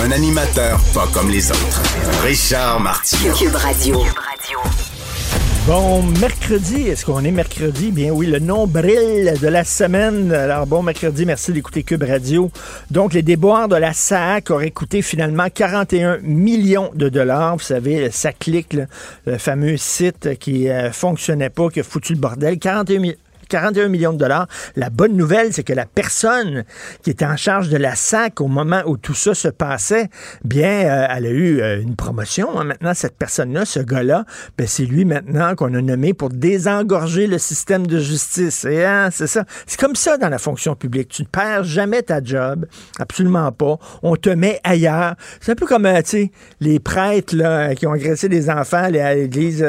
Un animateur pas comme les autres. Richard Martineau. Cube Radio. Bon, mercredi, est-ce qu'on est mercredi? Bien oui, le nombril de la semaine. Alors bon, mercredi, merci d'écouter Cube Radio. Donc, les déboires de la SAC auraient coûté finalement 41 millions de dollars. Vous savez, ça clique, le fameux site qui euh, fonctionnait pas, qui a foutu le bordel. 41 millions. 41 millions de dollars. La bonne nouvelle, c'est que la personne qui était en charge de la SAC au moment où tout ça se passait, bien, euh, elle a eu euh, une promotion. hein. Maintenant, cette personne-là, ce gars-là, ben, c'est lui maintenant qu'on a nommé pour désengorger le système de justice. Et hein, c'est ça. C'est comme ça dans la fonction publique. Tu ne perds jamais ta job. Absolument pas. On te met ailleurs. C'est un peu comme, euh, tu sais, les prêtres là, qui ont agressé des enfants à l'église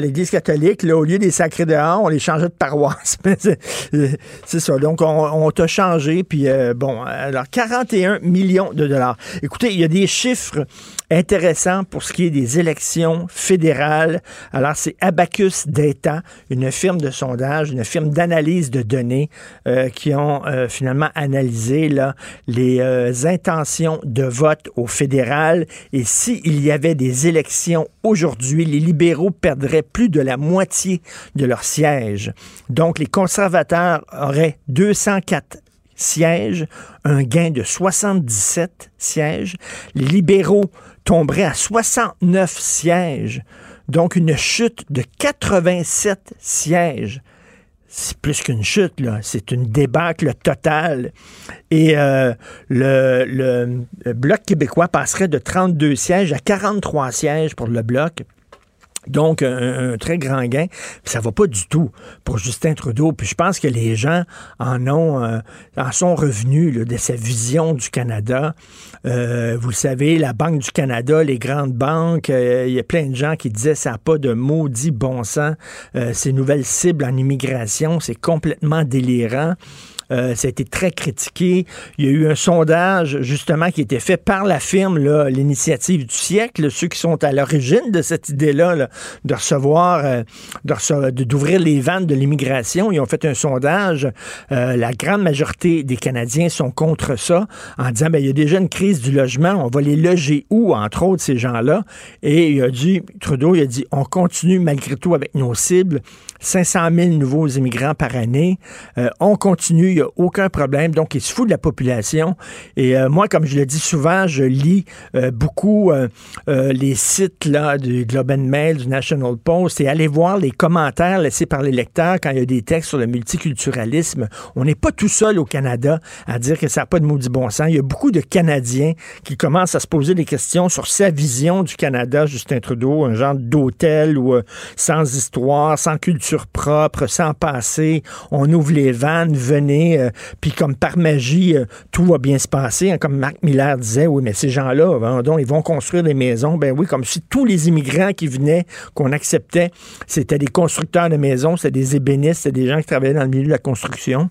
l'église catholique. Là, au lieu des sacrés dehors, on les changeait de paroisse. C'est ça. Donc, on, on t'a changé. Puis, euh, bon, alors, 41 millions de dollars. Écoutez, il y a des chiffres intéressants pour ce qui est des élections fédérales. Alors, c'est Abacus Data, une firme de sondage, une firme d'analyse de données euh, qui ont euh, finalement analysé les intentions de vote au fédéral. Et s'il y avait des élections aujourd'hui, les libéraux perdraient plus de la moitié de leurs sièges. Donc, les conservateurs auraient 204 sièges, un gain de 77 sièges. Les libéraux tomberaient à 69 sièges, donc une chute de 87 sièges. C'est plus qu'une chute. C'est une débâcle totale. Et euh, le Bloc québécois passerait de 32 sièges à 43 sièges pour le Bloc. Donc, un, très grand gain. Ça va pas du tout pour Justin Trudeau. Puis je pense que les gens en ont, euh, en sont revenus de sa vision du Canada. Euh, vous savez, la Banque du Canada, les grandes banques, euh, il y a plein de gens qui disaient ça n'a pas de maudit bon sens. Ces nouvelles cibles en immigration, c'est complètement délirant. Euh, ça a été très critiqué. Il y a eu un sondage, justement, qui a été fait par la firme, l'initiative du siècle, ceux qui sont à l'origine de cette idée-là, là, de recevoir, euh, d'ouvrir les vannes de l'immigration. Ils ont fait un sondage. Euh, la grande majorité des Canadiens sont contre ça, en disant, ben, il y a déjà une crise du logement, on va les loger où, entre autres, ces gens-là? Et il a dit, Trudeau, il a dit, on continue malgré tout avec nos cibles. 500 000 nouveaux immigrants par année. Euh, on continue, il n'y a aucun problème. Donc, il se fout de la population. Et euh, moi, comme je le dis souvent, je lis euh, beaucoup les sites là, du Globe and Mail, du National Post, et allez voir les commentaires laissés par les lecteurs quand il y a des textes sur le multiculturalisme. On n'est pas tout seul au Canada à dire que ça n'a pas de maudit bon sens. Il y a beaucoup de Canadiens qui commencent à se poser des questions sur sa vision du Canada, Justin Trudeau, un genre d'hôtel ou sans histoire, sans culture propre, sans passé. On ouvre les vannes, venez, euh, puis comme par magie, euh, tout va bien se passer. hein, comme Marc Miller disait, oui, mais ces gens-là, ils vont construire des maisons. Ben oui, comme si tous les immigrants qui venaient, qu'on acceptait, c'était des constructeurs de maisons, c'était des ébénistes, c'était des gens qui travaillaient dans le milieu de la construction.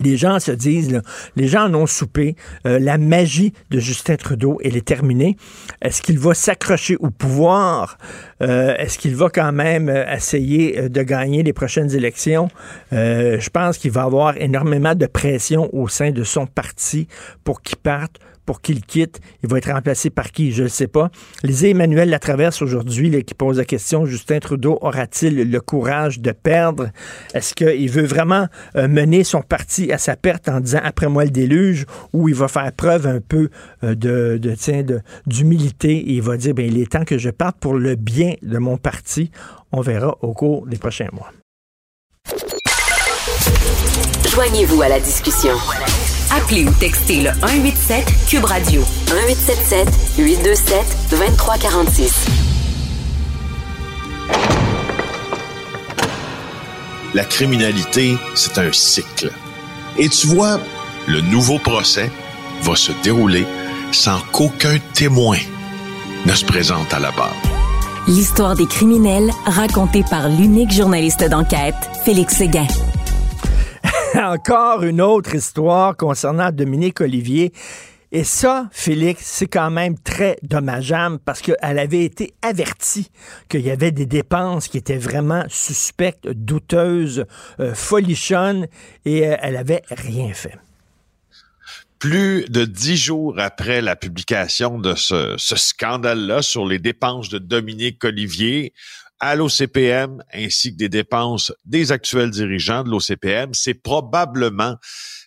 Les gens se disent, les gens en ont soupé, euh, la magie de Justin Trudeau, elle est terminée. Est-ce qu'il va s'accrocher au pouvoir? Euh, Est-ce qu'il va quand même euh, essayer de gagner les prochaines élections? Je pense qu'il va avoir énormément de pression au sein de son parti pour qu'il parte pour qu'il quitte. Il va être remplacé par qui? Je ne sais pas. Lisez Emmanuel Latraverse aujourd'hui qui pose la question, Justin Trudeau aura-t-il le courage de perdre? Est-ce qu'il veut vraiment euh, mener son parti à sa perte en disant après moi le déluge ou il va faire preuve un peu euh, de, de, de- d'humilité et il va dire, ben, il est temps que je parte pour le bien de mon parti. On verra au cours des prochains mois. Joignez-vous à la discussion. Appelez ou textez le 187 Cube Radio 1877 827 2346. La criminalité, c'est un cycle. Et tu vois, le nouveau procès va se dérouler sans qu'aucun témoin ne se présente à la barre. L'histoire des criminels racontée par l'unique journaliste d'enquête, Félix Séguin. Encore une autre histoire concernant Dominique Olivier. Et ça, Félix, c'est quand même très dommageable parce qu'elle avait été avertie qu'il y avait des dépenses qui étaient vraiment suspectes, douteuses, euh, folichonnes, et euh, elle avait rien fait. Plus de dix jours après la publication de ce, ce scandale-là sur les dépenses de Dominique Olivier, à l'OCPM ainsi que des dépenses des actuels dirigeants de l'OCPM, c'est probablement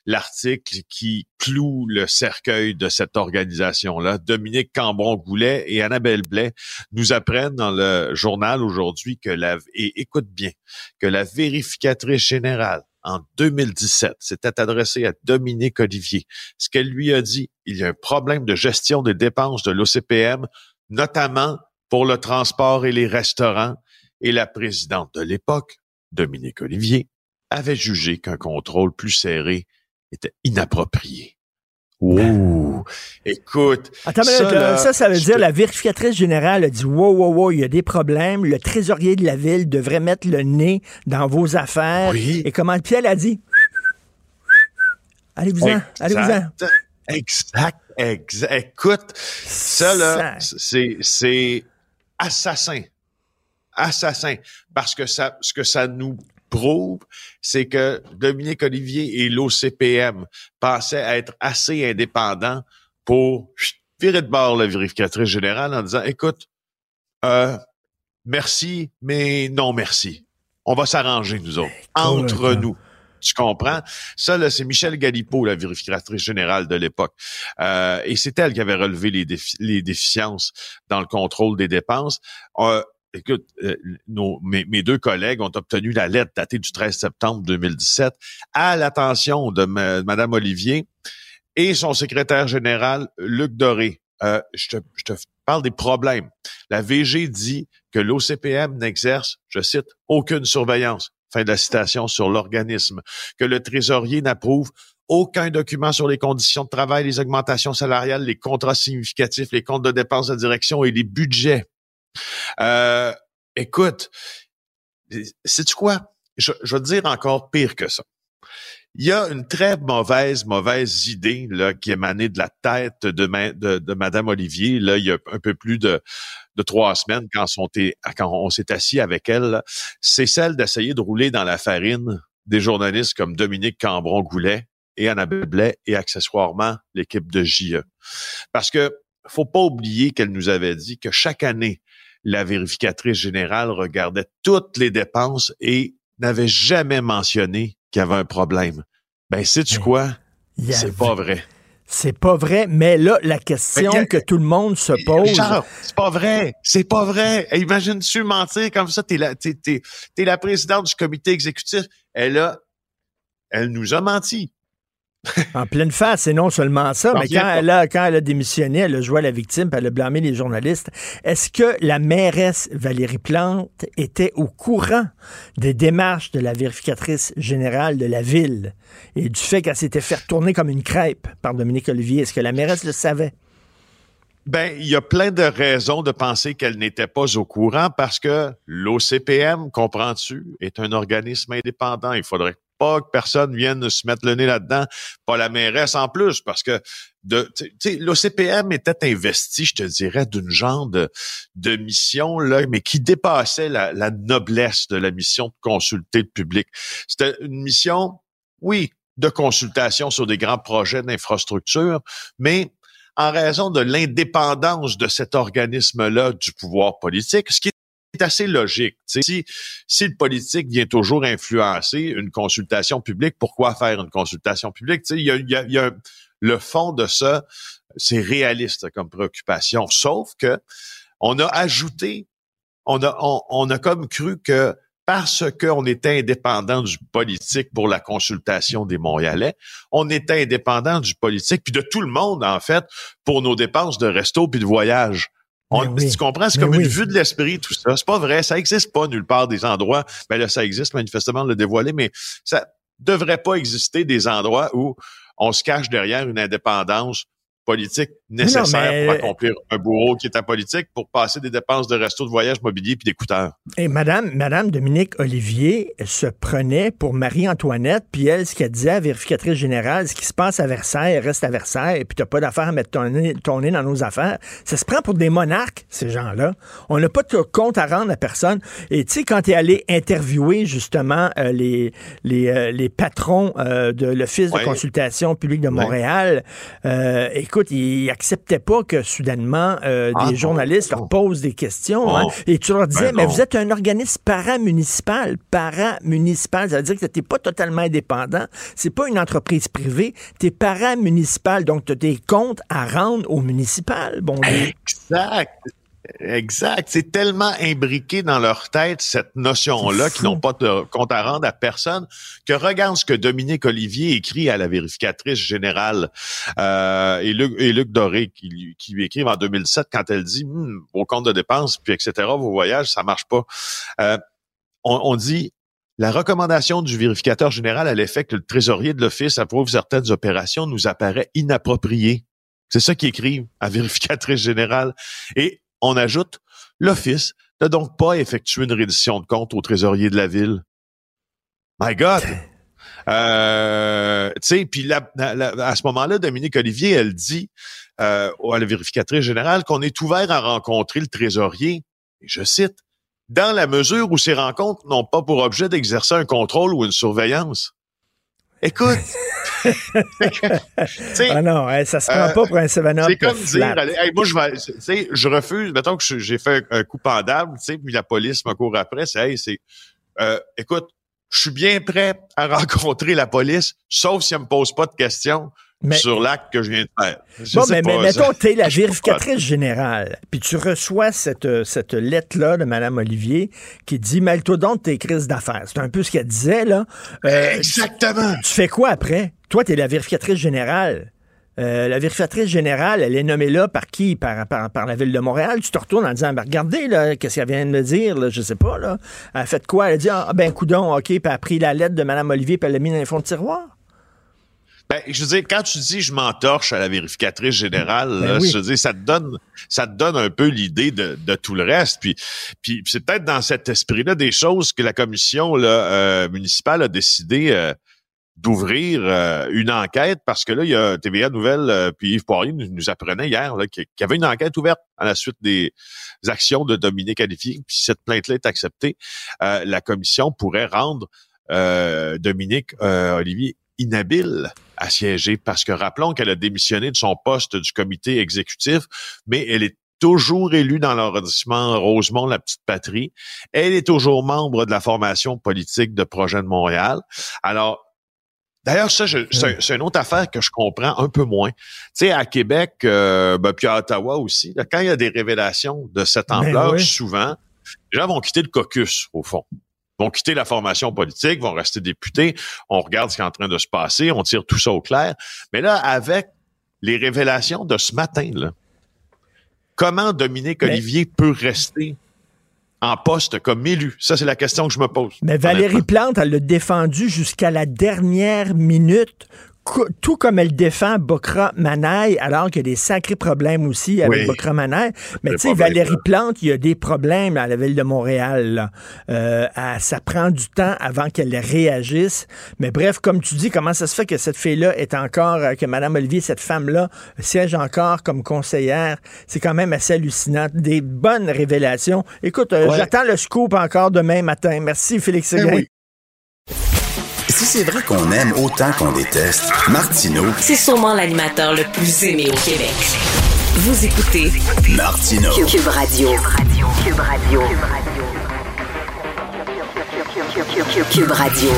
l'article qui cloue le cercueil de cette organisation-là. Dominique Cambron-Goulet et Annabelle Blais nous apprennent dans le journal aujourd'hui que la, et écoute bien, que la vérificatrice générale en 2017 s'était adressée à Dominique Olivier. Ce qu'elle lui a dit, il y a un problème de gestion des dépenses de l'OCPM, notamment pour le transport et les restaurants. Et la présidente de l'époque, Dominique Olivier, avait jugé qu'un contrôle plus serré était inapproprié. Ouh, écoute. Attends, ça, ça, ça, veut dire la vérificatrice générale a dit wow, wow, wow, il y a des problèmes. Le trésorier de la ville devrait mettre le nez dans vos affaires. Oui. Et comment Pierre a dit? Allez-vous-en, allez-vous-en. Exact, exact. Écoute, ça, là, c'est, c'est assassin. Assassin. Parce que ça, ce que ça nous prouve, c'est que Dominique Olivier et l'OCPM pensaient être assez indépendants pour virer de bord la vérificatrice générale en disant, écoute, euh, merci, mais non merci. On va s'arranger, nous autres, entre nous. Tu comprends? Ça, là, c'est Michel Galipo, la vérificatrice générale de l'époque. Euh, et c'est elle qui avait relevé les, déficiences dans le contrôle des dépenses. Euh, écoute, euh, mes, deux collègues ont obtenu la lettre datée du 13 septembre 2017 à l'attention de Mme Olivier et son secrétaire général, Luc Doré. Euh, je, je te parle des problèmes. La VG dit que l'OCPM n'exerce, je cite, aucune surveillance, fin de la citation, sur l'organisme, que le trésorier n'approuve aucun document sur les conditions de travail, les augmentations salariales, les contrats significatifs, les comptes de dépenses de direction et les budgets euh, écoute, sais-tu quoi? Je, je dire encore pire que ça. Il y a une très mauvaise, mauvaise idée là, qui émanait de la tête de, de, de Madame Olivier, là, il y a un peu plus de, de trois semaines, quand on, quand on s'est assis avec elle, c'est celle d'essayer de rouler dans la farine des journalistes comme Dominique Cambron-Goulet et Annabelle Blais et accessoirement l'équipe de JE. Parce que faut pas oublier qu'elle nous avait dit que chaque année, la vérificatrice générale regardait toutes les dépenses et n'avait jamais mentionné qu'il y avait un problème. Ben, sais-tu ben, quoi? C'est pas vrai. C'est pas vrai, mais là, la question que tout le monde se pose. c'est pas vrai. C'est pas vrai. Imagine-tu mentir comme ça? T'es la, t'es, t'es, la présidente du comité exécutif. Elle a, elle nous a menti. En pleine face, c'est non seulement ça, mais quand elle, a, quand elle a démissionné, elle a joué à la victime, puis elle a blâmé les journalistes. Est-ce que la mairesse Valérie Plante était au courant des démarches de la vérificatrice générale de la ville et du fait qu'elle s'était fait retourner comme une crêpe par Dominique Olivier? Est-ce que la mairesse le savait? Ben, il y a plein de raisons de penser qu'elle n'était pas au courant parce que l'OCPM, comprends-tu, est un organisme indépendant. Il faudrait pas que personne vienne se mettre le nez là-dedans, pas la mairesse en plus, parce que de, l'OCPM était investi, je te dirais, d'une genre de, de mission, là, mais qui dépassait la, la noblesse de la mission de consulter le public. C'était une mission, oui, de consultation sur des grands projets d'infrastructure, mais en raison de l'indépendance de cet organisme-là du pouvoir politique, ce qui assez logique. Si, le politique vient toujours influencer une consultation publique, pourquoi faire une consultation publique? Le fond de ça, c'est réaliste comme préoccupation. Sauf que on a ajouté, on a, on, a comme cru que parce qu'on était indépendant du politique pour la consultation des Montréalais, on était indépendant du politique, puis de tout le monde, en fait, pour nos dépenses de resto puis de voyage. On, Tu comprends? C'est comme une vue de l'esprit, tout ça. C'est pas vrai. Ça existe pas nulle part des endroits. Ben là, ça existe, manifestement, le dévoiler, mais ça devrait pas exister des endroits où on se cache derrière une indépendance politique nécessaire pour accomplir un bourreau qui est apolitique pour passer des dépenses de resto, de voyage, mobilier puis d'écouteurs. Et Madame, Madame Dominique Olivier se prenait pour Marie-Antoinette, puis elle, ce qu'elle disait à la vérificatrice générale, ce qui se passe à Versailles reste à Versailles, et puis t'as pas d'affaire à mettre ton nez, ton nez, dans nos affaires. Ça se prend pour des monarques, ces gens-là. On n'a pas de compte à rendre à personne. Et tu sais, quand tu es allé interviewer justement euh, les, les, euh, les, patrons euh, de l'Office de consultation publique de Montréal, écoute, ils acceptaient pas que soudainement ah, des journalistes leur posent des questions. Hein. et tu leur disais, ben mais vous êtes un organisme paramunicipal. Paramunicipal, ça veut dire que tu pas totalement indépendant. C'est pas une entreprise privée. Tu es paramunicipal, donc tu as des comptes à rendre au municipal. Bon, exact. Exact. C'est tellement imbriqué dans leur tête, cette notion-là, qu'ils n'ont pas de compte à rendre à personne, que regarde ce que Dominique Olivier écrit à la vérificatrice générale euh, et, Luc, et Luc Doré, qui, lui écrivent en 2007 quand elle dit hm, vos comptes de dépenses, puis etc., vos voyages, ça marche pas. Euh, on, on dit la recommandation du vérificateur général à l'effet que le trésorier de l'Office approuve certaines opérations nous apparaît inappropriée. C'est ça qu'ils écrivent à vérificatrice générale. Et on ajoute, l'Office n'a donc pas effectué une reddition de compte au trésorier de la ville. My God! Euh, tu sais, puis à ce moment-là, Dominique Olivier, elle dit euh, à la vérificatrice générale qu'on est ouvert à rencontrer le trésorier. Et je cite, dans la mesure où ces rencontres n'ont pas pour objet d'exercer un contrôle ou une surveillance. Écoute, ah non, ça se prend pas pour un 7 C'est comme dire, moi je vais, je refuse, mettons que j'ai fait un, coup pendable, tu sais, puis la police me court après, c'est, c'est, euh, écoute, je suis bien prêt à rencontrer la police, sauf si elle me pose pas de questions sur l'acte que je viens de faire. bon, mais, mais mettons, tu es la vérificatrice générale, puis tu reçois cette, cette lettre-là de Mme Olivier qui dit Mêle-toi donc tes crises d'affaires. C'est un peu ce qu'elle disait, là. Euh, Exactement. Tu, fais quoi après? Toi, tu es la vérificatrice générale. Euh, la vérificatrice générale, elle est nommée là par qui? Par, par, la ville de Montréal? Tu te retournes en disant, ben, regardez, là, qu'est-ce qu'elle vient de me dire, là, je sais pas, là. Elle a fait quoi? Elle a dit, ah, ben, coudon, OK, puis elle a pris la lettre de Mme Olivier, puis elle l'a mis dans les fonds de tiroir. Ben, je veux dire, quand tu dis je m'entorche à la vérificatrice générale, ben je veux dire, ça te donne, ça te donne un peu l'idée de, de, tout le reste. Puis, puis c'est peut-être dans cet esprit-là des choses que la commission là, euh, municipale a décidé euh, d'ouvrir euh, une enquête parce que là, il y a TVA Nouvelle, puis Yves Poirier nous, apprenait hier qu'il y avait une enquête ouverte à la suite des actions de Dominique Qualifié. Puis cette plainte-là est acceptée, la commission pourrait rendre Dominique Olivier inhabile à siéger parce que rappelons qu'elle a démissionné de son poste du comité exécutif, mais elle est toujours élue dans l'arrondissement Rosemont, la petite patrie. Elle est toujours membre de la formation politique de Projet de Montréal. Alors, D'ailleurs, ça, c'est une autre affaire que je comprends un peu moins. Tu sais, à Québec, euh, ben, puis à Ottawa aussi, quand il y a des révélations de cette ben ampleur, souvent, les gens vont quitter le caucus, au fond vont quitter la formation politique, vont rester députés. On regarde ce qui est en train de se passer, on tire tout ça au clair. Mais là, avec les révélations de ce matin, là, comment Dominique Olivier peut rester en poste comme élu? Ça, c'est la question que je me pose. Mais Valérie Plante, elle l'a défendu jusqu'à la dernière minute tout comme elle défend Bokra Manaï, alors qu'il y a des sacrés problèmes aussi avec Bokra Manaï. Mais tu sais, Valérie Plante, il y a des problèmes à la ville de Montréal. Euh, ça prend du temps avant qu'elle réagisse. Mais bref, comme tu dis, comment ça se fait que cette fille-là est encore, euh, que Mme Olivier, cette femme-là, siège encore comme conseillère? C'est quand même assez hallucinant. Des bonnes révélations. Écoute, euh, j'attends le scoop encore demain matin. Merci, Félix ben Seguin. Si c'est vrai qu'on aime autant qu'on déteste, Martineau. C'est sûrement l'animateur le plus aimé au Québec. Vous écoutez Martineau. Cube Radio. Cube Radio. Cube Radio.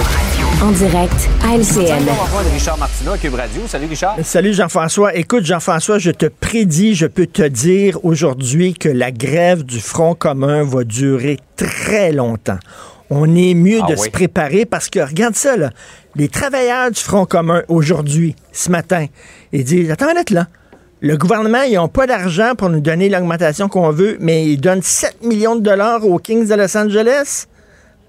En direct à LCN. Richard Martineau à Cube Radio. Salut Richard. Salut Jean-François. Écoute Jean-François, je te prédis, je peux te dire aujourd'hui que la grève du Front commun va durer très longtemps on est mieux ah de se préparer parce que, regarde ça, là, les travailleurs du Front commun aujourd'hui, ce matin, ils disent, attends une là, le gouvernement, ils n'ont pas d'argent pour nous donner l'augmentation qu'on veut, mais ils donnent 7 millions de dollars aux Kings de Los Angeles.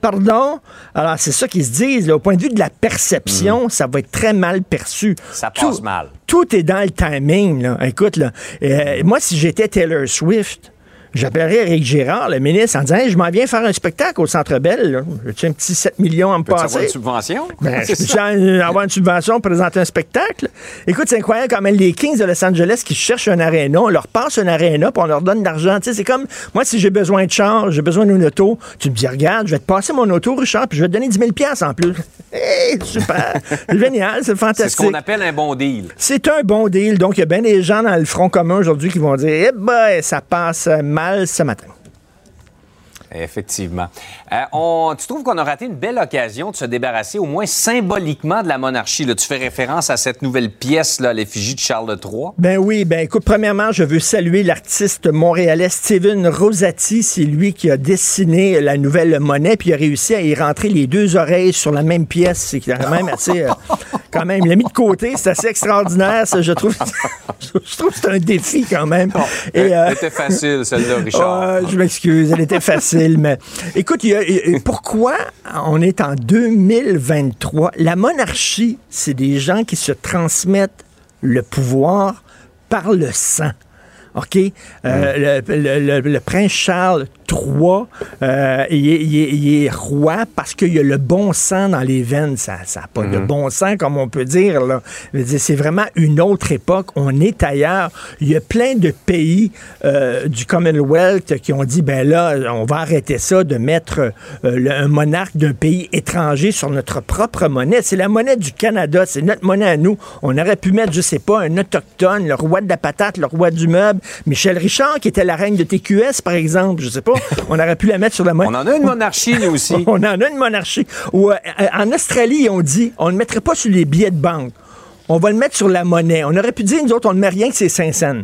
pardon? Alors, c'est ça qu'ils se disent. Au point de vue de la perception, mm. ça va être très mal perçu. Ça passe mal. Tout est dans le timing. Là. Écoute, là, euh, moi, si j'étais Taylor Swift, J'appellerais Eric Girard, le ministre, en disant Je m'en viens faire un spectacle au Centre Bell. J'ai un petit 7 millions à me passer. avoir une subvention? Ben, Je peux avoir une subvention pour présenter un spectacle Écoute, c'est incroyable quand même les Kings de Los Angeles qui cherchent un aréna, on leur passe un aréna, puis on leur donne de l'argent. c'est comme moi, si j'ai besoin de char, j'ai besoin d'une auto, tu me dis Regarde, je vais te passer mon auto, Richard, puis je vais te donner 10 000 en plus. Hey, super C'est génial, c'est fantastique. C'est ce qu'on appelle un bon deal. C'est un bon deal. Donc, il y a bien des gens dans le front commun aujourd'hui qui vont dire Eh ben, ça passe mal ce matin. Effectivement. Euh, on, tu trouves qu'on a raté une belle occasion de se débarrasser, au moins symboliquement, de la monarchie. Là? Tu fais référence à cette nouvelle pièce, là, l'effigie de Charles III. Ben oui, ben écoute, premièrement, je veux saluer l'artiste montréalais Steven Rosati. C'est lui qui a dessiné la nouvelle monnaie, puis il a réussi à y rentrer les deux oreilles sur la même pièce. C'est quand même assez... Euh, quand même, il l'a mis de côté. C'est assez extraordinaire, ça, je trouve. je trouve que c'est un défi quand même. elle, euh, était facile, celle-là, Richard. je m'excuse, elle était facile, écoute, pourquoi on est en 2023? La monarchie, c'est des gens qui se transmettent le pouvoir par le sang. OK? Euh, le, prince Charles III, euh, il, est, roi parce qu'il y a le bon sang dans les veines. Ça n'a pas de mhm. bon sang, comme on peut dire. C'est vraiment une autre époque. On est ailleurs. Il y a plein de pays euh, du Commonwealth qui ont dit, ben là, on va arrêter ça de mettre un monarque d'un pays étranger sur notre propre monnaie. C'est la monnaie du Canada. C'est notre monnaie à nous. On aurait pu mettre, je sais pas, un autochtone, le roi de la patate, le roi du meuble, Michel Richard, qui était la reine de TQS, par exemple, je sais pas, on aurait pu la mettre sur la monnaie. On en a une monarchie, nous aussi. on en a une monarchie. Ou, euh, en Australie, on dit, on ne mettrait pas sur les billets de banque. On va le mettre sur la monnaie. On aurait pu dire, nous autres, on ne met rien que c'est 5 cents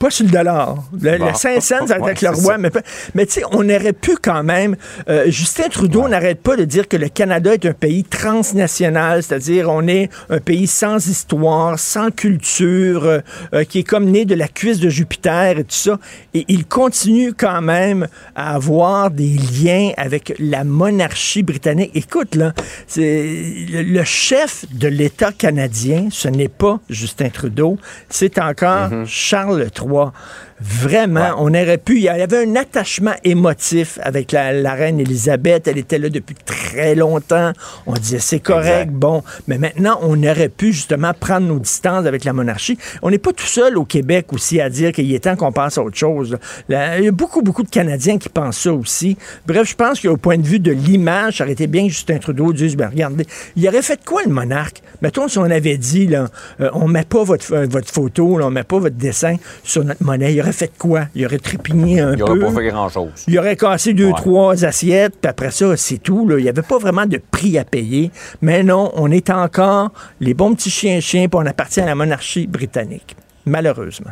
pas sur le dollar. Le, 5 cents, ça va être le roi. Mais, mais tu sais, on aurait pu quand même. Euh, Justin Trudeau n'arrête pas de dire que le Canada est un pays transnational, c'est-à-dire on est un pays sans histoire, sans culture, euh, euh, qui est comme né de la cuisse de Jupiter et tout ça. Et il continue quand même à avoir des liens avec la monarchie britannique. Écoute, là, c'est le, chef de l'État canadien, ce n'est pas Justin Trudeau, c'est encore mm-hmm. Charles III. 我 Vraiment, on aurait pu. Il y avait un attachement émotif avec la, reine Elisabeth. Elle était là depuis très longtemps. On disait c'est correct, bon. Mais maintenant, on aurait pu justement prendre nos distances avec la monarchie. On n'est pas tout seul au Québec aussi à dire qu'il est temps qu'on passe à autre chose. il y a beaucoup, beaucoup de Canadiens qui pensent ça aussi. Bref, je pense qu'au point de vue de l'image, ça aurait été bien que Justin Trudeau dise, ben regardez, il aurait fait quoi le monarque? Mettons si on avait dit, là, euh, on met pas votre, euh, votre photo, là, on met pas votre dessin sur notre monnaie. Il aurait fait quoi? Il aurait trépigné un peu. Il aurait pas fait grand-chose. Il aurait cassé deux, trois assiettes, puis après ça, c'est tout. Là. Il n'y avait pas vraiment de prix à payer. Mais non, on est encore les bons petits chiens-chiens, puis on appartient à la monarchie britannique. Malheureusement.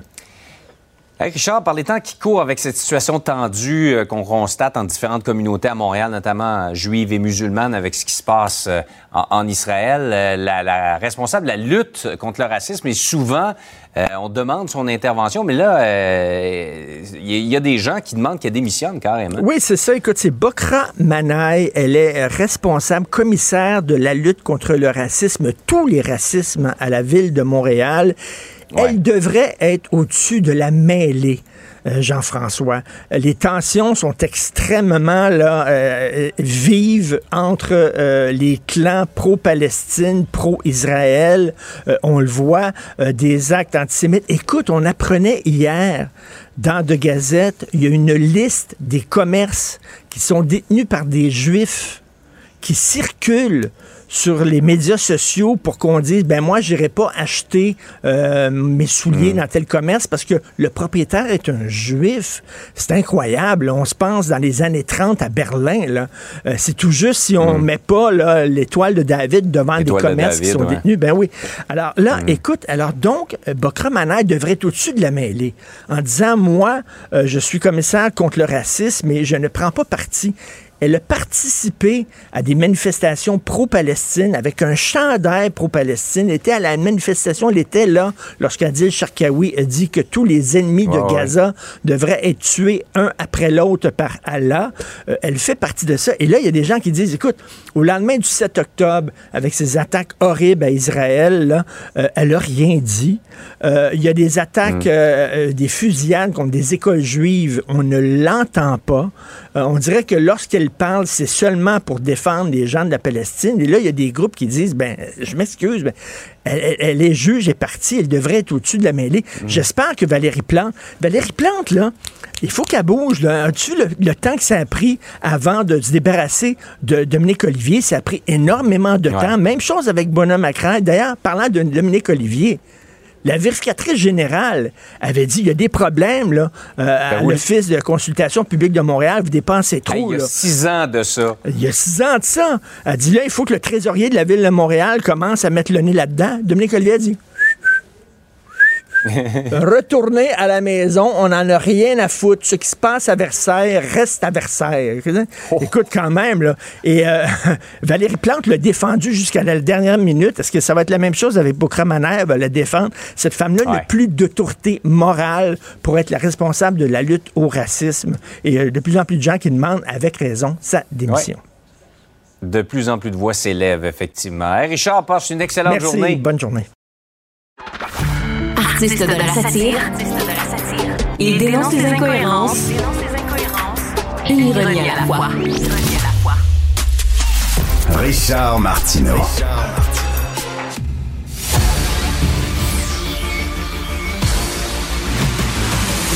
Richard, par les temps qui courent avec cette situation tendue euh, qu'on constate en différentes communautés à Montréal, notamment juives et musulmanes, avec ce qui se passe euh, en, Israël, euh, la, responsable de la lutte contre le racisme est souvent, on demande son intervention, mais là, il y, a des gens qui demandent qu'elle démissionne carrément. Oui, c'est ça. Écoute, c'est Bokra Manaï. Elle est responsable, commissaire de la lutte contre le racisme, tous les racismes à la ville de Montréal. Elle devrait être au-dessus de la mêlée. Euh, Jean-François. Les tensions sont extrêmement euh, vives entre euh, les clans pro-Palestine, pro-Israël. on le voit, des actes antisémites. Écoute, on apprenait hier dans De Gazette, il y a une liste des commerces qui sont détenus par des juifs qui circulent sur les médias sociaux pour qu'on dise ben moi j'irai pas acheter euh, mes souliers hmm. dans tel commerce parce que le propriétaire est un juif. C'est incroyable. On se pense dans les années 30 à Berlin là. Euh, c'est tout juste si on hmm. met pas l'étoile de David devant des commerces qui sont détenus. Ben oui. Alors là, hmm. écoute, alors donc euh, Bokra devrait être au-dessus de la mêlée en disant moi je suis commissaire contre le racisme et je ne prends pas parti. Elle a participé à des manifestations pro-Palestine avec un chandail pro-Palestine. Elle était à la manifestation, elle était là lorsqu'Adil Sharkawi a dit que tous les ennemis de Gaza devraient être tués un après l'autre par Allah. Euh, elle fait partie de ça. Et là, il y a des gens qui disent, écoute, au lendemain du 7 octobre, avec ces attaques horribles à Israël, là, euh, elle n'a rien dit. Euh, il y a des attaques, mm. des fusillades contre des écoles juives. On ne l'entend pas. on dirait que lorsqu'elle parle, c'est seulement pour défendre les gens de la Palestine. Et là, il y a des groupes qui disent, ben, je m'excuse, ben, elle, est juge et partie, elle devrait être au-dessus de la mêlée. Mm. J'espère que Valérie Plante, Valérie Plante, là, il faut qu'elle bouge. As-tu le, temps que ça a pris avant de se débarrasser de Dominique Olivier? Ça a pris énormément de temps. Même chose avec Bonhomme Macron. D'ailleurs, parlant de Dominique Olivier, la vérificatrice générale avait dit il y a des problèmes là, euh, à ben l'Office de consultation publique de Montréal, vous dépensez trop. il y a six ans de ça. Il y a six ans de ça. Elle dit là, il faut que le trésorier de la ville de Montréal commence à mettre le nez là-dedans. Dominique Olivier a dit Retourner à la maison, on n'en a rien à foutre. Ce qui se passe à Versailles reste à Versailles. Oh. Écoute, quand même, là. Et euh, Valérie Plante l'a défendu jusqu'à la dernière minute. Est-ce que ça va être la même chose avec Bokra Maner? Va la défendre. Cette femme-là n'a plus d'autorité morale pour être la responsable de la lutte au racisme. Et euh, de plus en plus de gens qui demandent, avec raison, sa démission. De plus en plus de voix s'élèvent, effectivement. Richard, passe une excellente journée. Bonne journée de la satire. Il dénonce les incohérences et ironie à la fois. Richard Martineau.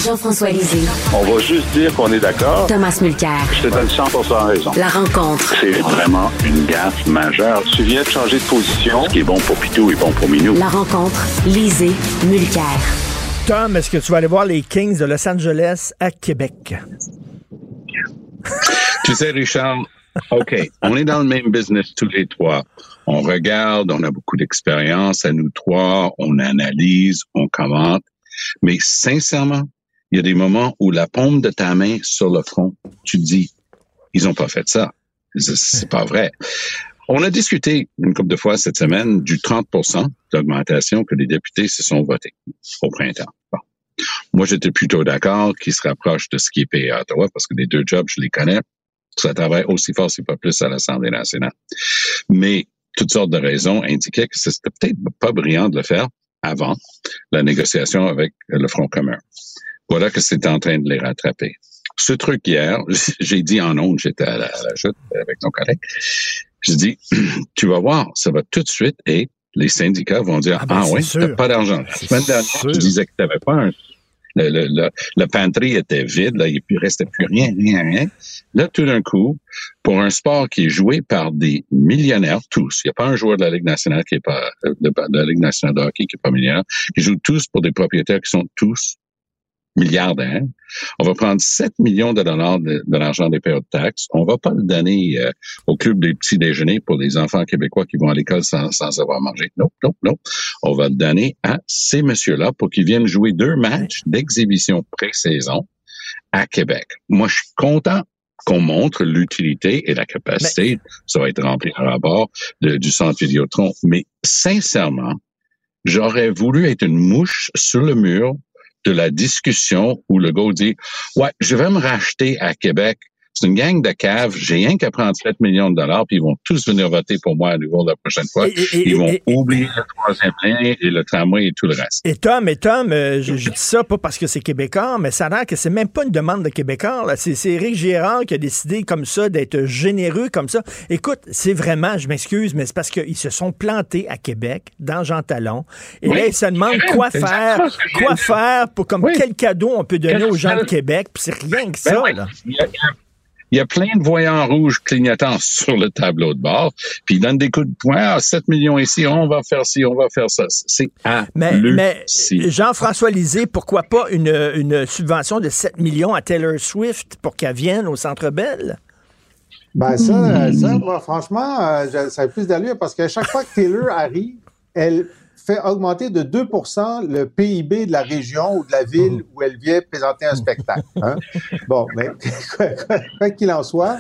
Jean-François Lisée. On va juste dire qu'on est d'accord. Thomas Mulcair. Je te donne 100% raison. La rencontre. C'est vraiment une gaffe majeure. Tu viens de changer de position. Ce qui est bon pour Pitou est bon pour Minou. La rencontre. Lisée. Mulcair. Tom, est-ce que tu vas aller voir les Kings de Los Angeles à Québec? tu sais, Richard, OK, on est dans le même business tous les trois. On regarde, on a beaucoup d'expérience à nous trois, on analyse, on commente. Mais sincèrement, il y a des moments où la paume de ta main sur le front, tu te dis, ils ont pas fait ça. C'est pas vrai. On a discuté une couple de fois cette semaine du 30% d'augmentation que les députés se sont votés au printemps. Moi, j'étais plutôt d'accord qu'ils se rapprochent de ce qui est payé à Ottawa parce que les deux jobs, je les connais. Ça travaille aussi fort, si pas plus, à l'Assemblée nationale. Mais toutes sortes de raisons indiquaient que c'était peut-être pas brillant de le faire avant la négociation avec le Front commun. Voilà que c'est en train de les rattraper. Ce truc hier, j'ai dit en ondes, j'étais à la, chute avec ton collègue, j'ai dit, tu vas voir, ça va tout de suite et les syndicats vont dire, ah, ben, ah oui, t'as pas d'argent. La semaine dernière, tu disais que tu n'avais pas un le, le, le, pantry était vide, là, il ne restait plus rien, rien, rien. Là, tout d'un coup, pour un sport qui est joué par des millionnaires, tous, il n'y a pas un joueur de la Ligue nationale qui est pas, de, de la Ligue nationale de hockey qui est pas millionnaire, qui jouent tous pour des propriétaires qui sont tous milliardaire. On va prendre 7 millions de dollars de, l'argent des payeurs de taxes. On va pas le donner euh, au club des petits déjeuners pour les enfants québécois qui vont à l'école sans, sans avoir mangé. Non, non, non. On va le donner à ces messieurs-là pour qu'ils viennent jouer deux matchs d'exhibition pré-saison à Québec. Moi, je suis content qu'on montre l'utilité et la capacité, ça va être rempli à bord du centre Vidéotron. Mais sincèrement, j'aurais voulu être une mouche sur le mur de la discussion où le gars dit Ouais, je vais me racheter à Québec. C'est une gang de caves. J'ai rien qu'à prendre 7 millions de dollars, puis ils vont tous venir voter pour moi à nouveau la prochaine fois. ils vont oublier le troisième lien et le tramway et tout le reste. Et Tom, et Tom, euh, je, dis ça pas parce que c'est québécois, mais ça a l'air que c'est même pas une demande de québécois. C'est Éric Gérard qui a décidé comme ça d'être généreux comme ça. Écoute, c'est vraiment, je m'excuse, mais c'est parce qu'ils se sont plantés à Québec, dans Jean Talon. Et là, ils se demandent quoi faire, quoi faire pour comme quel cadeau on peut donner aux gens de Québec. Puis c'est rien que ben ça. Là il y a plein de voyants rouges clignotants sur le tableau de bord, puis ils donnent des coups de poing, ah, 7 millions ici, on va faire ci, on va faire ça. C'est mais, mais Jean-François Lisée, pourquoi pas une, une subvention de 7 millions à Taylor Swift pour qu'elle vienne au Centre Bell? Ben ça, ça moi, franchement, euh, ça a plus d'allure parce qu'à chaque fois que Taylor arrive, elle fait augmenter de 2% le PIB de la région ou de la ville où elle vient présenter un spectacle. Hein? Bon, mais quoi qu'il en soit,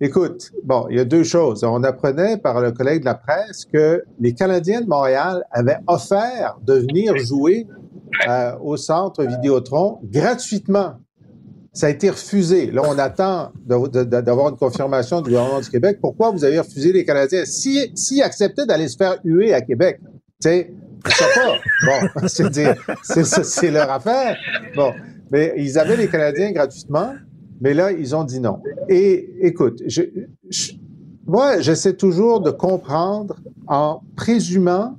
Écoute, bon, il y a deux choses. On apprenait par le collègue de la presse que les Canadiens de Montréal avaient offert de venir jouer euh, au centre Vidéotron gratuitement. Ça a été refusé. Là, on attend d'avoir une confirmation du gouvernement du Québec. Pourquoi vous avez refusé les Canadiens? S'ils si, acceptaient d'aller se faire huer à Québec, tu sais, je sais pas. Bon, c'est dire, c'est leur affaire. Bon, mais ils avaient les Canadiens gratuitement. Mais là, ils ont dit non. Et écoute, je, moi, j'essaie toujours de comprendre en présumant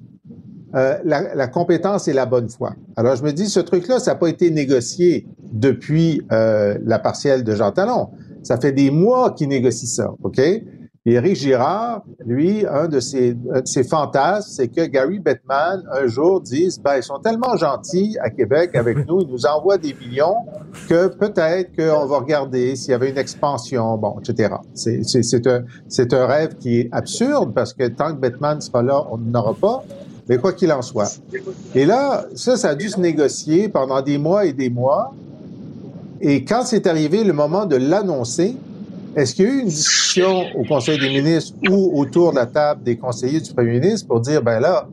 euh, la, la, compétence et la bonne foi. Alors, je me dis, ce truc-là, ça n'a pas été négocié depuis euh, la partielle de Jean Talon. Ça fait des mois qu'ils négocient ça, OK? Et Éric Girard, lui, un de ses, ses fantasmes, c'est que Gary Bettman, un jour, dise, ben, ils sont tellement gentils à Québec avec nous, ils nous envoient des millions que peut-être qu'on va regarder s'il y avait une expansion, bon, etc. C'est un, un rêve qui est absurde parce que tant que Bettman sera là, on n'aura pas. Mais quoi qu'il en soit. Et là, ça, ça a dû se négocier pendant des mois et des mois. Et quand c'est arrivé le moment de l'annoncer, est-ce qu'il y a eu une discussion au Conseil des ministres ou autour de la table des conseillers du premier ministre pour dire, ben là,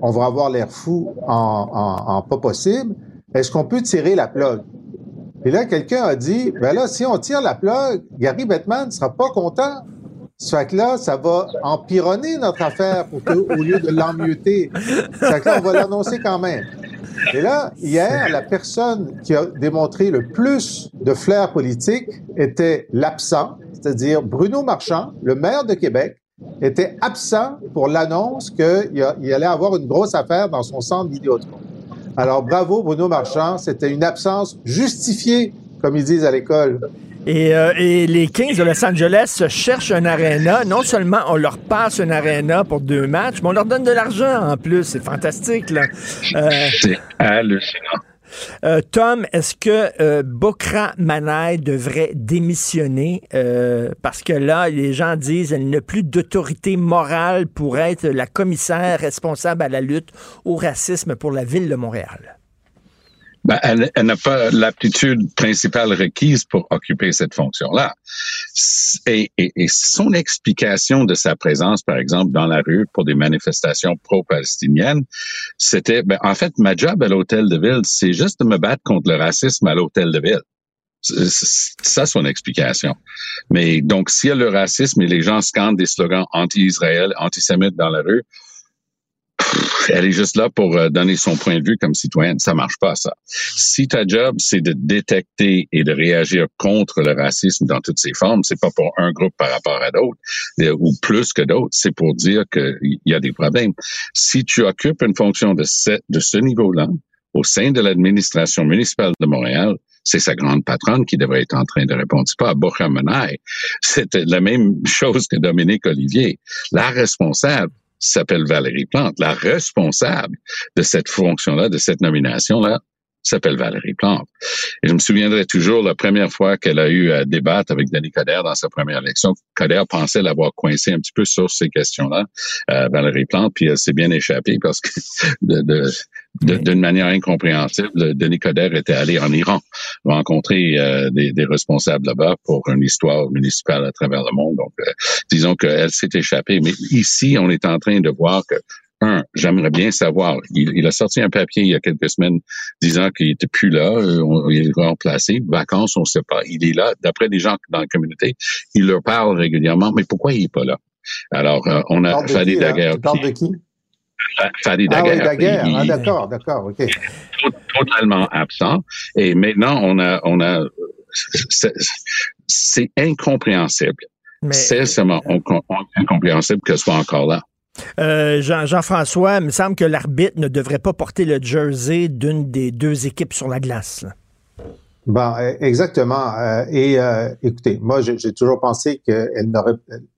on va avoir l'air fou en, pas possible. Est-ce qu'on peut tirer la plug? Et là, quelqu'un a dit, ben là, si on tire la plug, Gary Bettman ne sera pas content. Ça là, ça va empironner notre affaire pour que, au lieu de l'emmieter. Ça fait que là, on va l'annoncer quand même. Et là, hier, la personne qui a démontré le plus de flair politique était l'absent, c'est-à-dire Bruno Marchand, le maire de Québec, était absent pour l'annonce qu'il allait avoir une grosse affaire dans son centre Vidéotron. Alors, bravo Bruno Marchand, c'était une absence justifiée, comme ils disent à l'école. Euh, et, les Kings de Los Angeles cherchent un aréna. Non seulement on leur passe un aréna pour deux matchs, mais on leur donne de l'argent en plus. C'est fantastique, là. Euh, c'est hallucinant. Euh, Tom, est-ce que euh, Bokra Manaï devrait démissionner? Parce que là, les gens disent qu'elle n'a plus d'autorité morale pour être la commissaire responsable à la lutte au racisme pour la ville de Montréal? Ben, elle, n'a pas l'aptitude principale requise pour occuper cette fonction-là. Et, et, et, son explication de sa présence, par exemple, dans la rue pour des manifestations pro-palestiniennes, c'était, ben, en fait, ma job à l'hôtel de ville, c'est juste de me battre contre le racisme à l'hôtel de ville. Ça son explication. Mais donc, s'il y a le racisme et les gens scandent des slogans anti-Israël, antisémites dans la rue, elle est juste là pour euh, donner son point de vue comme citoyenne. Ça marche pas, ça. Si ta job, c'est de détecter et de réagir contre le racisme dans toutes ses formes, c'est pas pour un groupe par rapport à d'autres, euh, ou plus que d'autres, c'est pour dire qu'il y a des problèmes. Si tu occupes une fonction de ce, niveau-là, au sein de l'administration municipale de Montréal, c'est sa grande patronne qui devrait être en train de répondre. C'est pas à C'était la même chose que Dominique Olivier. La responsable, s'appelle Valérie Plante. La responsable de cette fonction-là, de cette nomination-là, s'appelle Valérie Plante. Et je me souviendrai toujours la première fois qu'elle a eu à débattre avec Denis Coderre dans sa première élection. Coderre pensait l'avoir coincé un petit peu sur ces questions-là, euh, Valérie Plante, puis elle s'est bien échappée parce que de, de d'une manière incompréhensible, Denis Coderre était allé en Iran rencontrer euh, des, des, responsables là-bas pour une histoire municipale à travers le monde. Donc, euh, disons qu'elle s'est échappée. Mais ici, on est en train de voir que un, j'aimerais bien savoir. Il, a sorti un papier il y a quelques semaines disant qu'il était plus là, euh, il est remplacé. Vacances, on ne sait pas. Il est là. D'après des gens dans la communauté, il leur parle régulièrement. Mais pourquoi il est pas là? Alors, on a Fadi Daguerre. Tu parles de qui? Fadi Daguerre. Ah oui, Daguerre. Ah, d'accord, d'accord, ok. Totalement absent. Et maintenant, on a, on a, c'est incompréhensible. C'est seulement incompréhensible que ce soit encore là. Euh, Jean, françois il me semble que l'arbitre ne devrait pas porter le jersey d'une des deux équipes sur la glace. Bon, e, exactement. Euh, et euh, écoutez, moi, j'ai toujours pensé que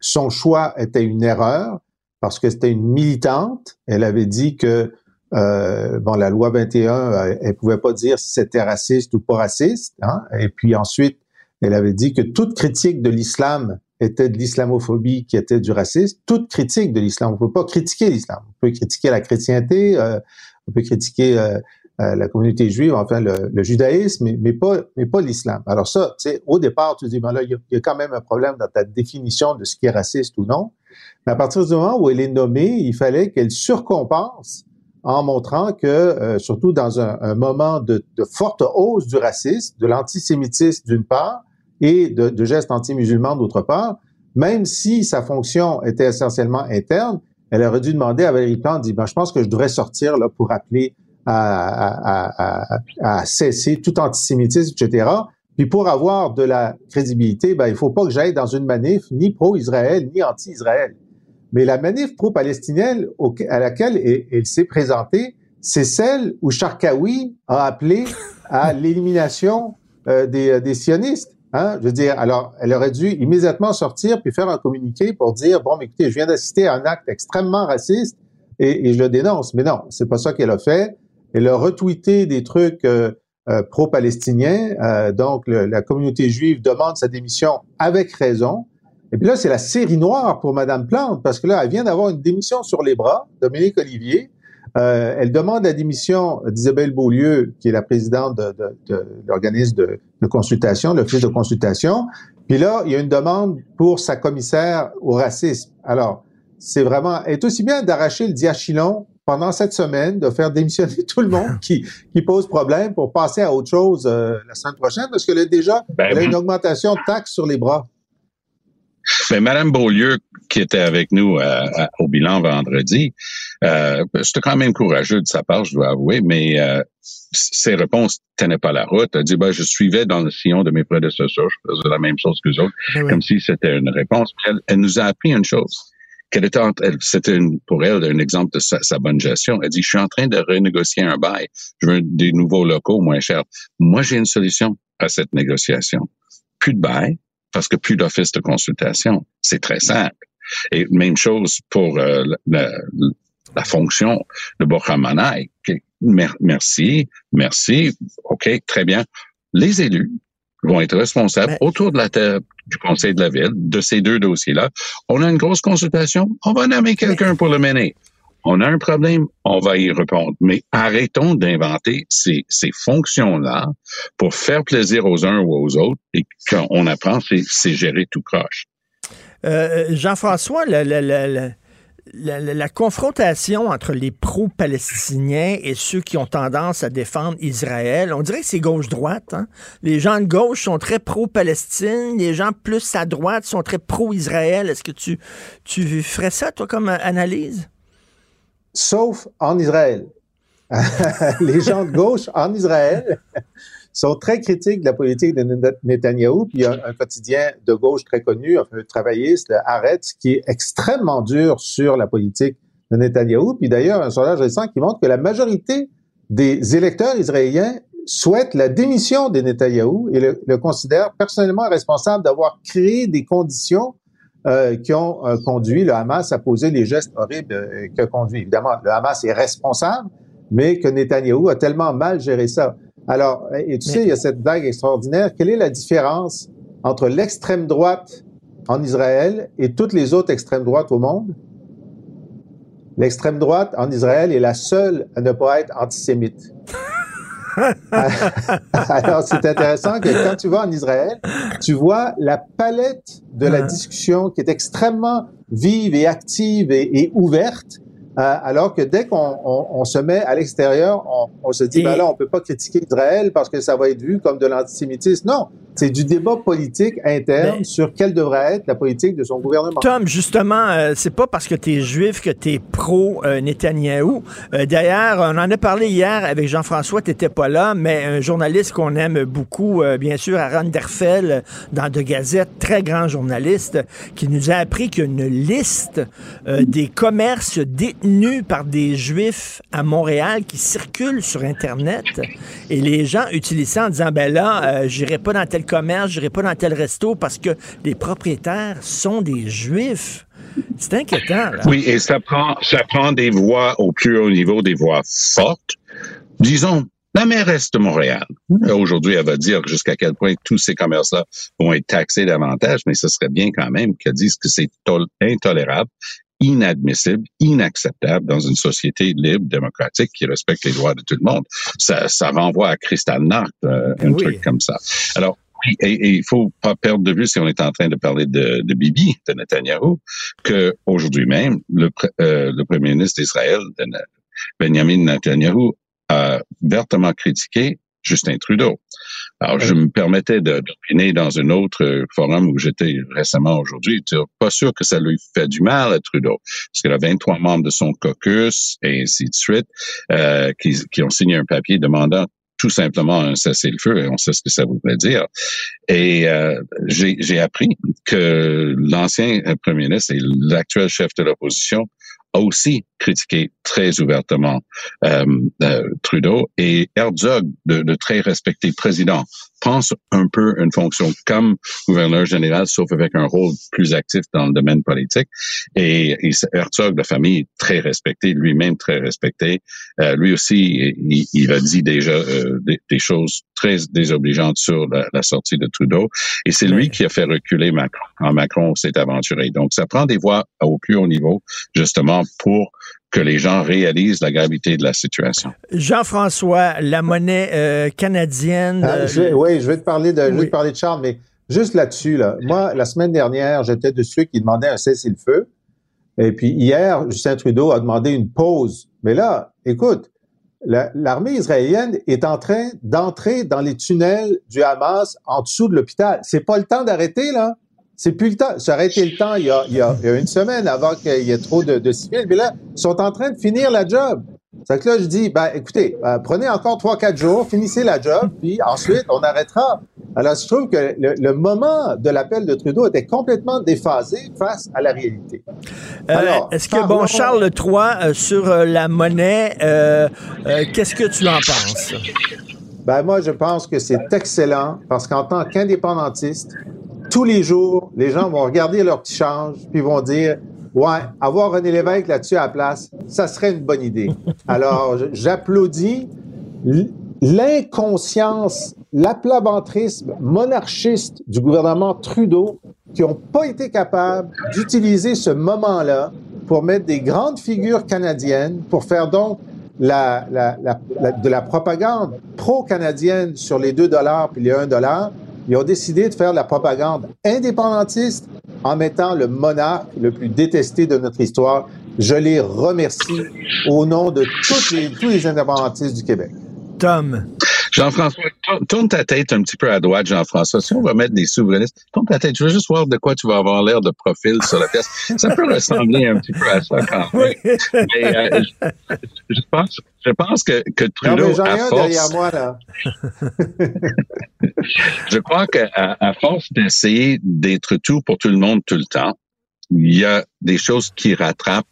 son choix était une erreur parce que c'était une militante. Elle avait dit que bon, la loi 21, elle pouvait pas dire si c'était raciste ou pas raciste. Hein? Et puis ensuite, elle avait dit que toute critique de l'islam était de l'islamophobie, qui était du racisme. Toute critique de l'islam, on peut pas critiquer l'islam. On peut critiquer la chrétienté, euh, on peut critiquer euh, euh, la communauté juive, enfin le, judaïsme, mais, pas, mais pas l'islam. Alors ça, tu sais, au départ, tu dis, ben là, il y, a quand même un problème dans ta définition de ce qui est raciste ou non. Mais à partir du moment où elle est nommée, il fallait qu'elle surcompense en montrant que, euh, surtout dans un, un moment de, de, forte hausse du racisme, de l'antisémitisme d'une part, et de, gestes anti-musulmans d'autre part, même si sa fonction était essentiellement interne, elle aurait dû demander à Valérie Plante, dit, ben, je pense que je devrais sortir là pour appeler à, à, à, cesser tout antisémitisme, etc. Puis pour avoir de la crédibilité, ben, il faut pas que j'aille dans une manif ni pro-Israël ni anti-Israël. Mais la manif pro-palestinienne à laquelle elle, s'est présentée, c'est celle où Sharkawi a appelé à l'élimination euh, des, des sionistes. Hein? Je veux dire, alors, elle aurait dû immédiatement sortir puis faire un communiqué pour dire, bon, écoutez, je viens d'assister à un acte extrêmement raciste et, et je le dénonce. Mais non, c'est pas ça qu'elle a fait. Elle a retweeté des trucs euh, euh, pro-palestiniens. Euh, donc, la communauté juive demande sa démission avec raison. Et puis là, c'est la série noire pour Madame Plante, parce que là, elle vient d'avoir une démission sur les bras, Dominique Olivier. Elle demande la démission d'Isabelle Beaulieu, qui est la présidente de, de, de l'organisme de, de, consultation, l'office de consultation. Puis là, il y a une demande pour sa commissaire au racisme. Alors, c'est vraiment, est aussi bien d'arracher le diachylon pendant cette semaine de faire démissionner tout le monde qui, qui pose problème pour passer à autre chose euh, la semaine prochaine parce que là, déjà, ben, elle a une augmentation de taxes sur les bras. Mais Madame Beaulieu, qui était avec nous euh, au bilan vendredi, euh, c'était quand même courageux de sa part, je dois avouer, mais euh, ses réponses tenaient pas la route. Elle dit, ben, je suivais dans le sillon de mes prédécesseurs, je faisais la même chose que eux autres, ben comme si c'était une réponse. Elle, elle, nous a appris une chose qu'elle était, c'était pour elle un exemple de sa, bonne gestion. Elle dit, je suis en train de renégocier un bail. Je veux des nouveaux locaux moins chers. Moi, j'ai une solution à cette négociation. Plus de bail, parce que plus d'office de consultation. C'est très simple. Et même chose pour euh, la, la, fonction de Bokamanaï. Merci, merci, OK, très bien. Les élus vont être responsables autour de la table du conseil de la ville de ces deux dossiers-là. On a une grosse consultation, on va nommer quelqu'un pour le mener. On a un problème, on va y répondre. Mais arrêtons d'inventer ces, fonctions-là pour faire plaisir aux uns ou aux autres et qu'on apprend, c'est gérer tout croche. Euh, Jean-François, la, confrontation entre les pro-palestiniens et ceux qui ont tendance à défendre Israël, on dirait que c'est gauche-droite. Hein. Les gens de gauche sont très pro-Palestine, les gens plus à droite sont très pro-Israël. Est-ce que tu, tu ferais ça, toi, comme analyse? Sauf en Israël. les gens de gauche en Israël sont très critiques de la politique de Netanyahou. Puis il y a un, quotidien de gauche très connu, un travailliste, le Haaretz, qui est extrêmement dur sur la politique de Netanyahou. Puis d'ailleurs, un sondage récent qui montre que la majorité des électeurs israéliens souhaitent la démission de Netanyahou et le, le considèrent personnellement responsable d'avoir créé des conditions euh, qui ont euh, conduit le Hamas à poser les gestes horribles euh, que conduit. Évidemment, le Hamas est responsable, mais que Netanyahou a tellement mal géré ça. Alors, et tu sais, il y a cette blague extraordinaire. Quelle est la différence entre l'extrême droite en Israël et toutes les autres extrêmes droites au monde? L'extrême droite en Israël est la seule à ne pas être antisémite. Alors, c'est intéressant que quand tu vas en Israël, tu vois la palette de la discussion qui est extrêmement vive et active et ouverte alors que dès qu'on on, se met à l'extérieur, on, on, se dit, ben là, on peut pas critiquer Israël parce que ça va être vu comme de l'antisémitisme. Non, c'est du débat politique interne sur quelle devrait être la politique de son gouvernement. Tom, justement, euh, c'est pas parce que tu es juif que tu es pro euh, Netanyahou. Euh, d'ailleurs, on en a parlé hier avec Jean-François, tu pas là, mais un journaliste qu'on aime beaucoup, bien sûr, Aaron Derfel, dans De Gazette, très grand journaliste, qui nous a appris qu'il y a une liste des commerces détenus par des juifs à Montréal qui circulent sur Internet. Et les gens utilisent ça en disant, ben là, j'irai pas dans tel commerce, je n'irai pas dans tel resto parce que les propriétaires sont des juifs. C'est inquiétant. Là. Oui, et ça prend, ça prend des voix au plus haut niveau, des voix fortes. Disons, la mairesse de Montréal, aujourd'hui, elle va dire jusqu'à quel point tous ces commerces-là vont être taxés davantage, mais ce serait bien quand même qu'elle dise que c'est intolérable inadmissible, inacceptable dans une société libre, démocratique, qui respecte les droits de tout le monde. Ça, ça renvoie à Kristallnacht, euh, un truc comme ça. Alors, oui, et, il faut pas perdre de vue, si on est en train de parler de, de Bibi, de Netanyahu, que aujourd'hui même, le, euh, le premier ministre d'Israël, Benjamin Netanyahu, a vertement critiqué Justin Trudeau. Alors, je me permettais d'opiner dans un autre forum où j'étais récemment aujourd'hui. Pas sûr que ça lui fait du mal à Trudeau, parce qu'il a 23 membres de son caucus et ainsi de suite euh, qui, qui ont signé un papier demandant tout simplement un cessez-le-feu, et on sait ce que ça voudrait dire. Et euh, j'ai appris que l'ancien premier ministre et l'actuel chef de l'opposition aussi critiqué très ouvertement euh, euh, Trudeau. Et Herzog, de, de, très respecté président, pense un peu une fonction comme gouverneur général, sauf avec un rôle plus actif dans le domaine politique. Et, Herzog, de famille, très respecté, lui-même très respecté. Euh, lui aussi, il, a dit déjà euh, des, choses très désobligeantes sur la, la sortie de Trudeau. Et c'est lui qui a fait reculer Macron quand Macron s'est aventuré. Donc, ça prend des voix au plus haut niveau, justement, pour que les gens réalisent la gravité de la situation. Jean-François, la monnaie euh, canadienne. Ah, euh, oui, je vais te parler de, je vais te parler de Charles, mais juste là-dessus, là, moi, la semaine dernière, j'étais de ceux qui demandaient un cessez-le-feu. Et puis hier, Justin Trudeau a demandé une pause. Mais là, écoute, l'armée israélienne est en train d'entrer dans les tunnels du Hamas en dessous de l'hôpital. C'est pas le temps d'arrêter, là. C'est plus le temps. Ça aurait été le temps il y a, il y a, une semaine avant qu'il y ait trop de, de civils. Mais là, ils sont en train de finir la job. C'est que là, je dis, ben, écoutez, euh, prenez encore trois, quatre jours, finissez la job, puis ensuite, on arrêtera. Alors, je trouve que le, moment de l'appel de Trudeau était complètement déphasé face à la réalité. Euh, Est-ce que, bon, Charles III, euh, sur la monnaie, qu'est-ce que tu en penses? Ben, moi, je pense que c'est excellent parce qu'en tant qu'indépendantiste, tous les jours, les gens vont regarder leur petit change, puis vont dire, ouais, avoir René Lévesque là-dessus à la place, ça serait une bonne idée. Alors, j'applaudis l'inconscience, l'aplabantrisme monarchiste du gouvernement Trudeau qui n'ont pas été capables d'utiliser ce moment-là pour mettre des grandes figures canadiennes, pour faire donc la, la, la, de la propagande pro-canadienne sur les 2 dollars puis les 1 dollar ils ont décidé de faire la propagande indépendantiste en mettant le monarque le plus détesté de notre histoire. Je les remercie au nom de tous les indépendantistes du Québec. Tom. Jean-François, tourne ta tête un petit peu à droite, Jean-François. Si on va mettre des souverainistes, tourne ta tête. Je veux juste voir de quoi tu vas avoir l'air de profil sur la pièce. Ça peut ressembler un petit peu à ça quand même. Mais euh, je, pense, je pense que, que Trudeau, non, à force, derrière moi, là. je crois qu'à à force d'essayer d'être tout pour tout le monde tout le temps, il y a des choses qui rattrapent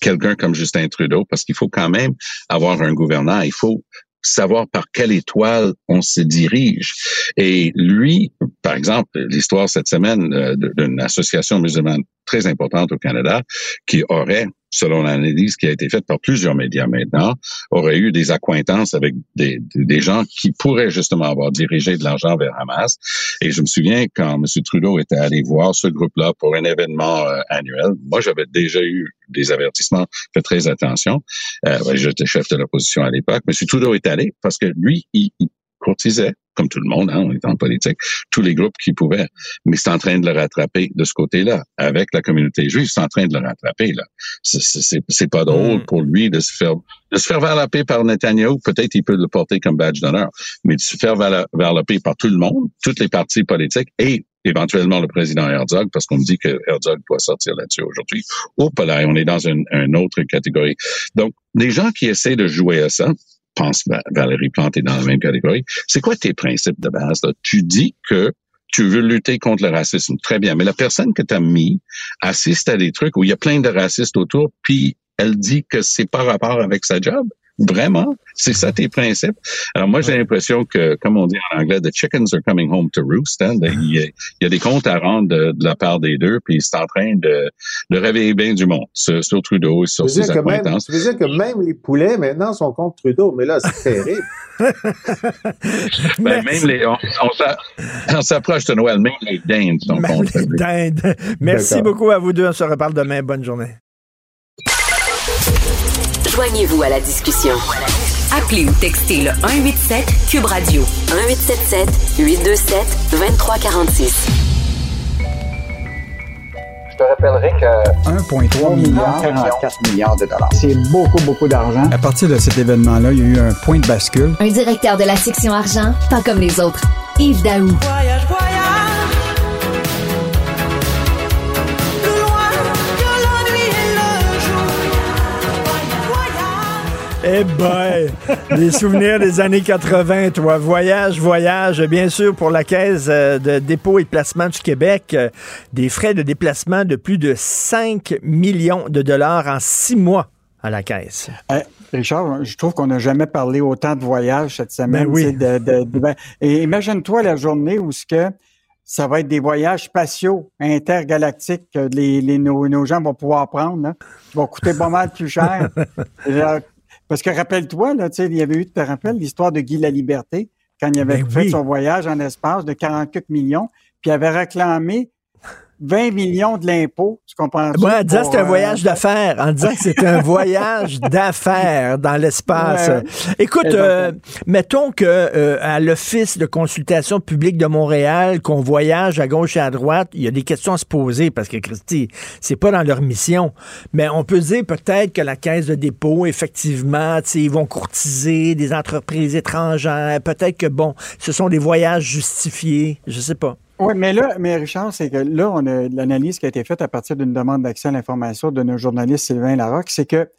quelqu'un comme Justin Trudeau parce qu'il faut quand même avoir un gouverneur. Il faut savoir par quelle étoile on se dirige. Et lui, par exemple, l'histoire cette semaine euh, d'une association musulmane très importante au Canada qui aurait selon l'analyse qui a été faite par plusieurs médias maintenant, aurait eu des accointances avec des, des gens qui pourraient justement avoir dirigé de l'argent vers Hamas. Et je me souviens quand M. Trudeau était allé voir ce groupe-là pour un événement euh, annuel, moi j'avais déjà eu des avertissements, fait très attention. Euh, J'étais chef de l'opposition à l'époque. M. Trudeau est allé parce que lui, il, il courtisait comme tout le monde, hein, on est en politique, tous les groupes qui pouvaient. Mais c'est en train de le rattraper de ce côté-là. Avec la communauté juive, c'est en train de le rattraper, là. C'est pas drôle mm. pour lui de se faire, de se faire par Netanyahu. Peut-être il peut le porter comme badge d'honneur. Mais de se faire paix par tout le monde, toutes les partis politiques et éventuellement le président Herzog, parce qu'on me dit que Herzog doit sortir là-dessus aujourd'hui. Oups là, on est dans une, une autre catégorie. Donc, les gens qui essaient de jouer à ça, pense Valérie Plante est dans la même catégorie. C'est quoi tes principes de base? Tu dis que tu veux lutter contre le racisme. Très bien. Mais la personne que tu as mis assiste à des trucs où il y a plein de racistes autour, puis elle dit que c'est pas rapport avec sa job? Vraiment? C'est ça tes principes? Alors moi, j'ai l'impression que, comme on dit en anglais, the chickens are coming home to roost. Hein? Il, y a, des comptes à rendre de, la part des deux, puis c'est en train de, de réveiller bien du monde sur, Trudeau et sur ses acquaintances. tu veux dire que même les poulets, maintenant, sont contre Trudeau, mais là, c'est terrible. ben, même les, on, s'approche de Noël, même les dindes sont contre les dindes. Merci beaucoup à vous deux. On se reparle demain. Bonne journée. Joignez-vous à la discussion. Appelez ou textez le 187 Cube Radio 1877 827 2346. Je te rappellerai que 1,3 milliard, 44 milliards de dollars. C'est beaucoup, beaucoup d'argent. À partir de cet événement-là, il y a eu un point de bascule. Un directeur de la section argent, pas comme les autres. Yves Daou. Voyage, voyage. Eh ben, les souvenirs des années 80, toi. Voyage, voyage, bien sûr, pour la Caisse euh, de dépôt et de placement du Québec, euh, des frais de déplacement de plus de 5 millions de dollars en six mois à la Caisse. Eh, Richard, je trouve qu'on n'a jamais parlé autant de voyage cette semaine. Ben oui. Ben, et imagine-toi la journée où ce que ça va être des voyages spatiaux intergalactiques que les, nos, gens vont pouvoir prendre. Là. Qui vont coûter pas mal plus cher. Parce que rappelle-toi, là, il y avait eu, tu te rappelles, l'histoire de Guy Liberté, quand il avait ben fait son voyage en espace de 44 millions, puis il avait réclamé 20 millions de l'impôt, tu comprends? Moi, en disant que c'est un euh, voyage d'affaires, en disant que c'est un voyage d'affaires dans l'espace. Écoute, euh, mettons que euh, à l'Office de consultation publique de Montréal, qu'on voyage à gauche et à droite, il y a des questions à se poser parce que, Christy, c'est pas dans leur mission. Mais on peut dire peut-être que la caisse de dépôt, effectivement, ils vont courtiser des entreprises étrangères. Peut-être que, bon, ce sont des voyages justifiés. Je sais pas. Oui, mais là, mais Richard, c'est que là, on a l'analyse qui a été faite à partir d'une demande d'accès à l'information de nos journalistes Sylvain Larocque, c'est que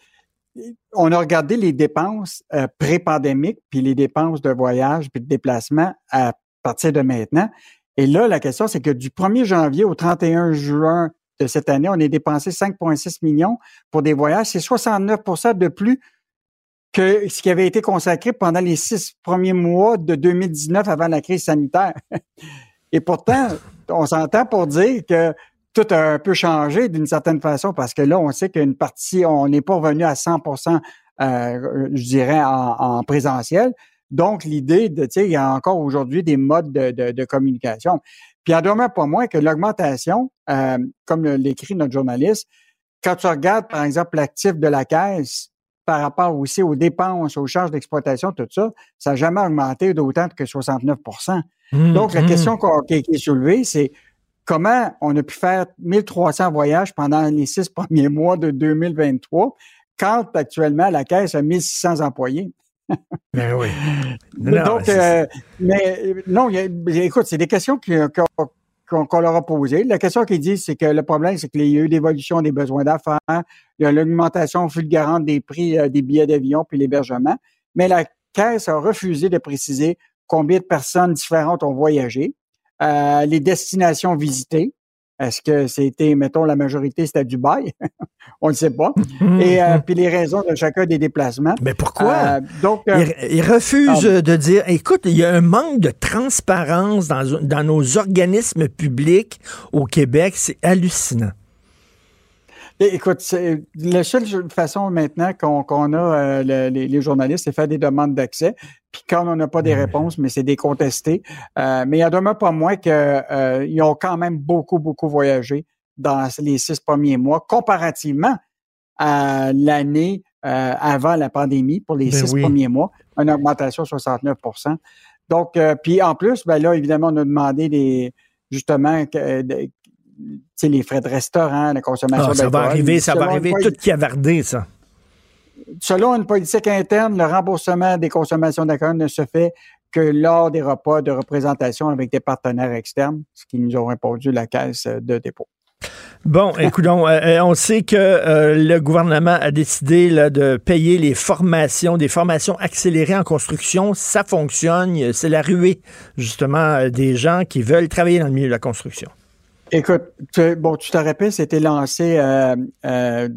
on a regardé les dépenses euh, pré-pandémiques, puis les dépenses de voyage, puis de déplacement à partir de maintenant. Et là, la question, c'est que du 1er janvier au 31 juin de cette année, on a dépensé 5,6 millions pour des voyages. C'est 69% de plus que ce qui avait été consacré pendant les six premiers mois de 2019 avant la crise sanitaire. Et pourtant, on s'entend pour dire que tout a un peu changé d'une certaine façon parce que là, on sait qu'une partie, on n'est pas revenu à 100% euh, je dirais, en, présentiel. Donc, l'idée de, tu sais, il y a encore aujourd'hui des modes de, communication. Puis, en demeure pas moins que l'augmentation, euh, comme l'écrit notre journaliste, quand tu regardes, par exemple, l'actif de la caisse par rapport aussi aux dépenses, aux charges d'exploitation, tout ça, ça n'a jamais augmenté d'autant que 69 Mmh, Donc, la mmh. question qui est soulevée, c'est comment on a pu faire 1300 voyages pendant les six premiers mois de 2023 quand actuellement la Caisse a 1600 employés? Ben oui. Donc, euh, mais non, écoute, c'est des questions qu'on leur a posées. La question qu'ils disent, c'est que le problème, c'est qu'il y a eu l'évolution des besoins d'affaires, il y a l'augmentation fulgurante des prix euh, des billets d'avion puis l'hébergement, mais la Caisse a refusé de préciser combien de personnes différentes ont voyagé, euh, les destinations visitées. Est-ce que c'était, mettons, la majorité, c'était Dubaï? On ne sait pas. Et euh, puis les raisons de chacun des déplacements. Mais pourquoi? Euh, donc, ils, refusent ah, de dire, écoute, il y a un manque de transparence dans, dans nos organismes publics au Québec. C'est hallucinant. Écoute, la seule façon maintenant qu'on a, euh, les, journalistes, c'est faire des demandes d'accès. Puis quand on n'a pas des réponses, mais c'est des contestés. Euh, mais il y a demeure pas moins qu'ils euh, ont quand même beaucoup, beaucoup voyagé dans les six premiers mois, comparativement à l'année avant la pandémie, pour les ben six premiers mois, une augmentation de 69% Donc, puis en plus, ben là, évidemment, on a demandé des justement les frais de restaurant, la consommation ah, Ça va arriver, ça va arriver tout qui a vardé, ça. Selon une politique interne, le remboursement des consommations d'alcool ne se fait que lors des repas de représentation avec des partenaires externes, ce qui nous ont répondu la caisse de dépôt. Bon, écoutons, euh, euh, on sait que euh, le gouvernement a décidé de payer les formations, des formations accélérées en construction. Ça fonctionne. C'est la ruée, justement, des gens qui veulent travailler dans le milieu de la construction. Écoute, tu, bon, tu te rappelles, c'était lancé euh, euh,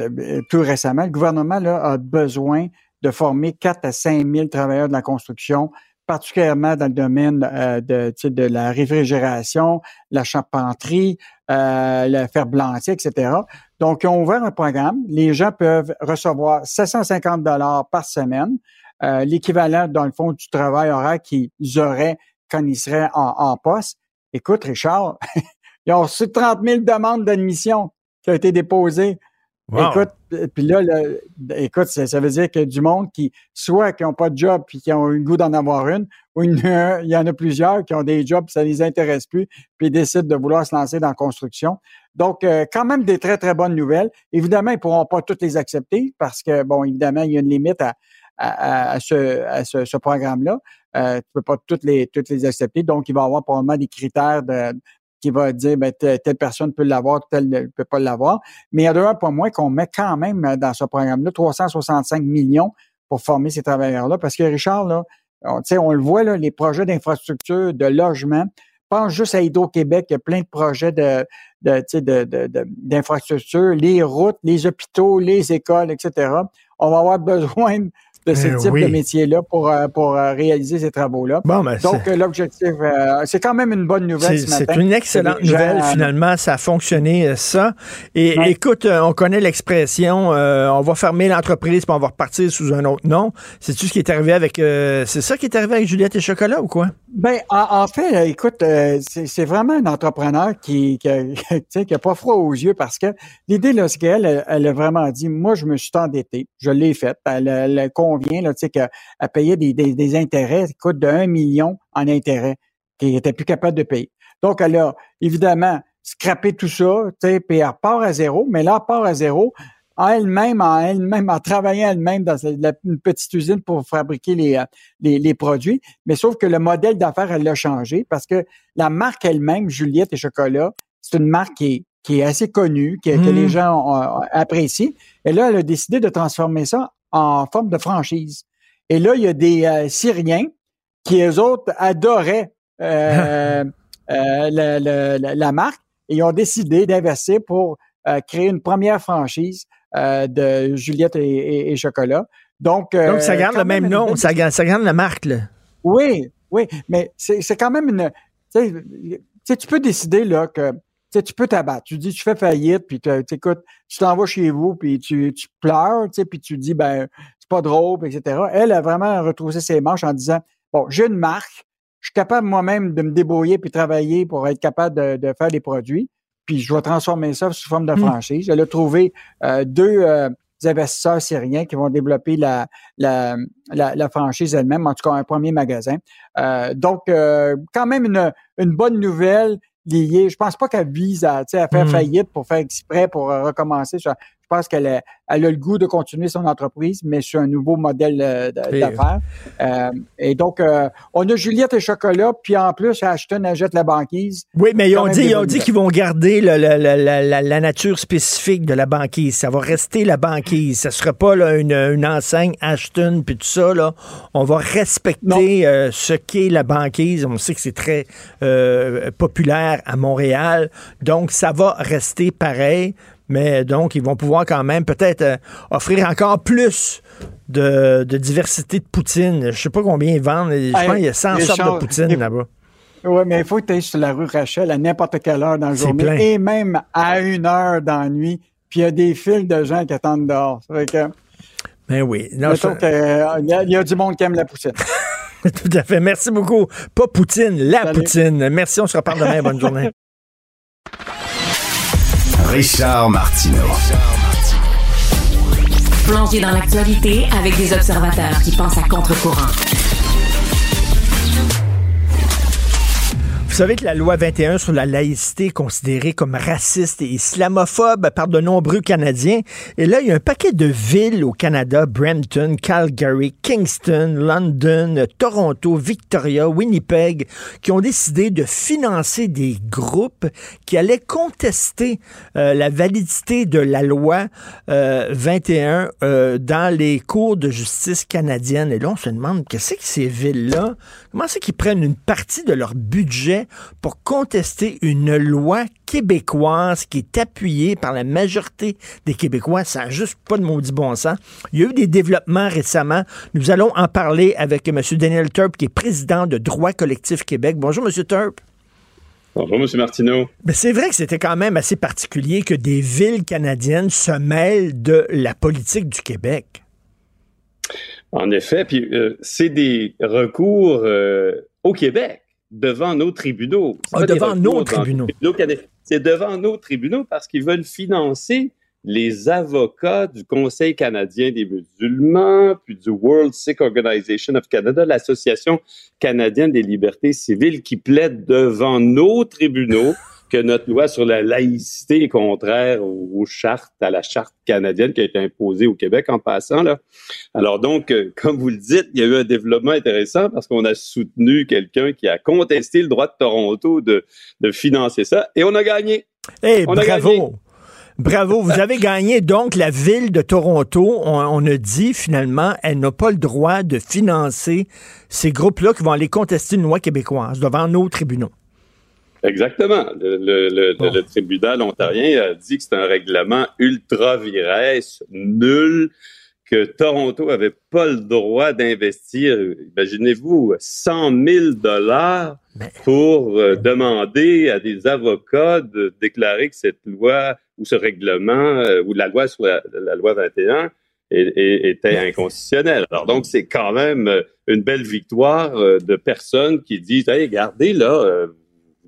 tout récemment. Le gouvernement là, a besoin de former 4 à 5 000 travailleurs de la construction, particulièrement dans le domaine euh, de, de la réfrigération, la charpenterie, euh, le fer blanchi, etc. Donc, ils ont ouvert un programme. Les gens peuvent recevoir 750 dollars par semaine, euh, l'équivalent, dans le fond, du travail horaire qu'ils auraient quand ils seraient en, en poste. Écoute, Richard, Ils ont reçu 30 000 demandes d'admission qui ont été déposées. Écoute, puis là, écoute, ça, veut dire que du monde qui, soit qui n'ont pas de job puis qui ont le goût d'en avoir une, ou il y en a plusieurs qui ont des jobs, ça ne les intéresse plus, puis ils décident de vouloir se lancer dans la construction. Donc, euh, quand même des très, très bonnes nouvelles. Évidemment, ils ne pourront pas toutes les accepter parce que, bon, évidemment, il y a une limite à, à, ce, à ce, programme-là. Euh, tu ne peux pas toutes les, toutes les accepter. Donc, il va y avoir probablement des critères de, qui va dire ben, telle, personne peut l'avoir, telle ne peut pas l'avoir. Mais il y a deux pour moi qu'on met quand même euh, dans ce programme-là 365 millions pour former ces travailleurs-là. Parce que Richard, là, on, on le voit, là, les projets d'infrastructure, de logement, pense juste à Hydro-Québec, il y a plein de projets de, d'infrastructures, les routes, les hôpitaux, les écoles, etc. On va avoir besoin de ce eh type de métier-là pour, euh, pour euh, réaliser ces travaux-là. Bon, ben, Donc, euh, l'objectif, c'est quand même une bonne nouvelle ce matin. C'est une excellente nouvelle, finalement. Ça a fonctionné, ça. Et écoute, on connaît l'expression, on va fermer l'entreprise puis on va repartir sous un autre nom. C'est-tu ce qui est arrivé avec... c'est ça qui est arrivé avec Juliette et Chocolat ou quoi? Ben, en, fait, écoute, c'est vraiment un entrepreneur qui qui, qui a pas froid aux yeux parce que l'idée, là, c'est qu'elle elle a vraiment dit, moi, je me suis endetté, je l'ai fait. Elle, elle, vient, là, tu sais, qu'elle payait des, des, des intérêts, coûte de 1 million en intérêts, qu'elle n'était plus capable de payer. Donc, elle a évidemment scrappé tout ça, tu sais, puis elle repart à zéro, mais là, elle part à zéro en elle-même, en elle-même, en travaillant elle-même dans une petite usine pour fabriquer les, les, les, produits. Mais sauf que le modèle d'affaires, elle l'a changé parce que la marque elle-même, Juliette et Chocolat, c'est une marque qui est, qui est assez connue, que, que les mmh. gens apprécient. Et là, elle a décidé de transformer ça en forme de franchise. Et là, il y a des euh, Syriens qui, eux autres, adoraient euh, euh, la, marque et ils ont décidé d'investir pour créer une première franchise de Juliette et, Chocolat. Donc, Donc, ça garde le même nom, ça garde, ça garde la marque. Là. Oui, oui, mais c'est quand même une... Tu peux décider là que tu peux t'abattre. Tu dis, tu fais faillite, puis tu écoutes, tu t'en vas chez vous, puis tu, tu pleures, puis tu dis, ben, c'est pas drôle, etc. Elle a vraiment retroussé ses manches en disant, bon, j'ai une marque, je suis capable moi-même de me débrouiller puis travailler pour être capable de, faire des produits, puis je vais transformer ça sous forme de mmh. franchise. Elle a trouvé euh, deux euh, investisseurs syriens qui vont développer la, la, la, franchise elle-même, en tout cas un premier magasin. Euh, donc, quand même une, une bonne nouvelle liée. Je pense pas qu'elle vise à, à faire hmm. faillite pour faire exprès, pour euh, recommencer. Je, pense qu'elle a, elle a le goût de continuer son entreprise, mais sur un nouveau modèle euh, d'affaires. Euh, et donc, on a Juliette et Chocolat, puis en plus, Ashton achète la banquise. Oui, mais ils ont dit, ils ont dit qu'ils vont garder la, la, nature spécifique de la banquise. Ça va rester la banquise. Ça ne sera pas là, une, une, enseigne Ashton, puis tout ça. Là. On va respecter ce qu'est la banquise. On sait que c'est très populaire à Montréal. Donc, ça va rester pareil. Mais donc, ils vont pouvoir quand même peut-être euh, offrir encore plus de, diversité de poutine. Je sais pas combien ils vendent. Je pense qu'il y a 100 sortes de poutine là-bas. Oui, mais il faut que tu sur la rue Rachel à n'importe quelle heure dans la journée et même à une heure dans la nuit. Puis il y a des files de gens qui attendent dehors. que, ben oui. Euh, il y, a du monde qui aime la poutine. Tout à fait. Merci beaucoup. Pas Poutine, la Poutine. Merci, on se reparle demain. Bonne journée. Richard Martineau. Plongé dans l'actualité avec des observateurs qui pensent à contre-courant. Vous savez que la loi 21 sur la laïcité est considérée comme raciste et islamophobe par de nombreux Canadiens. Et là, il y a un paquet de villes au Canada, Brampton, Calgary, Kingston, London, Toronto, Victoria, Winnipeg, qui ont décidé de financer des groupes qui allaient contester euh, la validité de la loi 21 euh, euh, dans les cours de justice canadiennes. Et là, on se demande, qu'est-ce que ces villes-là, comment c'est qu'ils prennent une partie de leur budget pour contester une loi québécoise qui est appuyée par la majorité des Québécois? Ça n'a juste pas de maudit bon sens. Il y a eu des développements récemment. Nous allons en parler avec M. Daniel Turp, qui est président de Droit collectif Québec. Bonjour, M. Turp. Bonjour, M. Martineau. c'est vrai que c'était quand même assez particulier que des villes canadiennes se mêlent de la politique du Québec. En effet, puis euh, c'est des recours euh, au Québec devant nos tribunaux. Ah, devant nos tribunaux. C'est devant nos tribunaux parce qu'ils veulent financer les avocats du Conseil canadien des musulmans, puis du World Sikh Organization of Canada, l'Association canadienne des libertés civiles, qui plaident devant nos tribunaux que notre loi sur la laïcité est contraire aux, chartes, à la charte canadienne qui a été imposée au Québec en passant. Là. Alors donc, euh, comme vous le dites, il y a eu un développement intéressant parce qu'on a soutenu quelqu'un qui a contesté le droit de Toronto de, de financer ça et on a gagné. Eh, bravo! Bravo, vous avez gagné. Donc, la ville de Toronto, on, a dit finalement, elle n'a pas le droit de financer ces groupes-là qui vont aller contester une loi québécoise devant nos tribunaux. Exactement. Le, tribunal ontarien a dit que c'est un règlement ultra vires, nul, que Toronto avait pas le droit d'investir, imaginez-vous, 100 000 dollars pour euh, demander à des avocats de déclarer que cette loi ou ce règlement euh, ou la loi sur la, loi 21 était inconstitutionnelle. Alors donc c'est quand même euh, une belle victoire de personnes qui disent, hey, regardez là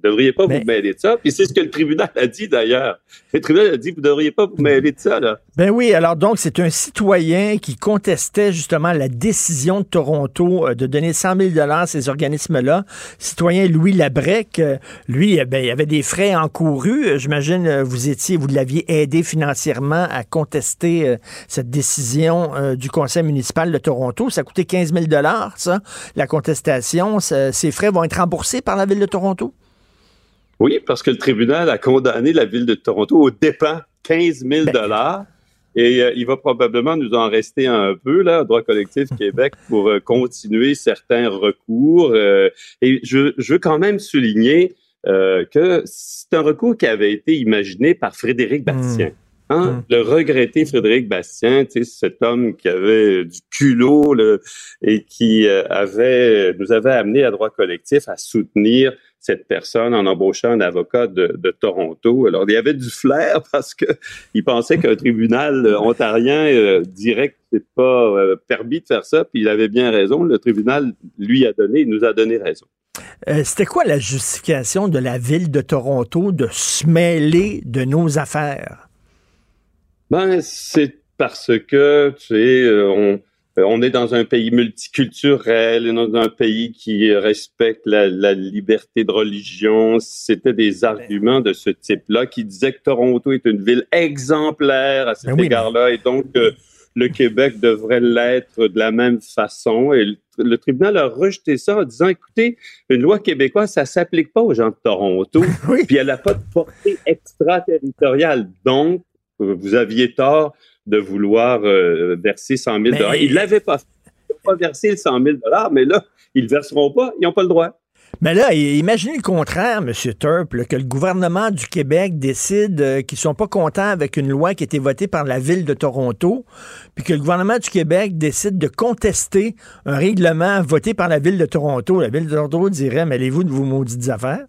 devriez pas vous mêler de ça. Puis c'est ce que le tribunal a dit d'ailleurs. Le tribunal a dit vous devriez pas vous mêler de ça là. Ben oui, alors donc c'est un citoyen qui contestait justement la décision de Toronto euh, de donner 100 000 dollars à ces organismes-là. Citoyen Louis Labrec, euh, lui, euh, ben, il avait des frais encourus. J'imagine vous étiez, vous l'aviez aidé financièrement à contester cette décision du Conseil municipal de Toronto. Ça coûtait 15 000 dollars, ça, la contestation. ces frais vont être remboursés par la ville de Toronto? Oui, parce que le tribunal a condamné la ville de Toronto au dépens 15 000 ben. dollars. Et euh, il va probablement nous en rester un peu, là, droit collectif Québec, pour euh, continuer certains recours. Euh, et je, je, veux quand même souligner que c'est un recours qui avait été imaginé par Frédéric hmm. Bastien. Hein? Hmm. Le regretté Frédéric Bastien, cet homme qui avait du culot là, et qui avait nous avait amené à droit collectif à soutenir cette personne en embauchant un avocat de, Toronto. Alors, il y avait du flair parce que il pensait qu'un tribunal euh, ontarien euh, que c'est pas euh, permis de faire ça, puis il avait bien raison. Le tribunal lui a donné, il nous a donné raison. C'était quoi la justification de la ville de Toronto de se mêler de nos affaires? Ben, c'est parce que, tu sais, on, euh, on est dans un pays multiculturel, dans un pays qui respecte la, liberté de religion. C'était des arguments de ce type-là qui disaient que Toronto est une ville exemplaire à cet ben égard-là et donc euh, le Québec devrait l'être de la même façon. Et le, tribunal a rejeté ça en disant, écoutez, une loi québécoise, ça s'applique pas aux gens de Toronto, puis elle n'a pas de portée extraterritoriale. Donc, vous aviez tort de vouloir euh, verser 100 000 dollars. Ils l'avaient pas fait. Ils n'ont pas versé le 100 000 dollars, mais là, ils ne verseront pas. Ils n'ont pas le droit. Mais là, imaginez le contraire, M. Turp, que le gouvernement du Québec décide euh, qu'ils ne sont pas contents avec une loi qui a été votée par la ville de Toronto, puis que le gouvernement du Québec décide de contester un règlement voté par la ville de Toronto. La ville de Toronto dirait, mêlez-vous de vos maudites affaires?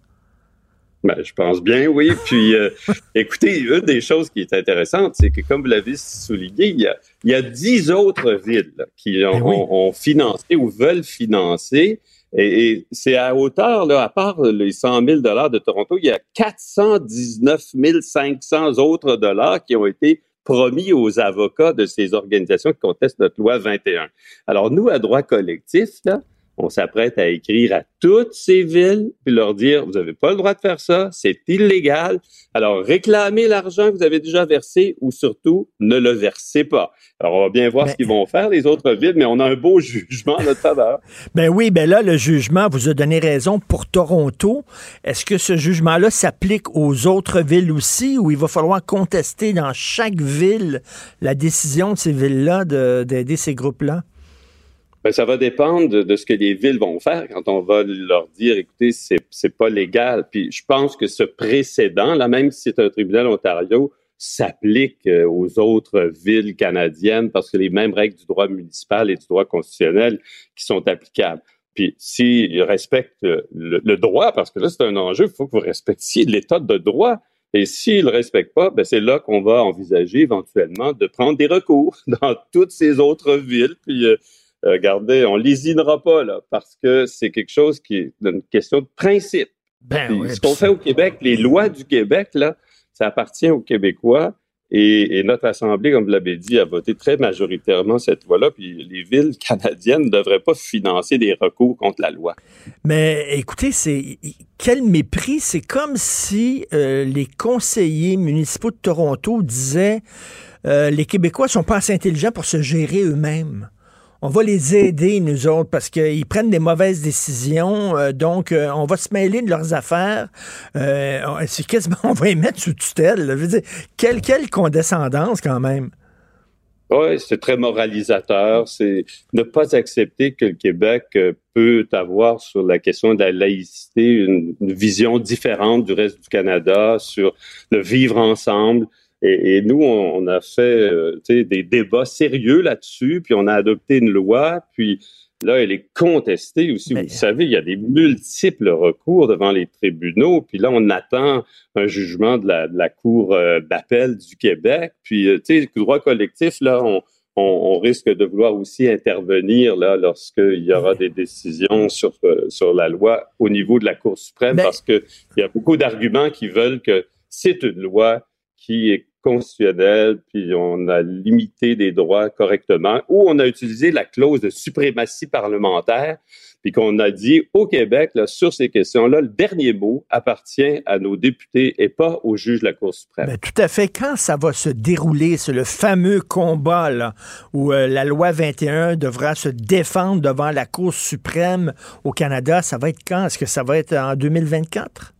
Ben, je pense bien, oui. Puis, euh, écoutez, une des choses qui est intéressante, c'est que, comme vous l'avez souligné, il y a, il y a dix autres villes qui ben ont, financé ou veulent financer. Et, c'est à hauteur, là, à part les 100 000 dollars de Toronto, il y a 419 500 autres dollars qui ont été promis aux avocats de ces organisations qui contestent notre loi 21. Alors, nous, à droit collectif, là, on s'apprête à écrire à toutes ces villes puis leur dire vous n'avez pas le droit de faire ça, c'est illégal. Alors réclamez l'argent que vous avez déjà versé ou surtout ne le versez pas. Alors on va bien voir ce qu'ils vont faire les autres villes, mais on a un beau jugement à notre faveur. Ben oui, ben là le jugement vous a donné raison pour Toronto. Est-ce que ce jugement-là s'applique aux autres villes aussi ou il va falloir contester dans chaque ville la décision de ces villes-là d'aider ces groupes-là? Ben, ça va dépendre de, ce que les villes vont faire quand on va leur dire, écoutez, c'est, c'est pas légal. Puis je pense que ce précédent, là, même si c'est un tribunal Ontario, s'applique euh, aux autres villes canadiennes parce que les mêmes règles du droit municipal et du droit constitutionnel qui sont applicables. Puis s'ils respectent le, droit, parce que là, c'est un enjeu, il faut que vous respectiez l'état de droit. Et s'ils ne respectent pas, ben c'est là qu'on va envisager éventuellement de prendre des recours dans toutes ces autres villes. Puis euh, regardez, on lésinera pas là, parce que c'est quelque chose qui est une question de principe. Ben ce qu'on fait au Québec, les lois du Québec là, ça appartient aux Québécois. Et, notre Assemblée, comme vous l'avez dit, a voté très majoritairement cette loi-là. Puis les villes canadiennes ne devraient pas financer des recours contre la loi. Mais écoutez, c'est quel mépris. C'est comme si euh, les conseillers municipaux de Toronto disaient euh, les Québécois sont pas assez intelligents pour se gérer eux-mêmes on va les aider, nous autres, parce qu'ils prennent des mauvaises décisions. Euh, donc, euh, on va se mêler de leurs affaires. Euh, on va les mettre sous tutelle. Quelle condescendance quand même. Oui, c'est très moralisateur. C'est ne pas accepter que le Québec peut avoir sur la question de la laïcité une vision différente du reste du Canada sur le vivre ensemble. Et, nous, on, a fait euh, des débats sérieux là-dessus, puis on a adopté une loi, puis là, elle est contestée aussi. Vous savez, il y a des multiples recours devant les tribunaux, puis là, on attend un jugement de la, Cour euh, d'appel du Québec. Puis, euh, tu sais, le droit collectif, là, on, on, risque de vouloir aussi intervenir là lorsqu'il y aura des décisions sur, sur la loi au niveau de la Cour suprême, parce qu'il y a beaucoup d'arguments qui veulent que c'est une loi qui est constitutionnel, puis on a limité des droits correctement, ou on a utilisé la clause de suprématie parlementaire, puis qu'on a dit au Québec, sur ces questions-là, le dernier mot appartient à nos députés et pas aux juges de la Cour suprême. Ben, tout à fait. Quand ça va se dérouler, c'est le fameux combat où euh, la loi 21 devra se défendre devant la Cour suprême au Canada, ça va être quand? Est-ce que ça va être en 2024?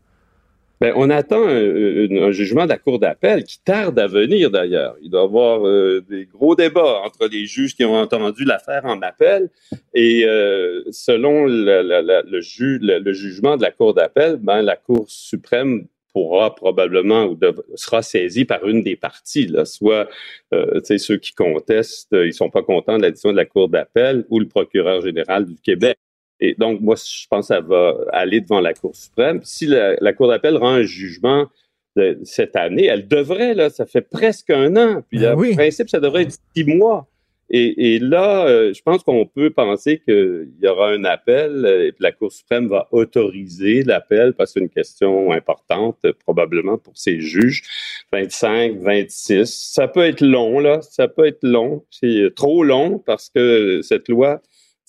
Ben, on attend un, jugement de la Cour d'appel qui tarde à venir d'ailleurs. Il doit y avoir euh, des gros débats entre les juges qui ont entendu l'affaire en appel et euh, selon le, le, jugement de la Cour d'appel, ben, la Cour suprême pourra probablement ou sera saisie par une des parties, là, soit euh, ceux qui contestent, ils sont pas contents de la décision de la Cour d'appel ou le procureur général du Québec. Et donc, moi, je pense que ça va aller devant la Cour suprême. Si la, Cour d'appel rend un jugement de, cette année, elle devrait, là, ça fait presque un an. Puis, ben en principe, ça devrait être six mois. Et, là, euh, je pense qu'on peut penser qu'il y aura un appel et que la Cour suprême va autoriser l'appel parce que c'est une question importante probablement pour ces juges. 25, 26, ça peut être long, là, ça peut être long. C'est trop long parce que cette loi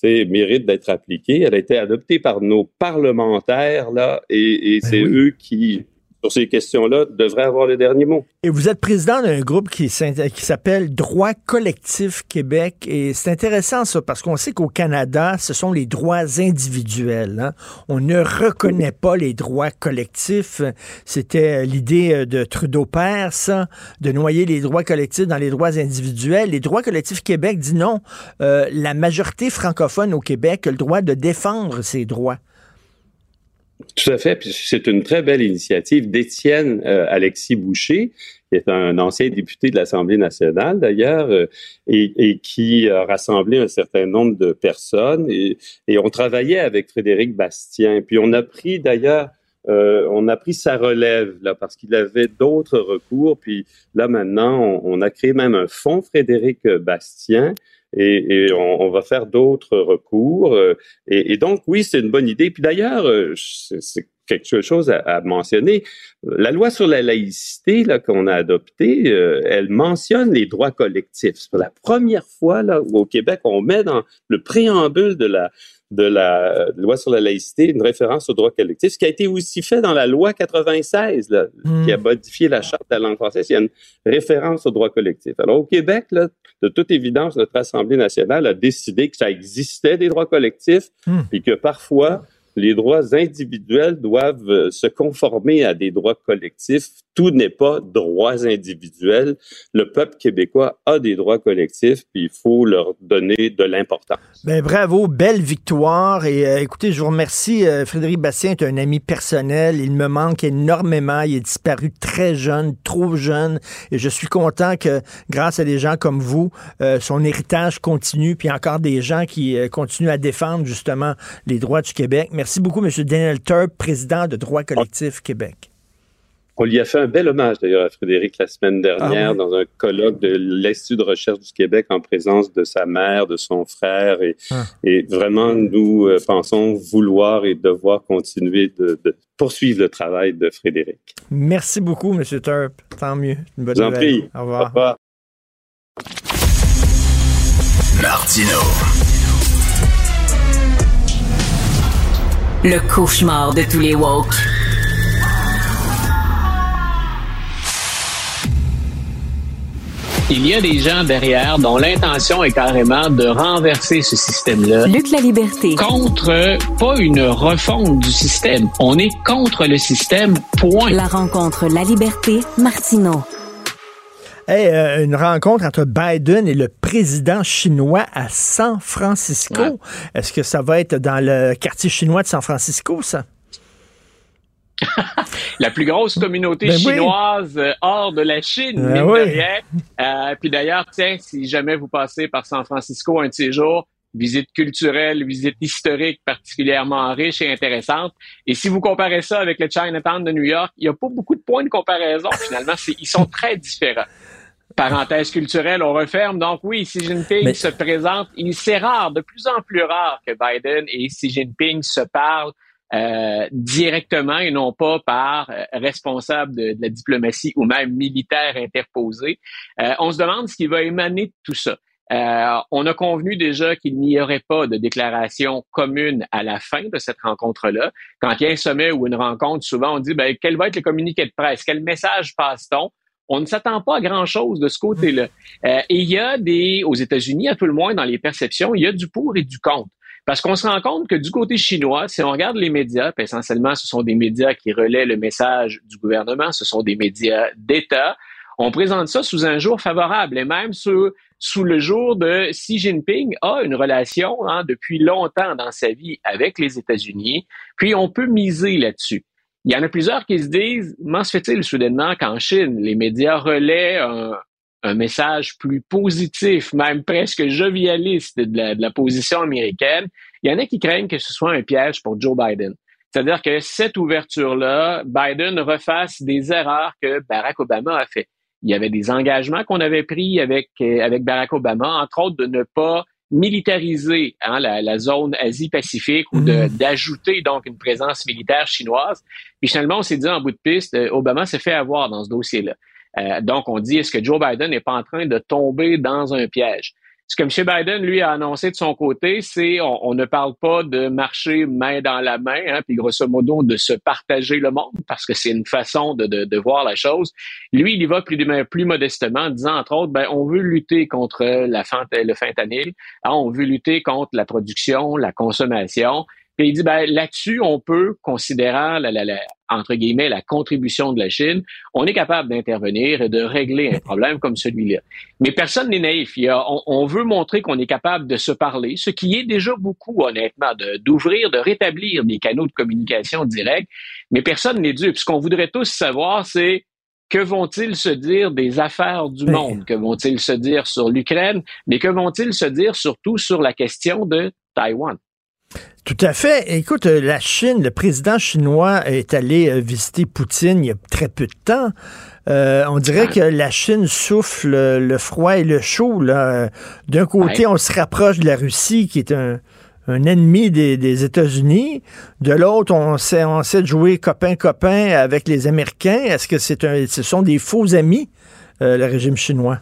mérite d'être appliquée. Elle a été adoptée par nos parlementaires, là, et, ben c'est eux qui sur ces questions-là, devrait avoir le dernier mot. Et vous êtes président d'un groupe qui, s'appelle Droit collectif Québec. Et c'est intéressant ça, parce qu'on sait qu'au Canada, ce sont les droits individuels. Hein. On ne reconnaît pas les droits collectifs. C'était l'idée de Trudeau Père, ça, de noyer les droits collectifs dans les droits individuels. Les droits collectifs Québec dit non. Euh, la majorité francophone au Québec a le droit de défendre ses droits. Tout à fait. C'est une très belle initiative d'Étienne euh, Alexis Boucher, qui est un ancien député de l'Assemblée nationale d'ailleurs, euh, et, qui a rassemblé un certain nombre de personnes. Et, on travaillait avec Frédéric Bastien. Puis on a pris d'ailleurs euh, on a pris sa relève là parce qu'il avait d'autres recours. Puis là maintenant, on, a créé même un fonds Frédéric Bastien et, on, va faire d'autres recours. Euh, et, donc, oui, c'est une bonne idée. Puis d'ailleurs, euh, c'est quelque chose à, mentionner. La loi sur la laïcité là qu'on a adoptée, euh, elle mentionne les droits collectifs. C'est la première fois là où au Québec on met dans le préambule de la de la loi sur la laïcité, une référence au droit collectif, ce qui a été aussi fait dans la loi 96, là, hmm. qui a modifié la charte de la langue française. Il y a une référence au droit collectif. Alors, au Québec, là, de toute évidence, notre Assemblée nationale a décidé que ça existait des droits collectifs hmm. et que parfois, les droits individuels doivent euh, se conformer à des droits collectifs. Tout n'est pas droits individuels. Le peuple québécois a des droits collectifs, puis il faut leur donner de l'importance. Ben, bravo, belle victoire. Et euh, écoutez, je vous remercie. Euh, Frédéric Bastien est un ami personnel. Il me manque énormément. Il est disparu très jeune, trop jeune. Et je suis content que, grâce à des gens comme vous, son héritage continue, puis encore des gens qui continuent à défendre justement les droits du Québec. Merci Merci beaucoup, M. Daniel Turp, président de Droit collectif Québec. On lui a fait un bel hommage d'ailleurs à Frédéric la semaine dernière ah dans un colloque de l'Institut de recherche du Québec en présence de sa mère, de son frère. Et, ah. et vraiment, nous euh, pensons vouloir et devoir continuer de, de, poursuivre le travail de Frédéric. Merci beaucoup, M. Turp. Tant mieux. Une bonne nouvelle. Prie. Au revoir. Au revoir. Martino. Le cauchemar de tous les woke. Il y a des gens derrière dont l'intention est carrément de renverser ce système-là. Luc la liberté. Contre, pas une refonte du système. On est contre le système, point. La rencontre La Liberté, Martineau. Hey, euh, une rencontre entre Biden et le président chinois à San Francisco. Est-ce que ça va être dans le quartier chinois de San Francisco, ça? la plus grosse communauté ben chinoise euh, hors de la Chine, ben euh, puis d'ailleurs, tiens, si jamais vous passez par San Francisco un de ces jours, visite culturelle, visite historique particulièrement riche et intéressante. Et si vous comparez ça avec le Chinatown de New York, il n'y a pas beaucoup de points de comparaison finalement. Ils sont très différents. Parenthèse culturelle, on referme. Donc oui, Xi Jinping se présente. Il c'est rare, de plus en plus rare que Biden et Xi Jinping se parlent euh, directement et non pas par euh, responsable de, la diplomatie ou même militaire interposé. Euh, on se demande ce qui va émaner de tout ça. on a convenu déjà qu'il n'y aurait pas de déclaration commune à la fin de cette rencontre-là. Quand il y a un sommet ou une rencontre, souvent on dit ben, quel va être le communiqué de presse, quel message passe-t-on? On ne s'attend pas à grand-chose de ce côté-là. et il y a des, aux États-Unis, à tout le moins dans les perceptions, il y a du pour et du contre. Parce qu'on se rend compte que du côté chinois, si on regarde les médias, puis essentiellement, ce sont des médias qui relaient le message du gouvernement, ce sont des médias d'État, on présente ça sous un jour favorable et même sous, sous le jour de Xi Jinping a une relation hein, depuis longtemps dans sa vie avec les États-Unis, puis on peut miser là-dessus. Il y en a plusieurs qui se disent, comment se fait-il soudainement qu'en Chine, les médias relaient un, message plus positif, même presque jovialiste de la, position américaine, il y en a qui craignent que ce soit un piège pour Joe Biden. C'est-à-dire que cette ouverture-là, Biden refasse des erreurs que Barack Obama a fait. Il y avait des engagements qu'on avait pris avec, avec Barack Obama, entre autres de ne pas militariser hein, la, zone Asie-Pacifique ou mm-hmm. d'ajouter donc une présence militaire chinoise. Puis finalement, on s'est dit en bout de piste, euh, Obama s'est fait avoir dans ce dossier-là. Euh, donc, on dit, est-ce que Joe Biden n'est pas en train de tomber dans un piège? Ce que M. Biden, lui, a annoncé de son côté, c'est on, ne parle pas de marcher main dans la main, hein, puis grosso modo de se partager le monde, parce que c'est une façon de, voir la chose. Lui, il y va plus, plus modestement, en disant, entre autres, ben, on veut lutter contre la le fentanyl, hein, on veut lutter contre la production, la consommation, puis il dit, ben, là-dessus, on peut, considérant la, la, entre guillemets, la contribution de la Chine, on est capable d'intervenir et de régler un problème comme celui-là. Mais personne n'est naïf. on, veut montrer qu'on est capable de se parler, ce qui est déjà beaucoup, honnêtement, d'ouvrir, de, rétablir des canaux de communication directs. Mais personne n'est dupe. Ce qu'on voudrait tous savoir, c'est que vont-ils se dire des affaires du monde? Que vont-ils se dire sur l'Ukraine? Mais que vont-ils se dire surtout sur la question de Taïwan? Tout à fait. Écoute, euh, la Chine, le président chinois est allé euh, visiter Poutine il y a très peu de temps. Euh, on dirait que la Chine souffle le froid et le chaud. D'un côté, on se rapproche de la Russie, qui est un, ennemi des, États-Unis. De l'autre, on sait, on sait jouer copain-copain avec les Américains. Est-ce que c'est un, ce sont des faux amis, le régime chinois?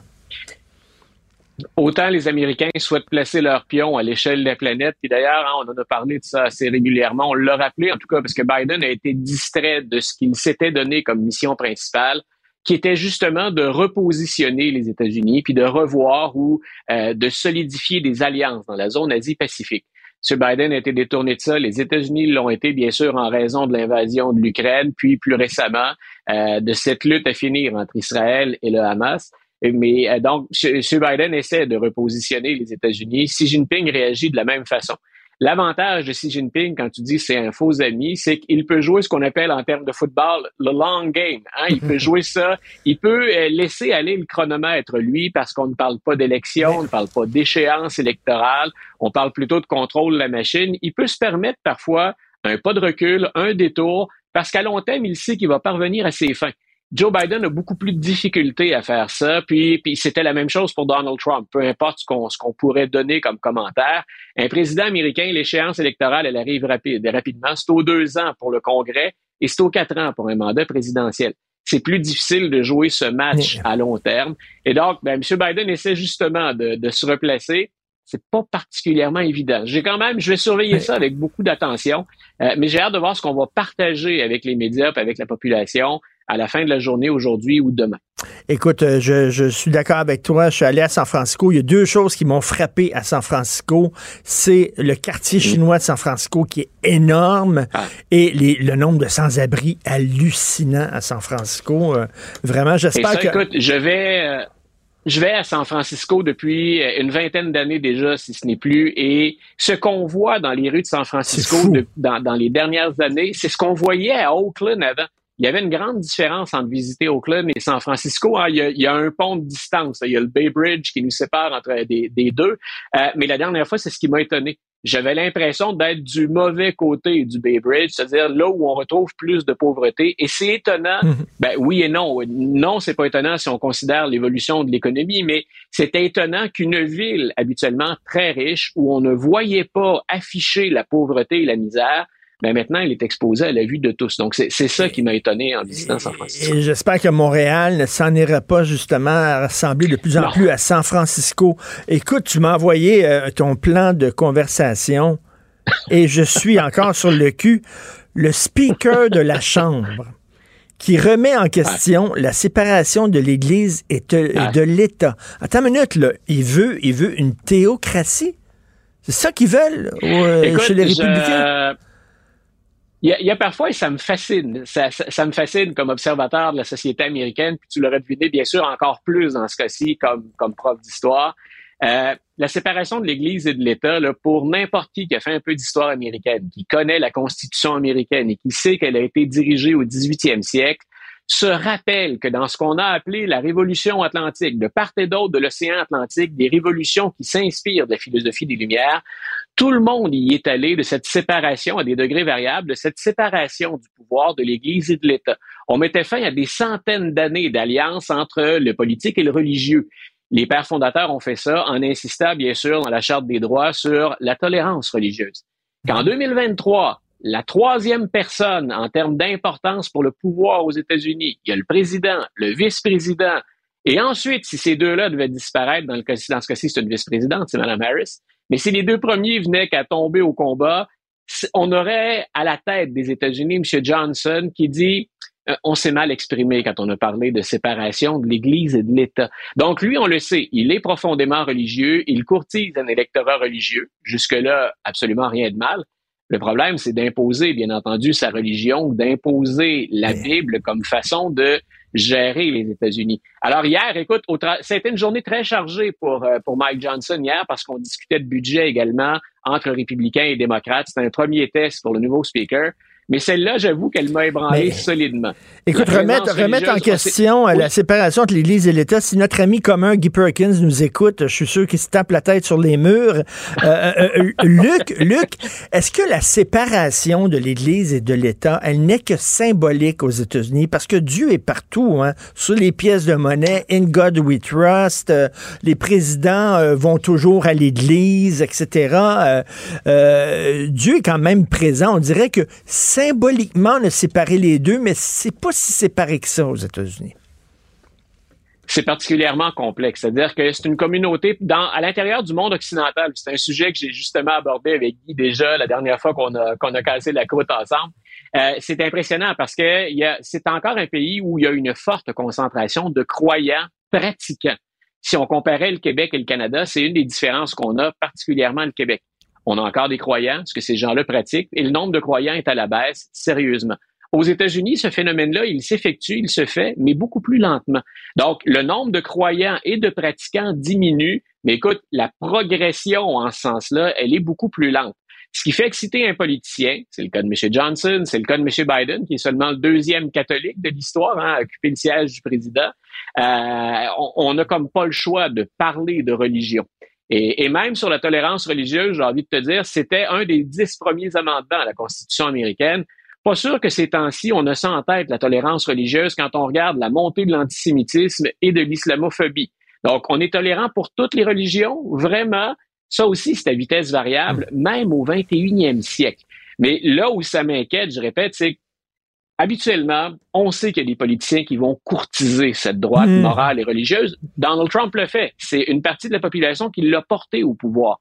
Autant les Américains souhaitent placer leur pion à l'échelle de la planète, puis d'ailleurs, hein, on en a parlé de ça assez régulièrement, on l'a rappelé en tout cas parce que Biden a été distrait de ce qu'il s'était donné comme mission principale, qui était justement de repositionner les États-Unis, puis de revoir ou euh, de solidifier des alliances dans la zone Asie-Pacifique. M. Biden a été détourné de ça. Les États-Unis l'ont été, bien sûr, en raison de l'invasion de l'Ukraine, puis plus récemment euh, de cette lutte à finir entre Israël et le Hamas. Mais euh, donc, M. Biden essaie de repositionner les États-Unis. Xi Jinping réagit de la même façon. L'avantage de Xi Jinping, quand tu dis c'est un faux ami, c'est qu'il peut jouer ce qu'on appelle en termes de football le long game. Hein? Il peut jouer ça. Il peut euh, laisser aller le chronomètre, lui, parce qu'on ne parle pas d'élection, on ne parle pas d'échéance électorale, on parle plutôt de contrôle de la machine. Il peut se permettre parfois un pas de recul, un détour, parce qu'à long terme, il sait qu'il va parvenir à ses fins. Joe Biden a beaucoup plus de difficultés à faire ça. Puis, puis c'était la même chose pour Donald Trump. Peu importe ce qu'on ce qu'on pourrait donner comme commentaire, un président américain, l'échéance électorale, elle arrive rapide, rapidement. C'est aux deux ans pour le Congrès et c'est aux quatre ans pour un mandat présidentiel. C'est plus difficile de jouer ce match à long terme. Et donc, ben, M. Biden essaie justement de, de se replacer c'est pas particulièrement évident. J'ai quand même, je vais surveiller ça avec beaucoup d'attention, euh, mais j'ai hâte de voir ce qu'on va partager avec les médias avec la population à la fin de la journée aujourd'hui ou demain. Écoute, euh, je, je suis d'accord avec toi. Je suis allé à San Francisco. Il y a deux choses qui m'ont frappé à San Francisco. C'est le quartier mm. chinois de San Francisco qui est énorme ah. et les, le nombre de sans-abri hallucinant à San Francisco. Euh, vraiment, j'espère que... Écoute, je vais... Je vais à San Francisco depuis euh, une vingtaine d'années déjà, si ce n'est plus, et ce qu'on voit dans les rues de San Francisco dans, les dernières années, c'est ce qu'on voyait à Oakland avant. Il y avait une grande différence entre visiter Oakland et San Francisco. Hein. Il, y a, un pont de distance. Il y a le Bay Bridge qui nous sépare entre des, deux. Euh, mais la dernière fois, c'est ce qui m'a étonné j'avais l'impression d'être du mauvais côté du Bay Bridge, c'est-à-dire là où on retrouve plus de pauvreté. Et c'est étonnant. Mhm. Ben oui et non. Non, c'est pas étonnant si on considère l'évolution de l'économie, mais c'était étonnant qu'une ville habituellement très riche où on ne voyait pas afficher la pauvreté et la misère mais maintenant, il est exposé à la vue de tous. Donc, c'est ça qui m'a étonné en visitant San Francisco. Et j'espère que Montréal ne s'en ira pas justement à ressembler de plus en plus à San Francisco. Écoute, tu m'as envoyé euh, ton plan de conversation et je suis encore sur le cul. Le speaker de la Chambre qui remet en question la séparation de l'Église et de, l'État. Attends une minute, là. Il veut, il veut une théocratie? C'est ça qu'ils veulent euh, chez les républicains? Il y, a, parfois, et ça me fascine, ça, me fascine comme observateur de la société américaine, puis tu l'aurais deviné bien sûr encore plus dans ce cas-ci comme, comme prof d'histoire. Euh, la séparation de l'Église et de l'État, pour n'importe qui qui a fait un peu d'histoire américaine, qui connaît la Constitution américaine et qui sait qu'elle a été dirigée au 18e siècle, se rappelle que dans ce qu'on a appelé la révolution atlantique, de part et d'autre de l'océan Atlantique, des révolutions qui s'inspirent de la philosophie des Lumières, tout le monde y est allé de cette séparation à des degrés variables, de cette séparation du pouvoir de l'Église et de l'État. On mettait fin à des centaines d'années d'alliance entre le politique et le religieux. Les pères fondateurs ont fait ça en insistant, bien sûr, dans la Charte des droits sur la tolérance religieuse. Qu'en 2023, la troisième personne en termes d'importance pour le pouvoir aux États-Unis, il y a le président, le vice-président, et ensuite, si ces deux-là devaient disparaître, dans, le cas, dans ce cas-ci, c'est une vice-présidente, c'est Mme Harris, mais si les deux premiers venaient qu'à tomber au combat, on aurait à la tête des États-Unis M. Johnson qui dit euh, on s'est mal exprimé quand on a parlé de séparation de l'Église et de l'État. Donc lui, on le sait, il est profondément religieux, il courtise un électorat religieux. Jusque-là, absolument rien de mal. Le problème, c'est d'imposer, bien entendu, sa religion, d'imposer la Bible comme façon de gérer les États-Unis. Alors hier, écoute, été une journée très chargée pour, euh, pour Mike Johnson hier parce qu'on discutait de budget également entre républicains et démocrates. C'était un premier test pour le nouveau speaker. Mais celle-là, j'avoue qu'elle m'a ébranlé solidement. Écoute, remettre, remettre en question la séparation entre l'Église et l'État. Si notre ami commun Guy Perkins nous écoute, je suis sûr qu'il se tape la tête sur les murs. Euh, euh, euh, Luc, Luc, est-ce que la séparation de l'Église et de l'État, elle n'est que symbolique aux États-Unis? Parce que Dieu est partout, hein, sur les pièces de monnaie, In God We Trust, les présidents vont toujours à l'Église, etc. Dieu est quand même présent. On dirait que symboliquement, on a séparé les deux, mais c'est pas si séparé que ça aux États-Unis. C'est particulièrement complexe. C'est-à-dire que c'est une communauté à l'intérieur du monde occidental. C'est un sujet que j'ai justement abordé avec Guy déjà la dernière fois qu'on a, a cassé la croûte ensemble. Euh, c'est impressionnant parce que c'est encore un pays où il y a une forte concentration de croyants pratiquants. Si on comparait le Québec et le Canada, c'est une des différences qu'on a, particulièrement le Québec. On a encore des croyants, ce que ces gens-là pratiquent, et le nombre de croyants est à la baisse, sérieusement. Aux États-Unis, ce phénomène-là, il s'effectue, il se fait, mais beaucoup plus lentement. Donc, le nombre de croyants et de pratiquants diminue, mais écoute, la progression en ce sens-là, elle est beaucoup plus lente. Ce qui fait exciter un politicien, c'est le cas de M. Johnson, c'est le cas de M. Biden, qui est seulement le deuxième catholique de l'histoire hein, à occuper le siège du président. Euh, on n'a comme pas le choix de parler de religion. Et, même sur la tolérance religieuse, j'ai envie de te dire, c'était un des dix premiers amendements à la Constitution américaine pas sûr que ces temps-ci, on a ça en tête, la tolérance religieuse, quand on regarde la montée de l'antisémitisme et de l'islamophobie. Donc, on est tolérant pour toutes les religions, vraiment. Ça aussi, c'est à vitesse variable, même au 21e siècle. Mais là où ça m'inquiète, je répète, c'est habituellement, on sait qu'il y a des politiciens qui vont courtiser cette droite hmm. morale et religieuse. Donald Trump le fait. C'est une partie de la population qui l'a porté au pouvoir.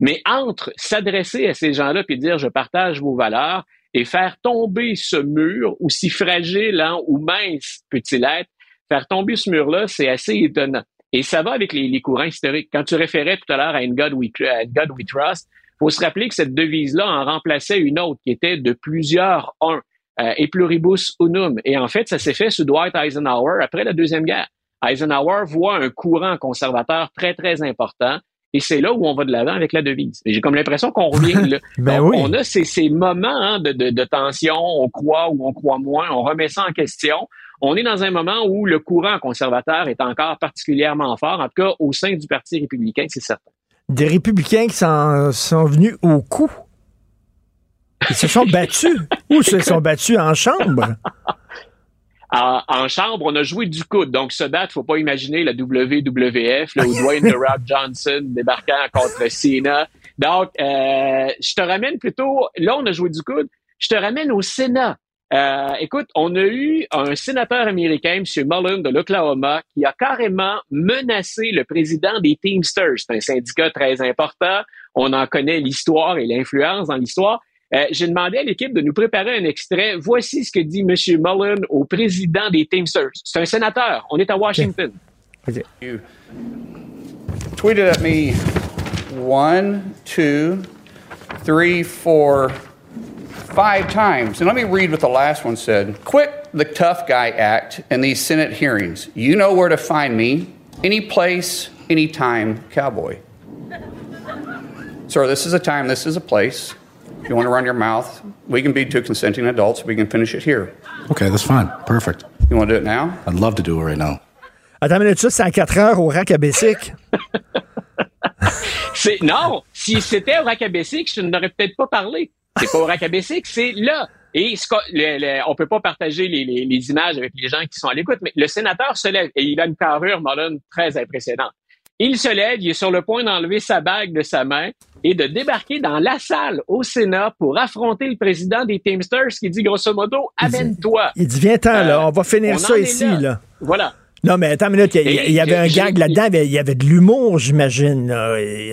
Mais entre s'adresser à ces gens-là et dire je partage vos valeurs et faire tomber ce mur, aussi fragile hein, ou mince peut-il être, faire tomber ce mur-là, c'est assez étonnant. Et ça va avec les, courants historiques. Quand tu référais tout à l'heure à God We, God We Trust, faut se rappeler que cette devise-là en remplaçait une autre qui était de plusieurs uns euh, et pluribus unum. Et en fait, ça s'est fait sous Dwight Eisenhower après la Deuxième Guerre. Eisenhower voit un courant conservateur très, très important. Et c'est là où on va de l'avant avec la devise. J'ai comme l'impression qu'on revient là. ben oui. On a ces, ces moments hein, de, de, de, tension, on croit ou on croit moins, on remet ça en question. On est dans un moment où le courant conservateur est encore particulièrement fort, en tout cas au sein du Parti républicain, c'est certain. Des républicains qui sont, sont venus au coup ils se sont battus. Où se sont battus? En chambre? En, chambre, on a joué du coude. Donc, ce date, faut pas imaginer la WWF, là, où Dwayne The Rock Johnson débarquant contre Cena. Donc, euh, je te ramène plutôt, là, on a joué du coude. Je te ramène au Sénat. Euh, écoute, on a eu un sénateur américain, M. Mullen de l'Oklahoma, qui a carrément menacé le président des Teamsters. C'est un syndicat très important. On en connaît l'histoire et l'influence dans l'histoire. Euh, j'ai demandé à l'équipe de nous préparer un extrait. Voici ce que dit M. Mullen au président des Teamsters. C'est un sénateur. On est à Washington. Okay. You tweeted at me one, two, three, four, five times. And let me read what the last one said. Quit the tough guy act in these Senate hearings. You know where to find me. Any place, anytime, cowboy. Sir, this is a time, this is a place. If you want to run your mouth, we can be two consenting adults. We can finish it here. Okay, that's fine. Perfect. You want to do it now? I'd love to do it right now. Attends une minute, ça, c'est à 4 heures au rack à Bessic. non, si c'était au rack à Bessic, je n'aurais peut-être pas parlé. C'est pas au rack à Bessic, c'est là. Et ce, le, le, on peut pas partager les, les, les, images avec les gens qui sont à l'écoute, mais le sénateur se lève et il a une carrure moderne très impressionnante. Il se lève, il est sur le point d'enlever sa bague de sa main et de débarquer dans la salle au Sénat pour affronter le président des Teamsters qui dit grosso modo amène-toi. Il dit viens-t'en là, on va finir ça ici là. Voilà. Non, mais attends une minute, il y, avait un gag là-dedans, il y avait de l'humour, j'imagine.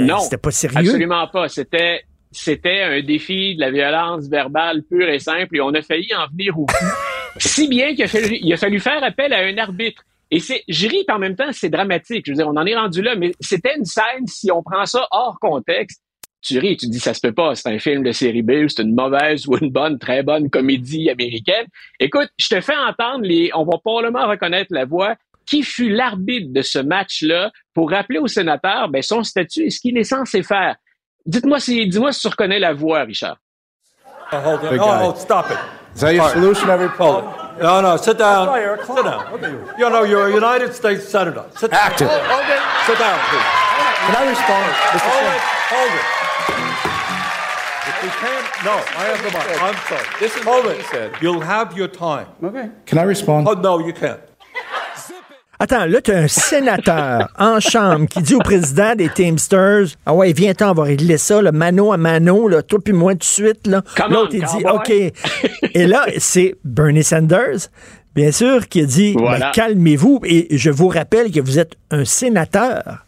Non, c'était pas sérieux. Absolument pas. C'était c'était un défi de la violence verbale pure et simple et on a failli en venir au bout. si bien qu'il a fallu, il a fallu faire appel à un arbitre. Et c'est, je ris, en même temps, c'est dramatique. Je veux dire, on en est rendu là, mais c'était une scène, si on prend ça hors contexte, tu ris, tu dis ça se peut pas, c'est un film de série B, c'est une mauvaise ou une bonne, très bonne comédie américaine. Écoute, je te fais entendre les, on va probablement reconnaître la voix. Qui fut l'arbitre de ce match-là pour rappeler au sénateur ben, son statut et ce qu'il est censé faire? Dites-moi si, dis-moi si tu reconnais la voix, Richard. Oh, hold on. Oh, oh, stop it. Is that your solution, every poll? No, no, sit down. Sit down. You know, you're a United States Senator. Sit down. Active. Okay. Sit down, please. Can I respond? Hold it. Hold it. We can't. No, I have the mic. I'm sorry. This is Hold what he said. You'll have your time. Okay. Can I respond? Oh, no, you can't. Attends, là, tu as un sénateur en chambre qui dit au président des Teamsters Ah ouais, viens-t'en, on va régler ça, là, mano à mano, là, toi puis moi tout de suite. L'autre, il dit OK. Et là, c'est Bernie Sanders, bien sûr, qui a dit ben, Calmez-vous. Et je vous rappelle que vous êtes un sénateur.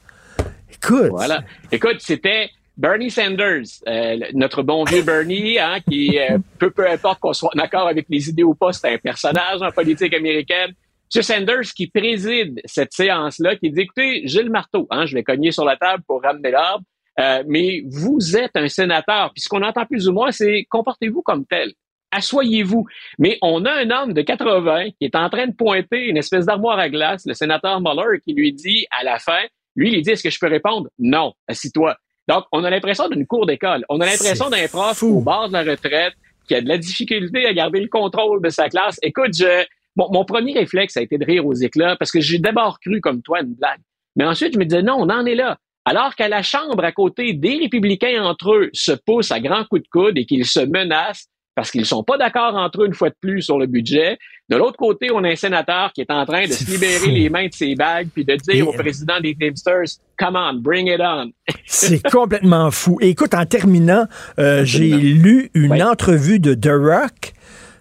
Écoute. Voilà. Écoute, c'était Bernie Sanders, euh, notre bon vieux Bernie, hein, qui, euh, peu, peu importe qu'on soit d'accord avec les idées ou pas, c'est un personnage en politique américaine. M. Sanders qui préside cette séance-là, qui dit, écoutez, j'ai le marteau, hein, je vais cogner sur la table pour ramener l'ordre, euh, mais vous êtes un sénateur. Puis ce qu'on entend plus ou moins, c'est comportez-vous comme tel. Assoyez-vous. Mais on a un homme de 80 qui est en train de pointer une espèce d'armoire à glace, le sénateur Mueller, qui lui dit à la fin, lui, il dit, est-ce que je peux répondre? Non, assis-toi. Donc, on a l'impression d'une cour d'école. On a l'impression d'un prof au bord de la retraite qui a de la difficulté à garder le contrôle de sa classe. Écoute, je, bon, mon premier réflexe a été de rire aux éclats parce que j'ai d'abord cru comme toi une blague. Mais ensuite, je me disais, non, on en est là. Alors qu'à la Chambre, à côté, des républicains entre eux se poussent à grands coups de coude et qu'ils se menacent, parce qu'ils sont pas d'accord entre eux une fois de plus sur le budget. De l'autre côté, on a un sénateur qui est en train de se libérer les mains de ses bagues puis de dire au président des Teamsters, come on, bring it on. C'est complètement fou. écoute, en terminant, euh, j'ai lu une entrevue de The Rock.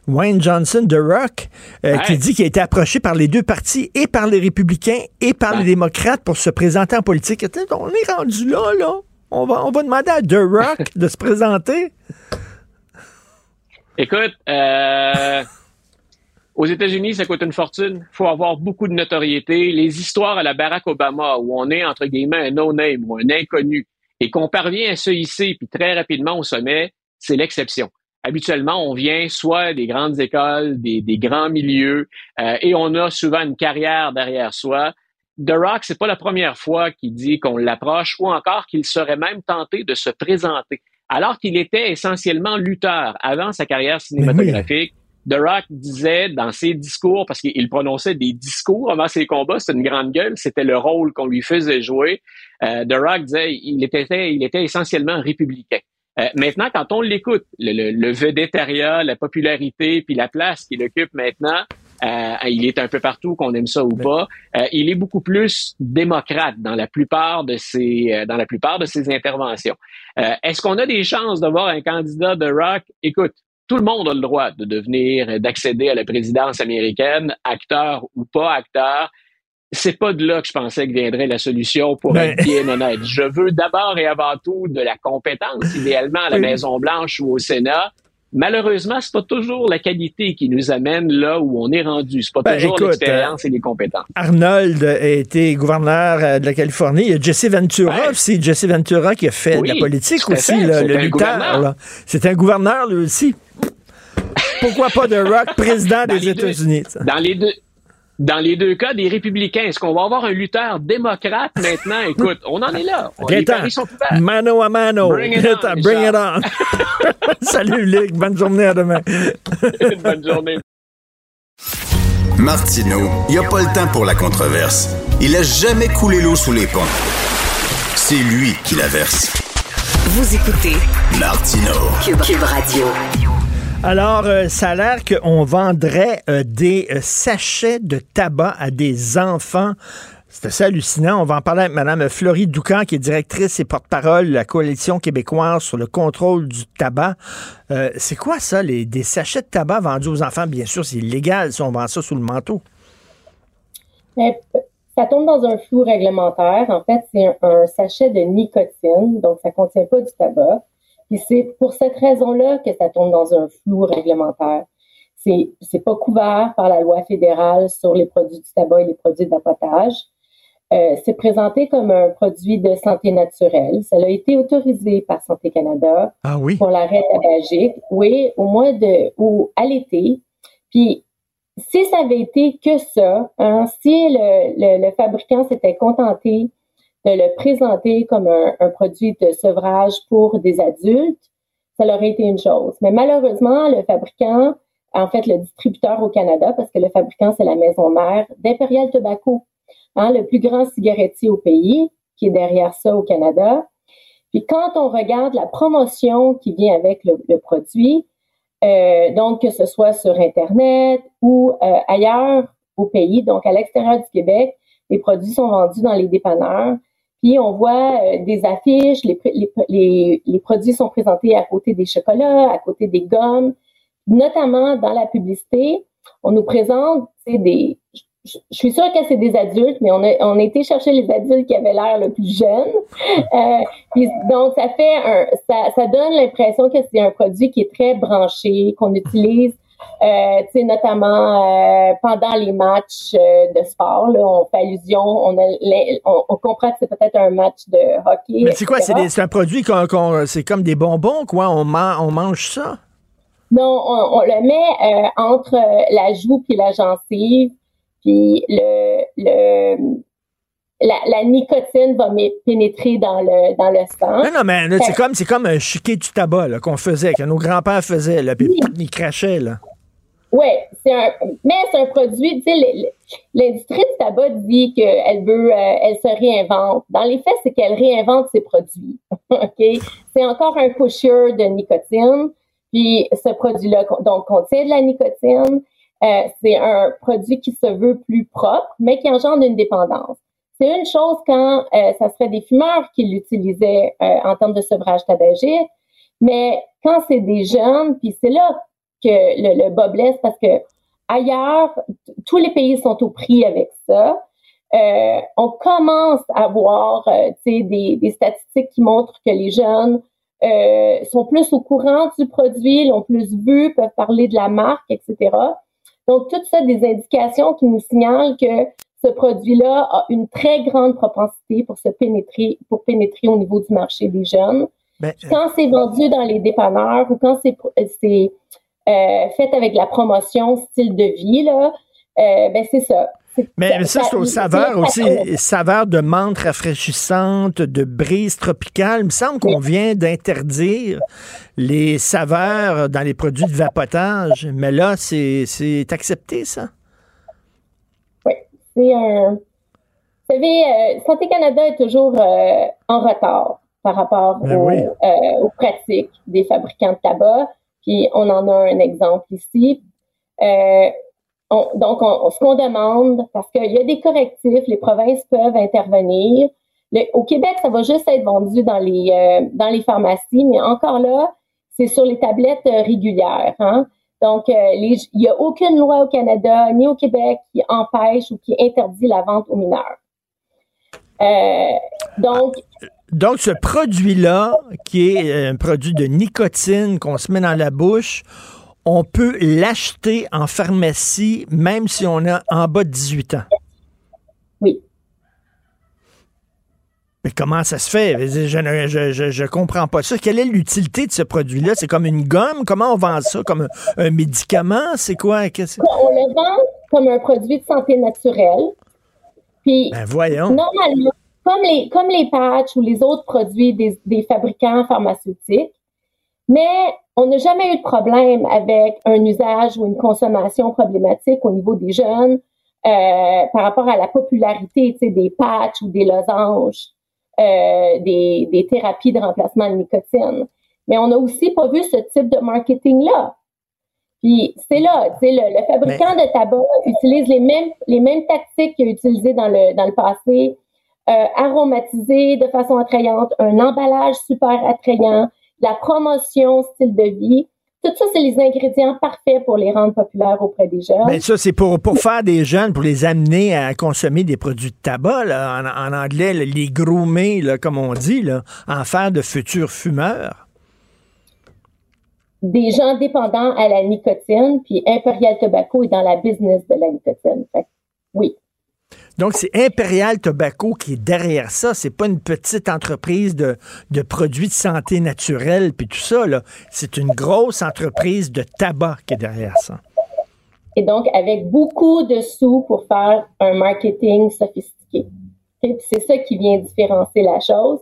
Wayne Johnson The Rock, euh, qui dit qu'il a été approché par les deux partis, et par les républicains et par les démocrates pour se présenter en politique. On est rendu là, là. On va, on va demander à The Rock de se présenter. Écoute, euh, aux États-Unis, ça coûte une fortune. faut avoir beaucoup de notoriété. Les histoires à la Barack Obama, où on est, entre guillemets, un no-name ou un inconnu, et qu'on parvient à se hisser, puis très rapidement au sommet, c'est l'exception. Habituellement, on vient soit des grandes écoles, des, grands milieux, euh, et on a souvent une carrière derrière soi. The Rock, c'est pas la première fois qu'il dit qu'on l'approche ou encore qu'il serait même tenté de se présenter alors qu'il était essentiellement lutteur avant sa carrière cinématographique. The Rock disait dans ses discours, parce qu'il prononçait des discours avant ses combats, c'était une grande gueule, c'était le rôle qu'on lui faisait jouer. Euh, The Rock disait il était, il était essentiellement républicain. Euh, maintenant, quand on l'écoute, le, le, le vedettariat, la popularité, puis la place qu'il occupe maintenant, euh, il est un peu partout, qu'on aime ça ou pas. Euh, il est beaucoup plus démocrate dans la plupart de ses euh, dans la plupart de ses interventions. Est-ce qu'on a des chances de voir un candidat de rock? Écoute, tout le monde a le droit de devenir, d'accéder à la présidence américaine, acteur ou pas acteur. C'est pas de là que je pensais que viendrait la solution pour ben être bien honnête. Je veux d'abord et avant tout de la compétence, idéalement à la Maison Blanche ou au Sénat. Malheureusement, c'est pas toujours la qualité qui nous amène là où on est rendu. C'est pas ben, toujours l'expérience et les compétences. Arnold a été gouverneur euh, de la Californie. Il y a Jesse Ventura aussi. Jesse Ventura qui a fait de la politique aussi, le lutteur. C'est un gouverneur, lui aussi. Pourquoi pas de Rock, président des États-Unis? Dans les deux, dans les deux cas, des républicains, est-ce qu'on va avoir un lutteur démocrate maintenant? Écoute, on en est là. les paris sont ouverts. Mano à mano. Bring it on. Bring it on. Salut, Luc. Bonne journée à demain. Bonne journée. Martino, il n'y a pas le temps pour la controverse. Il a jamais coulé l'eau sous les ponts. C'est lui qui la verse. Vous écoutez Martino. Cube Radio. Alors, euh, ça a l'air qu'on vendrait euh, des euh, sachets de tabac à des enfants. C'est assez hallucinant. On va en parler avec Mme Florie Doucan, qui est directrice et porte-parole de la Coalition québécoise sur le contrôle du tabac. c'est quoi ça, les, des sachets de tabac vendus aux enfants? Bien sûr, c'est illégal si on vend ça sous le manteau. ça tombe dans un flou réglementaire. En fait, c'est un, un, sachet de nicotine, donc ça ne contient pas du tabac. Puis c'est pour cette raison-là que ça tombe dans un flou réglementaire. C'est c'est pas couvert par la loi fédérale sur les produits du tabac et les produits d'apotage. Euh, c'est présenté comme un produit de santé naturelle. Ça a été autorisé par Santé Canada ah oui? pour l'arrêt tabagique. Oui, au mois de ou à l'été. Puis si ça avait été que ça, hein, si le, le, le fabricant s'était contenté le présenter comme un, produit de sevrage pour des adultes, ça aurait été une chose. Mais malheureusement, le fabricant, en fait, le distributeur au Canada, parce que le fabricant, c'est la maison mère d'Imperial Tobacco, hein, le plus grand cigarettier au pays, qui est derrière ça au Canada. Puis quand on regarde la promotion qui vient avec le, produit, euh, donc que ce soit sur Internet ou euh, ailleurs au pays, donc à l'extérieur du Québec, les produits sont vendus dans les dépanneurs. Puis on voit euh, des affiches, les, les, les, produits sont présentés à côté des chocolats, à côté des gommes, notamment dans la publicité. On nous présente des. Je, suis sûre que c'est des adultes, mais on a, on a été chercher les adultes qui avaient l'air le plus jeunes. Euh, donc ça fait un, ça, ça donne l'impression que c'est un produit qui est très branché, qu'on utilise euh, notamment euh, pendant les matchs euh, de sport, là, on fait allusion, on, on, comprend que c'est peut-être un match de hockey. Mais c'est quoi? C'est un produit qu'on, c'est comme des bonbons, quoi? On, on mange ça? Non, on, le met euh, entre la joue puis la gencive, puis le, le la, nicotine va pénétrer dans le, dans le sang. Non, non, mais c'est comme, c'est comme un chiquet du tabac qu'on faisait, que nos grands-pères faisaient, là, puis ils crachaient. Là. Oui, c'est un, mais c'est un produit, tu sais, l'industrie du tabac dit qu'elle veut, euh, elle se réinvente. Dans les faits, c'est qu'elle réinvente ses produits. OK? C'est encore un pusher de nicotine. Puis ce produit-là donc contient de la nicotine. Euh, c'est un produit qui se veut plus propre, mais qui engendre une dépendance. C'est une chose quand euh, ça serait des fumeurs qui l'utilisaient euh, en termes de sevrage tabagique, mais quand c'est des jeunes, puis c'est là que le, le bas blesse parce que ailleurs, tous les pays sont au prix avec ça. Euh, on commence à voir euh, des, statistiques qui montrent que les jeunes sont plus au courant du produit, l'ont plus vu, peuvent parler de la marque, etc. Donc, tout ça, des indications qui nous signalent que ce produit-là a une très grande propensité pour se pénétrer, pour pénétrer au niveau du marché des jeunes. Ben, quand c'est vendu dans les dépanneurs ou quand c'est c'est euh, fait avec la promotion style de vie là, euh, ben c'est ça. Mais, ça, c'est aux saveurs aussi, saveurs de menthe rafraîchissante, de brise tropicale. Il me semble qu'on vient d'interdire les saveurs dans les produits de vapotage, mais là, c'est accepté, ça? C'est un... Vous savez, euh, Santé Canada est toujours euh, en retard par rapport ben euh, aux, pratiques des fabricants de tabac, puis on en a un exemple ici donc, on, ce qu'on demande, parce qu'il y a des correctifs, les provinces peuvent intervenir. au Québec, ça va juste être vendu dans les euh, dans les pharmacies, mais encore là, c'est sur les tablettes euh, régulières. Hein? Donc, euh, il n'y a aucune loi au Canada ni au Québec qui empêche ou qui interdit la vente aux mineurs. donc, donc, ce produit-là, qui est un produit de nicotine qu'on se met dans la bouche, on peut l'acheter en pharmacie même si on a en bas de 18 ans. Oui. Mais comment ça se fait? Je ne comprends pas ça. Quelle est l'utilité de ce produit-là? C'est comme une gomme? Comment on vend ça? Comme un, médicament? C'est quoi? on le vend comme un produit de santé naturelle. Puis, ben voyons. Normalement, comme les, comme les patchs ou les autres produits des, des fabricants pharmaceutiques, mais on n'a jamais eu de problème avec un usage ou une consommation problématique au niveau des jeunes euh, par rapport à la popularité des patchs ou des losanges, euh, des, des, thérapies de remplacement de nicotine. Mais on n'a aussi pas vu ce type de marketing-là. Puis c'est là, tu sais, le, fabricant de tabac utilise les mêmes, les mêmes tactiques qu'il a utilisées dans le, dans le passé, euh, aromatisé de façon attrayante, un emballage super attrayant, la promotion, style de vie. Tout ça, c'est les ingrédients parfaits pour les rendre populaires auprès des jeunes. Mais ça, c'est pour, pour faire des jeunes, pour les amener à consommer des produits de tabac, en, anglais, les groomer, là, comme on dit, là, en faire de futurs fumeurs. Des gens dépendants à la nicotine, puis Imperial Tobacco est dans la business de la nicotine. oui. Donc, c'est Imperial Tobacco qui est derrière ça. C'est pas une petite entreprise de, produits de santé naturelle puis tout ça. C'est une grosse entreprise de tabac qui est derrière ça. Et donc, avec beaucoup de sous pour faire un marketing sophistiqué. C'est ça qui vient différencier la chose.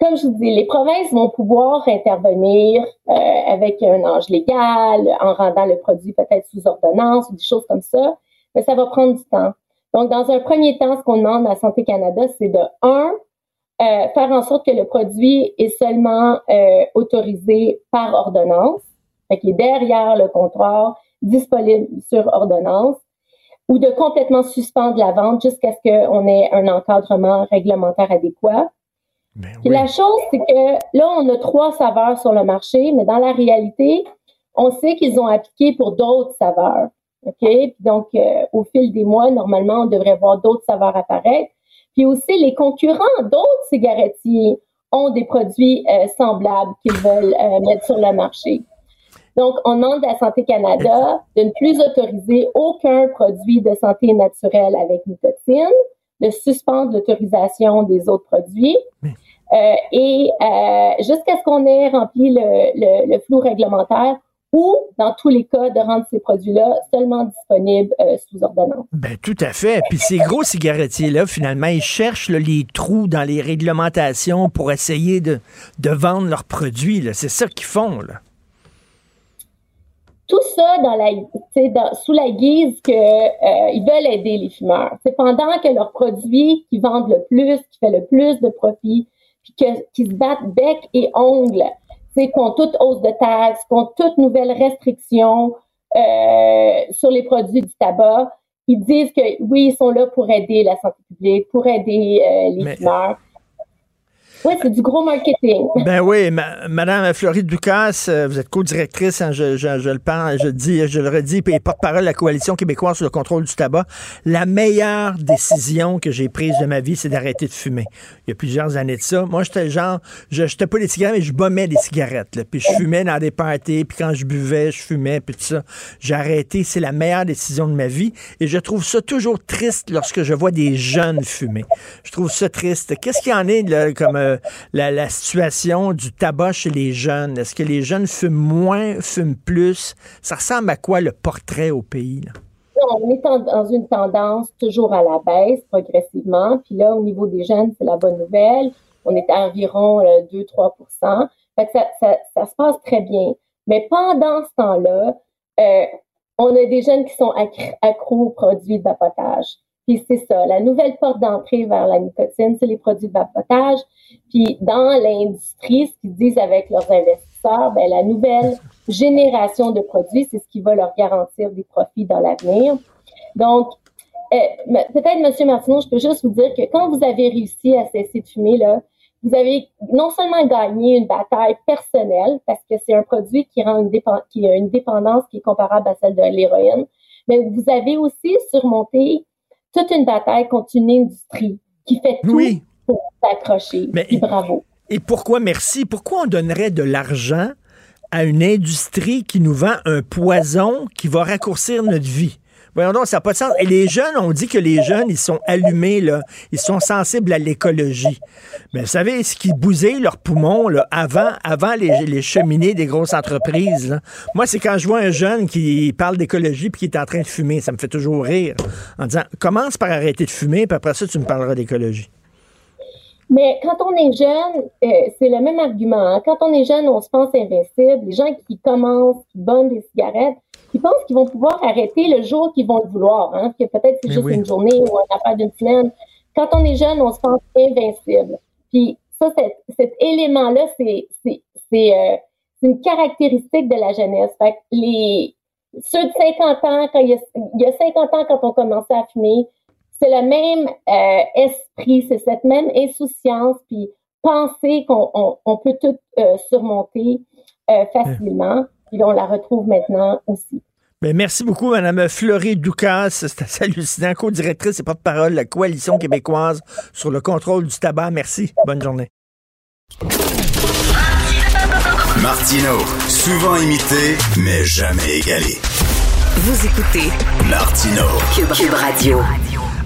Comme je vous dis, les provinces vont pouvoir intervenir euh, avec un âge légal, en rendant le produit peut-être sous ordonnance ou des choses comme ça, mais ça va prendre du temps. Donc, dans un premier temps, ce qu'on demande à Santé Canada, c'est de, un, euh, faire en sorte que le produit est seulement euh, autorisé par ordonnance, fait qu'il est derrière le comptoir, disponible sur ordonnance, ou de complètement suspendre la vente jusqu'à ce qu'on ait un encadrement réglementaire adéquat. Ben la chose, c'est que là, on a trois saveurs sur le marché, mais dans la réalité, on sait qu'ils ont appliqué pour d'autres saveurs. OK? donc, euh, au fil des mois, normalement, on devrait voir d'autres saveurs apparaître. Puis aussi, les concurrents d'autres cigarettiers ont des produits euh, semblables qu'ils veulent euh, mettre sur le marché. Donc, on demande à Santé Canada de ne plus autoriser aucun produit de santé naturelle avec nicotine, de suspendre l'autorisation des autres produits. et jusqu'à ce qu'on ait rempli le, le flou réglementaire, ou, dans tous les cas, de rendre ces produits-là seulement disponibles euh, sous ordonnance. Ben, tout à fait. Puis ces gros cigarettiers-là, finalement, ils cherchent les trous dans les réglementations pour essayer de, de vendre leurs produits. C'est ça qu'ils font. Là. Tout ça dans la, dans, sous la guise qu'ils euh, veulent aider les fumeurs. C'est pendant que leur produit qui vendent le plus, qui fait le plus de profit, puis qu'ils se battent bec et ongles contre toute hausse de taxes, contre toute nouvelle restriction euh, sur les produits du tabac. Ils disent que oui, ils sont là pour aider la santé publique, pour aider euh, les fumeurs. Oui, c'est du gros marketing. Ben oui, Madame Floride Ducasse, euh, vous êtes co-directrice, hein, je, le parle, je dis, je le redis, et porte-parole de la Coalition québécoise sur le contrôle du tabac. La meilleure décision que j'ai prise de ma vie, c'est d'arrêter de fumer. Il y a plusieurs années de ça. Moi, j'étais genre, je jetais pas des cigarettes, mais je bombais des cigarettes. Puis je fumais dans des parties, puis quand je buvais, je fumais, puis tout ça. J'ai arrêté. C'est la meilleure décision de ma vie. Et je trouve ça toujours triste lorsque je vois des jeunes fumer. Je trouve ça triste. Qu'est-ce qu'il y en est là, comme euh, la, situation du tabac chez les jeunes. Est-ce que les jeunes fument moins, fument plus? Ça ressemble à quoi le portrait au pays? on est dans une tendance toujours à la baisse progressivement. Puis là, au niveau des jeunes, c'est la bonne nouvelle. On est à environ 2-3 euh, fait ça, ça, se passe très bien. Mais pendant ce temps-là, euh, on a des jeunes qui sont accros aux produits de vapotage. Puis c'est ça, la nouvelle porte d'entrée vers la nicotine, c'est les produits de vapotage. Puis dans l'industrie, ce qu'ils disent avec leurs investisseurs, ben, la nouvelle génération de produits, c'est ce qui va leur garantir des profits dans l'avenir. Donc, euh, peut-être, Monsieur Martineau, je peux juste vous dire que quand vous avez réussi à cesser de fumer, là, vous avez non seulement gagné une bataille personnelle, parce que c'est un produit qui rend une, qui a une dépendance qui est comparable à celle de l'héroïne, mais vous avez aussi surmonté toute une bataille contre une industrie qui fait tout pour s'accrocher. bravo. Et pourquoi, merci, pourquoi on donnerait de l'argent à une industrie qui nous vend un poison qui va raccourcir notre vie? Voyons donc, ça n'a pas de sens. Et les jeunes, on dit que les jeunes, ils sont allumés, là. Ils sont sensibles à l'écologie. Mais vous savez, ce qui bousait leurs poumons, là, avant, avant les, cheminées des grosses entreprises, moi, c'est quand je vois un jeune qui parle d'écologie puis qui est en train de fumer. Ça me fait toujours rire. En disant, commence par arrêter de fumer, puis après ça, tu me parleras d'écologie. Mais quand on est jeune, euh, c'est le même argument. Hein. Quand on est jeune, on se pense invincible. Les gens qui commencent, qui bonnent des cigarettes, ils pensent qu'ils vont pouvoir arrêter le jour qu'ils vont le vouloir, hein, que peut-être c'est juste une journée ou une affaire d'une semaine. Quand on est jeune, on se pense invincible. Puis ça, cet, élément-là, c'est euh, une caractéristique de la jeunesse. Fait les ceux de 50 ans, quand il y a, il y a 50 ans, quand on commençait à fumer, c'est le même euh, esprit, c'est cette même insouciance, puis penser qu'on on, peut tout euh, surmonter facilement on la retrouve maintenant aussi. Ben, merci beaucoup, Mme Fleury Ducasse. C'est assez hallucinant. Co-directrice et porte-parole de la Coalition québécoise sur le contrôle du tabac. Merci. Bonne journée. Martino, souvent imité, mais jamais égalé. Vous écoutez Martino, Cube Radio.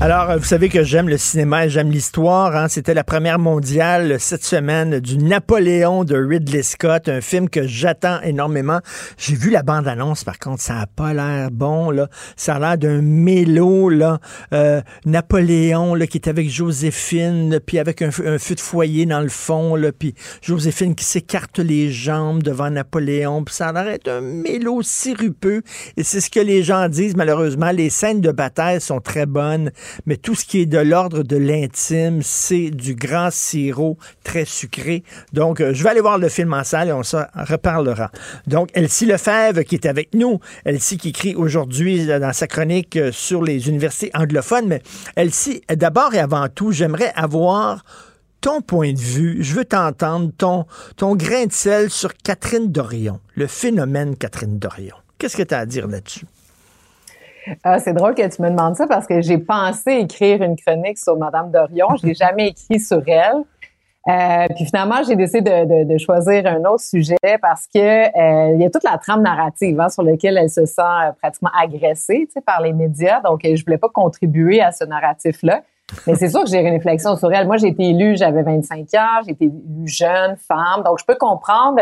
Alors, vous savez que j'aime le cinéma et j'aime l'histoire. Hein? C'était la première mondiale cette semaine du Napoléon de Ridley Scott, un film que j'attends énormément. J'ai vu la bande-annonce, par contre, ça a pas l'air bon. Là. Ça a l'air d'un mélo. Là. Euh, Napoléon là, qui est avec Joséphine, puis avec un, feu de foyer dans le fond, là, puis Joséphine qui s'écarte les jambes devant Napoléon. Puis ça a l'air d'être un mélo sirupeux. Et c'est ce que les gens disent, malheureusement. Les scènes de bataille sont très bonnes mais tout ce qui est de l'ordre de l'intime, c'est du grand sirop très sucré. Donc, euh, je vais aller voir le film en salle et on s'en reparlera. Donc, Elsie Lefebvre qui est avec nous, Elsie qui écrit aujourd'hui dans sa chronique euh, sur les universités anglophones, mais Elsie, d'abord et avant tout, j'aimerais avoir ton point de vue, je veux t'entendre, ton, ton grain de sel sur Catherine Dorion, le phénomène Catherine Dorion. Qu'est-ce que tu as à dire là-dessus? Ah, c'est drôle que tu me demandes ça parce que j'ai pensé écrire une chronique sur Madame Dorion. Je l'ai jamais écrit sur elle. Euh, puis finalement, j'ai décidé de, choisir un autre sujet parce que euh, il y a toute la trame narrative hein, sur laquelle elle se sent euh, pratiquement agressée par les médias. Donc, je voulais pas contribuer à ce narratif-là. Mais c'est sûr que j'ai une réflexion sur elle. Moi, j'ai été élue, j'avais 25 ans, j'ai été élue jeune, femme. Donc, je peux comprendre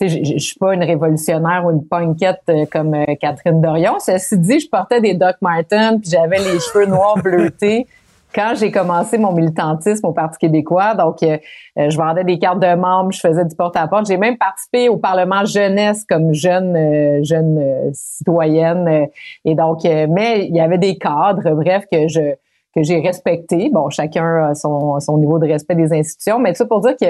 je, je suis pas une révolutionnaire ou une punkette euh, comme euh, Catherine Dorion. Ceci dit, je portais des Doc Martens puis j'avais les cheveux noirs bleutés quand j'ai commencé mon militantisme au Parti québécois. Donc, euh, je vendais des cartes de membres, je faisais du porte-à-porte. J'ai même participé au Parlement jeunesse comme jeune jeune citoyenne. et donc, mais il y avait des cadres, bref, que je que j'ai respecté. Bon, chacun a son, son niveau de respect des institutions, mais ça pour dire que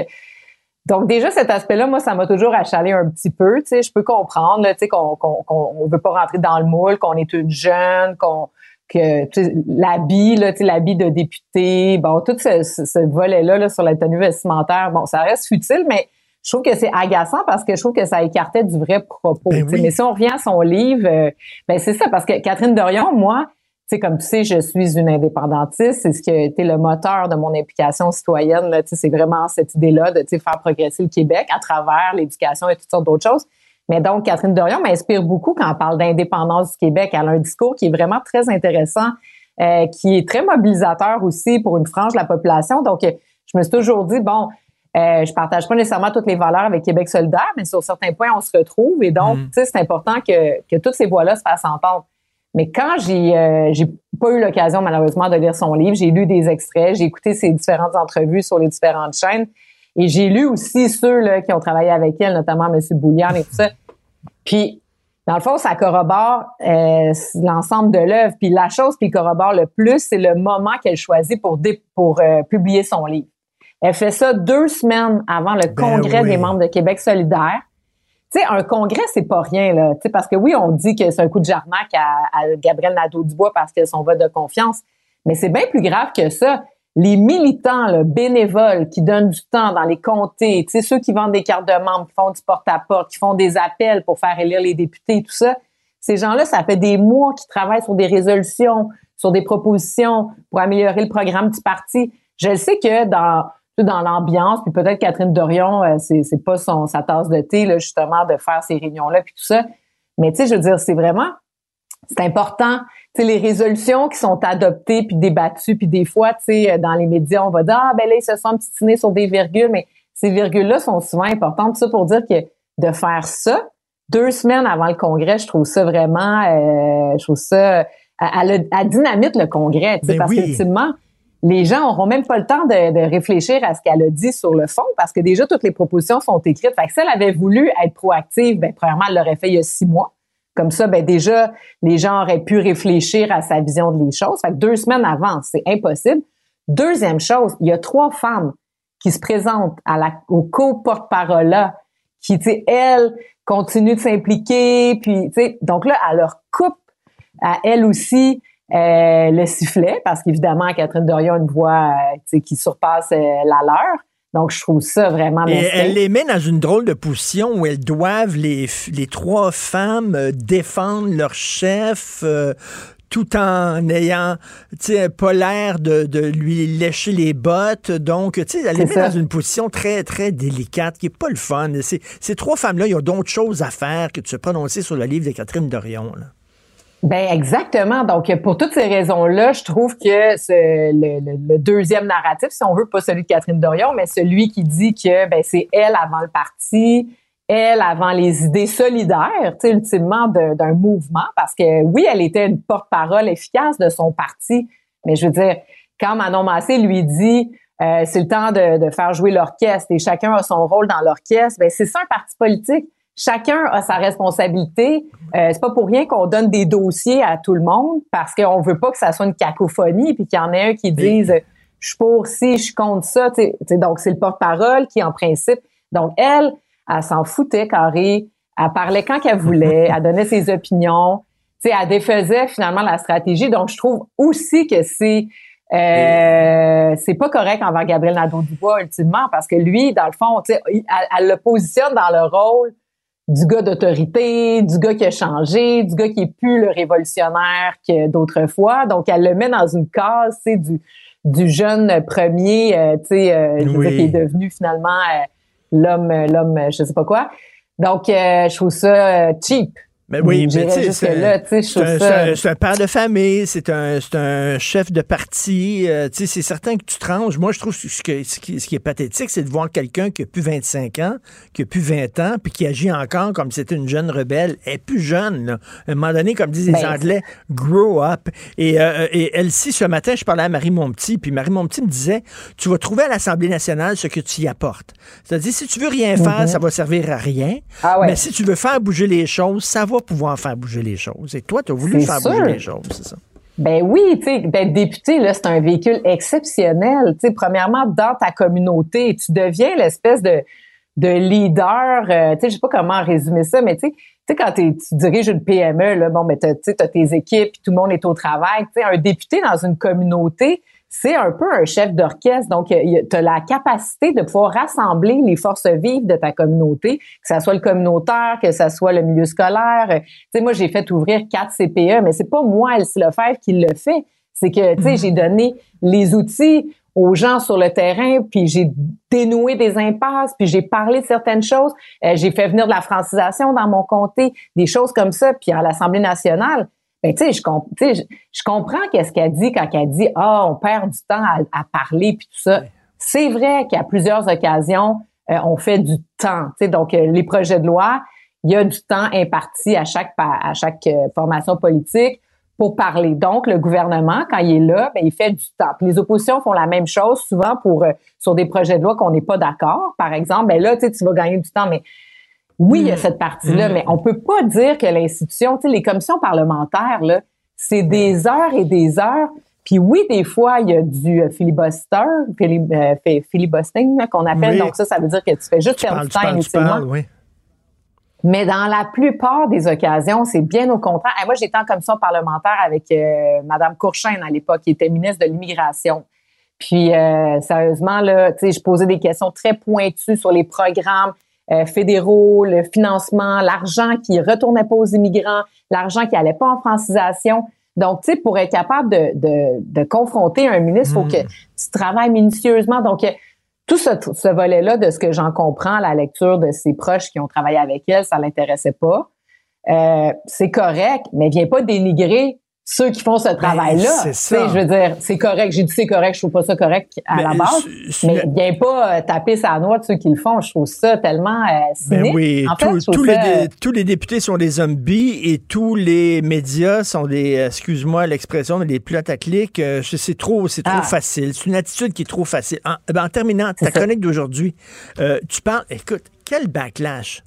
Donc déjà cet aspect-là, moi, ça m'a toujours achalé un petit peu. Tu sais, je peux comprendre, tu sais, qu'on qu'on veut pas rentrer dans le moule, qu'on est une jeune, qu'on que l'habit, là, l'habit de député, bon, tout ce, ce, volet-là là, sur la tenue vestimentaire, bon, ça reste futile, mais je trouve que c'est agaçant parce que je trouve que ça écartait du vrai propos. Ben mais si on revient à son livre, euh, ben c'est ça, parce que Catherine Dorion, moi, sais, comme tu sais, je suis une indépendantiste. C'est ce qui a été le moteur de mon implication citoyenne. Là, c'est vraiment cette idée-là de faire progresser le Québec à travers l'éducation et toutes sortes d'autres choses. Mais donc, Catherine Dorion m'inspire beaucoup quand elle parle d'indépendance du Québec. Elle a un discours qui est vraiment très intéressant, euh, qui est très mobilisateur aussi pour une frange de la population. Donc, je me suis toujours dit, bon, euh, je partage pas nécessairement toutes les valeurs avec Québec solidaire, mais sur certains points, on se retrouve. Et donc, mm. tu sais, c'est important que, que toutes ces voix-là se fassent entendre. Mais quand j'ai euh, j'ai pas eu l'occasion malheureusement de lire son livre, j'ai lu des extraits, j'ai écouté ses différentes entrevues sur les différentes chaînes et j'ai lu aussi ceux là, qui ont travaillé avec elle, notamment M. Boulian et tout ça. Puis dans le fond, ça corrobore euh, l'ensemble de l'œuvre. Puis la chose qui corrobore le plus, c'est le moment qu'elle choisit pour pour euh, publier son livre. Elle fait ça deux semaines avant le ben congrès des membres de Québec solidaire. Tu sais, un congrès, c'est pas rien, là. Parce que oui, on dit que c'est un coup de jarnac à, Gabriel Nadeau-Dubois parce que son vote de confiance. Mais c'est bien plus grave que ça. Les militants, là, bénévoles, qui donnent du temps dans les comtés, tu ceux qui vendent des cartes de membres, qui font du porte-à-porte, qui font des appels pour faire élire les députés, tout ça. Ces gens-là, ça fait des mois qu'ils travaillent sur des résolutions, sur des propositions pour améliorer le programme du parti. Je sais que dans dans l'ambiance, puis peut-être Catherine Dorion, euh, c'est, c'est pas son sa tasse de thé là, justement de faire ces réunions-là puis tout ça. Mais tu sais, je veux dire, c'est vraiment c'est important. Tu sais, les résolutions qui sont adoptées puis débattues, puis des fois, tu sais, dans les médias, on va dire ah ben là ils se sont titinés sur des virgules, mais ces virgules-là sont souvent importantes. Tout ça pour dire que de faire ça deux semaines avant le congrès, je trouve ça vraiment, euh, je trouve ça, à, à, dynamite le congrès, tu sais, ben parce qu'ultimement les gens auront même pas le temps de, réfléchir à ce qu'elle a dit sur le fond parce que déjà toutes les propositions sont écrites. Fait si elle avait voulu être proactive, ben premièrement, elle l'aurait fait il y a six mois. Comme ça, ben déjà, les gens auraient pu réfléchir à sa vision des choses. Fait deux semaines avant, c'est impossible. Deuxième chose, il y a trois femmes qui se présentent à au co-porte-parole qui, tu sais, elles, continuent de s'impliquer, puis, tu donc là, elle leur coupe à elle aussi euh, le sifflet, parce qu'évidemment, Catherine Dorion a une voix euh, qui surpasse euh, la leur. Donc, je trouve ça vraiment... Et elle les met dans une drôle de position où elles doivent, les, les trois femmes, défendre leur chef tout en ayant pas l'air de, de, lui lécher les bottes. Donc, elle les met dans une position très, très délicate qui est pas le fun. Ces, ces trois femmes-là, ils ont d'autres choses à faire que de se prononcer sur le livre de Catherine Dorion. Là. Ben exactement. Donc pour toutes ces raisons-là, je trouve que le, deuxième narratif, si on veut, pas celui de Catherine Dorion, mais celui qui dit que ben c'est elle avant le parti, elle avant les idées solidaires, tu sais, ultimement d'un mouvement, parce que oui, elle était une porte-parole efficace de son parti, mais je veux dire, quand Manon Massé lui dit euh, c'est le temps de, de faire jouer l'orchestre et chacun a son rôle dans l'orchestre, ben c'est ça un parti politique chacun a sa responsabilité. Euh, c'est pas pour rien qu'on donne des dossiers à tout le monde parce qu'on veut pas que ça soit une cacophonie puis qu'il y en ait un qui dise je suis pour ci, je suis contre ça. donc c'est le porte-parole qui en principe. Donc elle, elle s'en foutait carré. Elle parlait quand qu'elle voulait. elle donnait ses opinions. sais, elle défaisait finalement la stratégie. Donc je trouve aussi que c'est euh, c'est pas correct envers Gabriel Nadeau-Dubois ultimement parce que lui, dans le fond, elle, elle le positionne dans le rôle du gars d'autorité, du gars qui a changé, du gars qui est plus le révolutionnaire que d'autrefois. Donc, elle le met dans une case, c'est du du jeune premier, euh, tu sais, euh, qui est devenu finalement euh, l'homme, l'homme, je sais pas quoi. Donc, je trouve ça cheap. Mais oui, mais c'est un, père de famille, c'est un, un chef de parti. Euh, c'est certain que tu tranches. Moi, je trouve ce, que, ce, qui, ce qui est pathétique, c'est de voir quelqu'un qui a plus 25 ans, qui a plus 20 ans, puis qui agit encore comme si c'était une jeune rebelle. Elle est plus jeune. Là. À un moment donné, comme disent les ben, Anglais, grow up. Et, euh, et elle, si ce matin, je parlais à Marie Montpetit, puis Marie Montpetit me disait, tu vas trouver à l'Assemblée nationale ce que tu y apportes. C'est-à-dire, si tu veux rien faire, mm-hmm. ça va servir à rien. Ah Mais si tu veux faire bouger les choses, ça va pouvoir faire bouger les choses. Et toi, tu as voulu faire bouger les choses, c'est ça? Ben oui, tu sais, d'être député, là, c'est un véhicule exceptionnel. Tu sais, premièrement, dans ta communauté, tu deviens l'espèce de, de leader, euh, tu sais, je sais pas comment résumer ça, mais tu sais, tu sais, quand tu diriges une PME, là, bon, mais tu as tes équipes, tout le monde est au travail. Tu sais, un député dans une communauté, c'est un peu un chef d'orchestre. Donc, tu as la capacité de pouvoir rassembler les forces vives de ta communauté, que ce soit le communautaire, que ce soit le milieu scolaire. Tu sais, moi, j'ai fait ouvrir quatre CPE, mais c'est pas moi, Elsie Lefebvre, qui le fait. C'est que, tu sais, mm-hmm. j'ai donné les outils aux gens sur le terrain, puis j'ai dénoué des impasses, puis j'ai parlé de certaines choses. Euh, j'ai fait venir de la francisation dans mon comté, des choses comme ça. Puis à l'Assemblée nationale, ben, tu sais, je, je, je, comprends qu'est-ce qu'elle dit quand elle dit « Ah, on perd du temps à, parler, puis tout ça. » C'est vrai qu'à plusieurs occasions, euh, on fait du temps. Tu sais, donc, euh, les projets de loi, il y a du temps imparti à chaque, à chaque formation politique pour parler. Donc, le gouvernement, quand il est là, ben, il fait du temps. les oppositions font la même chose souvent pour euh, sur des projets de loi qu'on n'est pas d'accord. Par exemple, ben là, tu vas gagner du temps, mais oui, il y a mm. cette partie-là, mm. mais on peut pas dire que l'institution, tu sais, les commissions parlementaires, là, c'est des heures et des heures. Puis oui, des fois, il y a du euh, filibuster, euh, filibustering qu'on appelle. Donc ça, ça veut dire que tu fais juste faire du temps inutilement. oui. Mais dans la plupart des occasions, c'est bien au contraire. moi, j'étais en commission parlementaire avec euh, Madame Courchaine à l'époque, qui était ministre de l'immigration. Puis euh, sérieusement, là, tu sais, je posais des questions très pointues sur les programmes euh, fédéraux, le financement, l'argent qui retournait pas aux immigrants, l'argent qui allait pas en francisation. Donc, tu sais, pour être capable de, de, de confronter un ministre, il faut que hmm. tu travailles minutieusement. Donc, tout ce, ce volet-là, de ce que j'en comprends, la lecture de ses proches qui ont travaillé avec elle, ça l'intéressait pas. Euh, c'est correct, mais viens pas dénigrer ceux qui font ce ben, travail-là. C'est. Je veux dire, c'est correct. J'ai dit c'est correct, je trouve pas ça correct à la base. mais viens pas euh, taper sa noix de ceux qui le font. Je trouve ça tellement euh, ben oui, en fait, tous, les, tous les députés sont des zombies et tous les médias sont des, euh, excuse-moi l'expression, des plats à clic. c'est trop, c'est trop ah. facile. C'est une attitude qui est trop facile. En, ben, en terminant, ta chronique d'aujourd'hui, tu parles, écoute, quel backlash.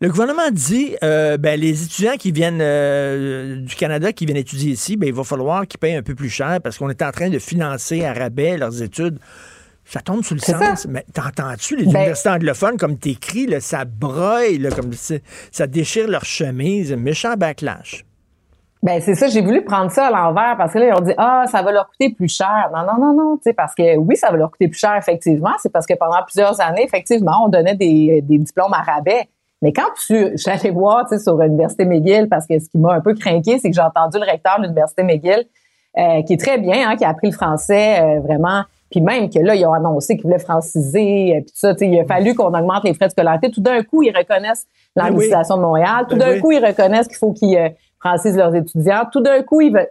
Le gouvernement dit, euh, ben, les étudiants qui viennent euh, du Canada, qui viennent étudier ici, ben, il va falloir qu'ils payent un peu plus cher parce qu'on est en train de financer à rabais leurs études. Ça tombe sous le sens. Mais t'entends-tu les ben universités anglophones, comme t'écris, ça broye, là, comme ça déchire leur chemise, méchant backlash? Ben c'est ça, j'ai voulu prendre ça à l'envers parce que là ils ont dit ah ça va leur coûter plus cher. Non non non non, tu sais parce que oui ça va leur coûter plus cher effectivement, c'est parce que pendant plusieurs années effectivement on donnait des, des diplômes à rabais. Mais quand tu, j'allais voir, tu sais, sur l'université McGill, parce que ce qui m'a un peu craqué, c'est que j'ai entendu le recteur de l'université McGill, euh, qui est très bien, hein, qui a appris le français euh, vraiment, puis même que là, ils ont annoncé qu'ils voulaient franciser, euh, puis tout ça, tu sais, il a fallu qu'on augmente les frais de scolarité. Tout d'un coup, ils reconnaissent ben l'administration de Montréal. Tout ben d'un coup, ils reconnaissent qu'il faut qu'ils francisent leurs étudiants. Tout d'un coup, ils veulent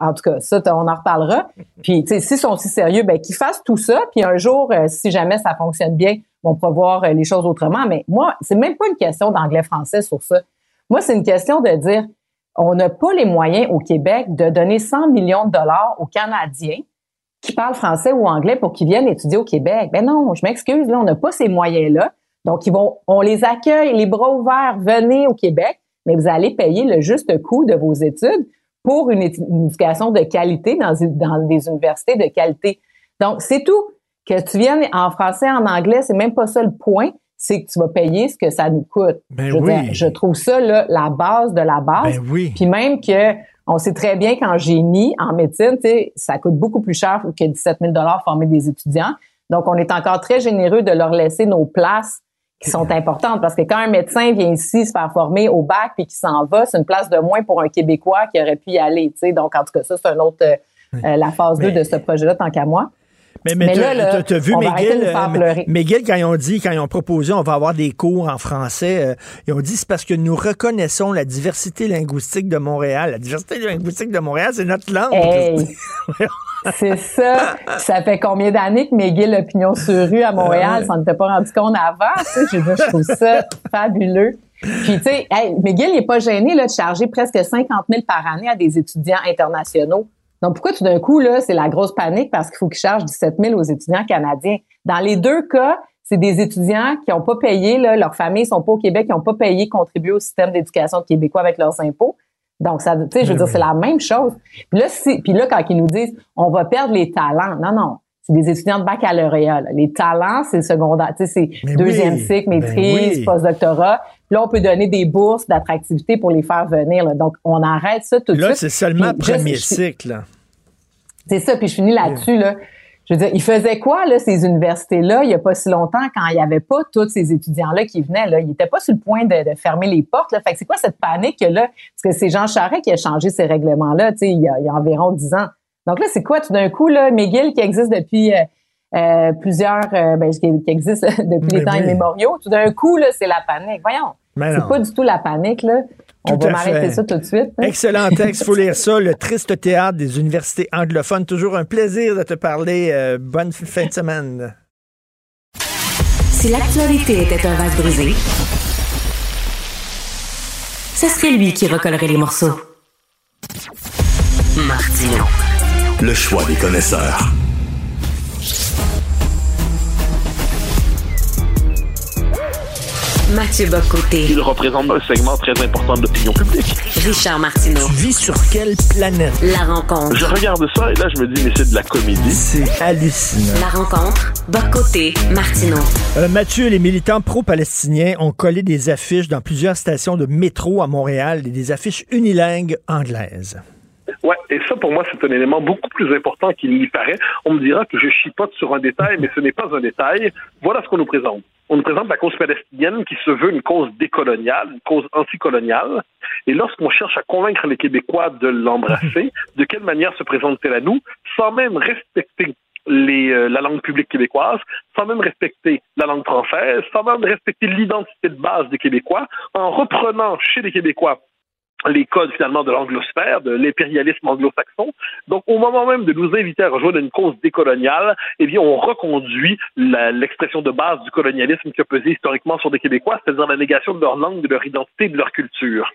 en tout cas, ça, on en reparlera. Puis, s'ils sont si sérieux, ben qu'ils fassent tout ça. Puis un jour, si jamais ça fonctionne bien, on pourra voir euh, les choses autrement. Mais moi, c'est même pas une question d'anglais-français sur ça. Moi, c'est une question de dire, on n'a pas les moyens au Québec de donner 100 millions de dollars aux Canadiens qui parlent français ou anglais pour qu'ils viennent étudier au Québec. Ben non, je m'excuse, là, on n'a pas ces moyens-là. Donc, ils vont, on les accueille, les bras ouverts, venez au Québec, mais vous allez payer le juste coût de vos études pour une, éducation de qualité dans, dans des universités de qualité. Donc, c'est tout. Que tu viennes en français, en anglais, c'est même pas ça le point. C'est que tu vas payer ce que ça nous coûte. Ben je, je trouve ça là, la base de la base. Ben oui. Puis même que on sait très bien qu'en génie, en médecine, ça coûte beaucoup plus cher que 17 000 former des étudiants. Donc, on est encore très généreux de leur laisser nos places qui sont importantes parce que quand un médecin vient ici se faire former au bac puis qui s'en va, c'est une place de moins pour un Québécois qui aurait pu y aller. Donc, en tout cas, ça, c'est un autre, euh, la phase 2 de ce projet-là, tant qu'à moi. Mais, mais, tu as vu McGill, euh, McGill, quand ils ont dit, quand ils ont proposé, on va avoir des cours en français, euh, ils ont dit c'est parce que nous reconnaissons la diversité linguistique de Montréal. La diversité linguistique de Montréal, c'est notre langue. c'est ça. Ça fait combien d'années que McGill Opinion sur rue à Montréal, ça n'était pas rendu compte avant? Tu sais, je, trouve ça fabuleux. Puis, tu sais, McGill n'est pas gêné là, de charger presque 50 000 par année à des étudiants internationaux. Donc, pourquoi tout d'un coup, là, c'est la grosse panique parce qu'il faut qu'ils chargent 17 000 aux étudiants canadiens? Dans les deux cas, c'est des étudiants qui n'ont pas payé, là, leurs familles sont pas au Québec, qui n'ont pas payé, contribué au système d'éducation québécois avec leurs impôts. Donc, ça, tu sais, je veux dire, c'est la même chose. Puis là, puis là, quand ils nous disent, on va perdre les talents, non, non, c'est des étudiants de baccalauréat. Les talents, c'est secondaire. Tu sais, c'est deuxième cycle, ben maîtrise, postdoctorat. Là, on peut donner des bourses d'attractivité pour les faire venir. Donc, on arrête ça tout de suite. Là, c'est seulement premier cycle. C'est ça, puis je finis là-dessus. Là. Je veux dire, ils faisaient quoi, là, ces universités-là, il n'y a pas si longtemps, quand il n'y avait pas tous ces étudiants-là qui venaient, là? Ils n'étaient pas sur le point de, fermer les portes, là. Fait que c'est quoi cette panique-là? Parce que c'est Jean Charest qui a changé ces règlements-là, tu sais, il y a, environ dix ans. Donc là, c'est quoi, tout d'un coup, là, McGill, qui existe depuis euh, euh, plusieurs, euh, ben, qui, existe depuis les temps immémoriaux, tout d'un coup, là, c'est la panique. Voyons. C'est pas du tout la panique, là. On va m'arrêter ça tout de suite. Hein? Excellent texte, faut lire ça. Le triste théâtre des universités anglophones. Toujours un plaisir de te parler. Euh, bonne fin de semaine. Si l'actualité était un vase brisé, ce serait lui qui recollerait les morceaux. Martino. Le choix des connaisseurs. Mathieu Bocoté. Il représente un segment très important de l'opinion publique. Richard Martineau. Tu vis sur quelle planète? La rencontre. Je regarde ça et là, je me dis, mais c'est de la comédie. C'est hallucinant. La rencontre. Bocoté, Martineau. Euh, Mathieu, les militants pro-palestiniens ont collé des affiches dans plusieurs stations de métro à Montréal, des affiches unilingues anglaises. Ouais, et ça pour moi c'est un élément beaucoup plus important qu'il n'y paraît. On me dira que je chipote sur un détail, mais ce n'est pas un détail. Voilà ce qu'on nous présente on nous présente la cause palestinienne qui se veut une cause décoloniale, une cause anticoloniale. Et lorsqu'on cherche à convaincre les Québécois de l'embrasser, de quelle manière se présente-t-elle à nous, sans même respecter les, euh, la langue publique québécoise, sans même respecter la langue française, sans même respecter l'identité de base des Québécois, en reprenant chez les Québécois les codes finalement de l'anglosphère, de l'impérialisme anglo-saxon. Donc, au moment même de nous inviter à rejoindre une cause décoloniale, eh bien, on reconduit l'expression de base du colonialisme qui a pesé historiquement sur des Québécois, c'est-à-dire la négation de leur langue, de leur identité, de leur culture.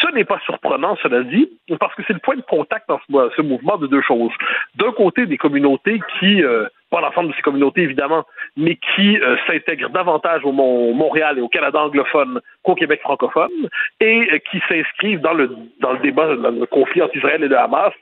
Ce n'est pas surprenant, cela dit, parce que c'est le point de contact dans ce, mouvement de deux choses. D'un côté, des communautés qui euh, pas l'ensemble de ces communautés évidemment, mais qui euh, s'intègrent davantage au Montréal et au Canada anglophone qu'au Québec francophone, et euh, qui s'inscrivent dans le, dans le débat, dans le conflit entre Israël et le Hamas.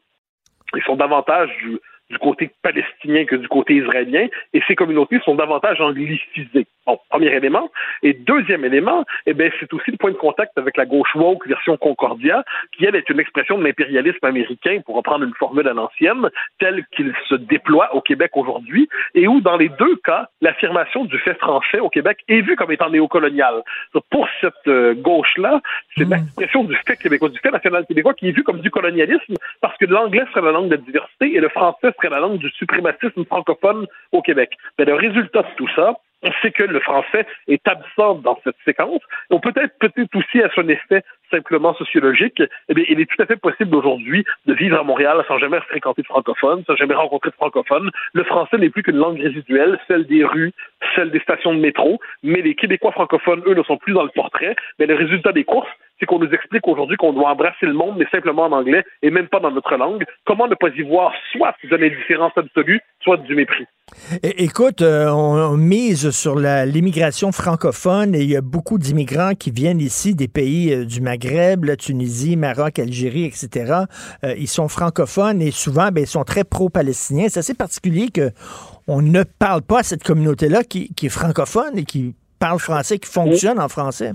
Ils sont davantage du, du côté palestinien que du côté israélien, et ces communautés sont davantage anglicisées. Bon, premier élément. Et deuxième élément, eh bien, c'est aussi le point de contact avec la gauche woke version Concordia, qui, elle, est une expression de l'impérialisme américain, pour reprendre une formule à l'ancienne, tel qu'il se déploie au Québec aujourd'hui, et où, dans les deux cas, l'affirmation du fait français au Québec est vue comme étant néocoloniale. Pour cette euh, gauche-là, c'est mmh. l'expression du fait québécois, du fait national québécois, qui est vu comme du colonialisme, parce que l'anglais serait la langue de la diversité et le français la langue du suprématisme francophone au Québec. Mais le résultat de tout ça, c'est que le français est absent dans cette séquence. On peut être peut-être aussi à son effet simplement sociologique. Eh bien, il est tout à fait possible aujourd'hui de vivre à Montréal sans jamais fréquenter de francophones, sans jamais rencontrer de francophones. Le français n'est plus qu'une langue résiduelle, celle des rues, celle des stations de métro. Mais les Québécois francophones, eux, ne sont plus dans le portrait. Mais le résultat des courses, c'est qu'on nous explique aujourd'hui qu'on doit embrasser le monde, mais simplement en anglais et même pas dans notre langue. Comment ne pas y voir soit de l'indifférence absolue, soit du mépris? Écoute, euh, on, mise sur l'immigration francophone et il y a beaucoup d'immigrants qui viennent ici des pays euh, du Maghreb, la Tunisie, Maroc, Algérie, etc. Euh, ils sont francophones et souvent, ben, ils sont très pro-palestiniens. C'est assez particulier que on ne parle pas à cette communauté-là qui, qui, est francophone et qui parle français, qui fonctionne en français.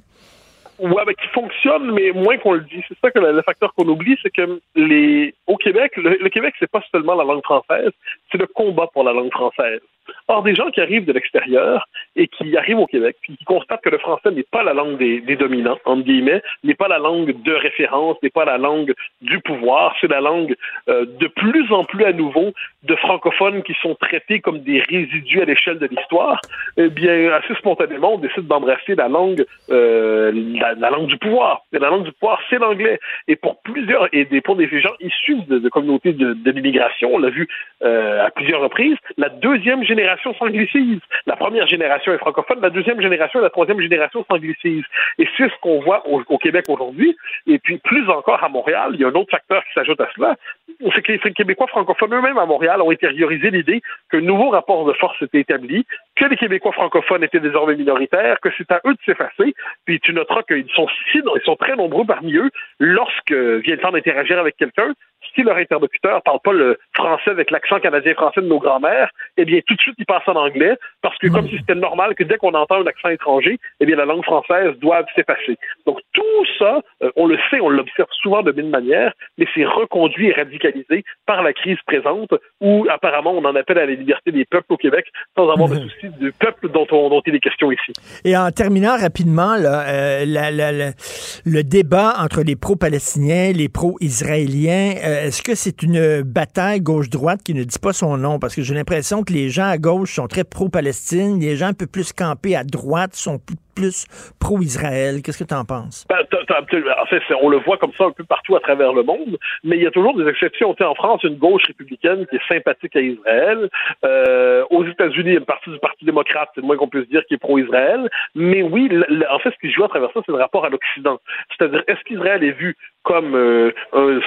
Ouais, ben, qui fonctionne, mais moins qu'on le dit. C'est ça que le, facteur qu'on oublie, c'est que les au Québec, le, le Québec, c'est pas seulement la langue française, c'est le combat pour la langue française. Or, des gens qui arrivent de l'extérieur et qui arrivent au Québec, puis qui constatent que le français n'est pas la langue des, dominants, entre guillemets, n'est pas la langue de référence, n'est pas la langue du pouvoir, c'est la langue euh, de plus en plus à nouveau de francophones qui sont traités comme des résidus à l'échelle de l'histoire, eh bien, assez spontanément, on décide d'embrasser la langue, euh, langue du pouvoir. La langue du pouvoir, c'est l'anglais. Et pour plusieurs, et pour des gens issus de, communautés de, l'immigration, on l'a vu euh, à plusieurs reprises, la deuxième génération s'anglicise. La première génération est francophone, la deuxième génération et la troisième génération s'anglicise. Et c'est ce qu'on voit au, Québec aujourd'hui. Et puis, plus encore à Montréal, il y a un autre facteur qui s'ajoute à cela, c'est que les Québécois francophones eux-mêmes à Montréal ont intériorisé l'idée qu'un nouveau rapport de force était établi, que les Québécois francophones étaient désormais minoritaires, que c'est à eux de s'effacer. Puis tu noteras qu'ils sont si, ils sont très nombreux parmi eux lorsque vient le temps d'interagir avec quelqu'un si leur interlocuteur parle pas le français avec l'accent canadien-français de nos grands-mères, eh bien, tout de suite, ils passent en anglais, parce que comme si c'était normal que dès qu'on entend un accent étranger, eh bien, la langue française doit s'effacer. Donc, tout ça, euh, on le sait, on l'observe souvent de mille manières, mais c'est reconduit et radicalisé par la crise présente, où apparemment, on en appelle à la liberté des peuples au Québec, sans avoir de souci du peuple dont, on, dont il est question ici. Et en terminant rapidement, là, euh, le débat entre les pro-palestiniens, les pro-israéliens, euh, est-ce que c'est une bataille gauche-droite qui ne dit pas son nom? Parce que j'ai l'impression que les gens à gauche sont très pro-Palestine, les gens un peu plus campés à droite sont plus pro-Israël. Qu'est-ce que tu en penses? Ben, en fait, on le voit comme ça un peu partout à travers le monde, mais il y a toujours des exceptions. Tu en France, une gauche républicaine qui est sympathique à Israël. Euh, aux États-Unis, une partie du Parti démocrate, c'est le moins qu'on puisse dire, qui est pro-Israël. Mais oui, en fait, ce qui joue à travers ça, c'est le rapport à l'Occident. C'est-à-dire, est-ce qu'Israël est vu comme euh, un,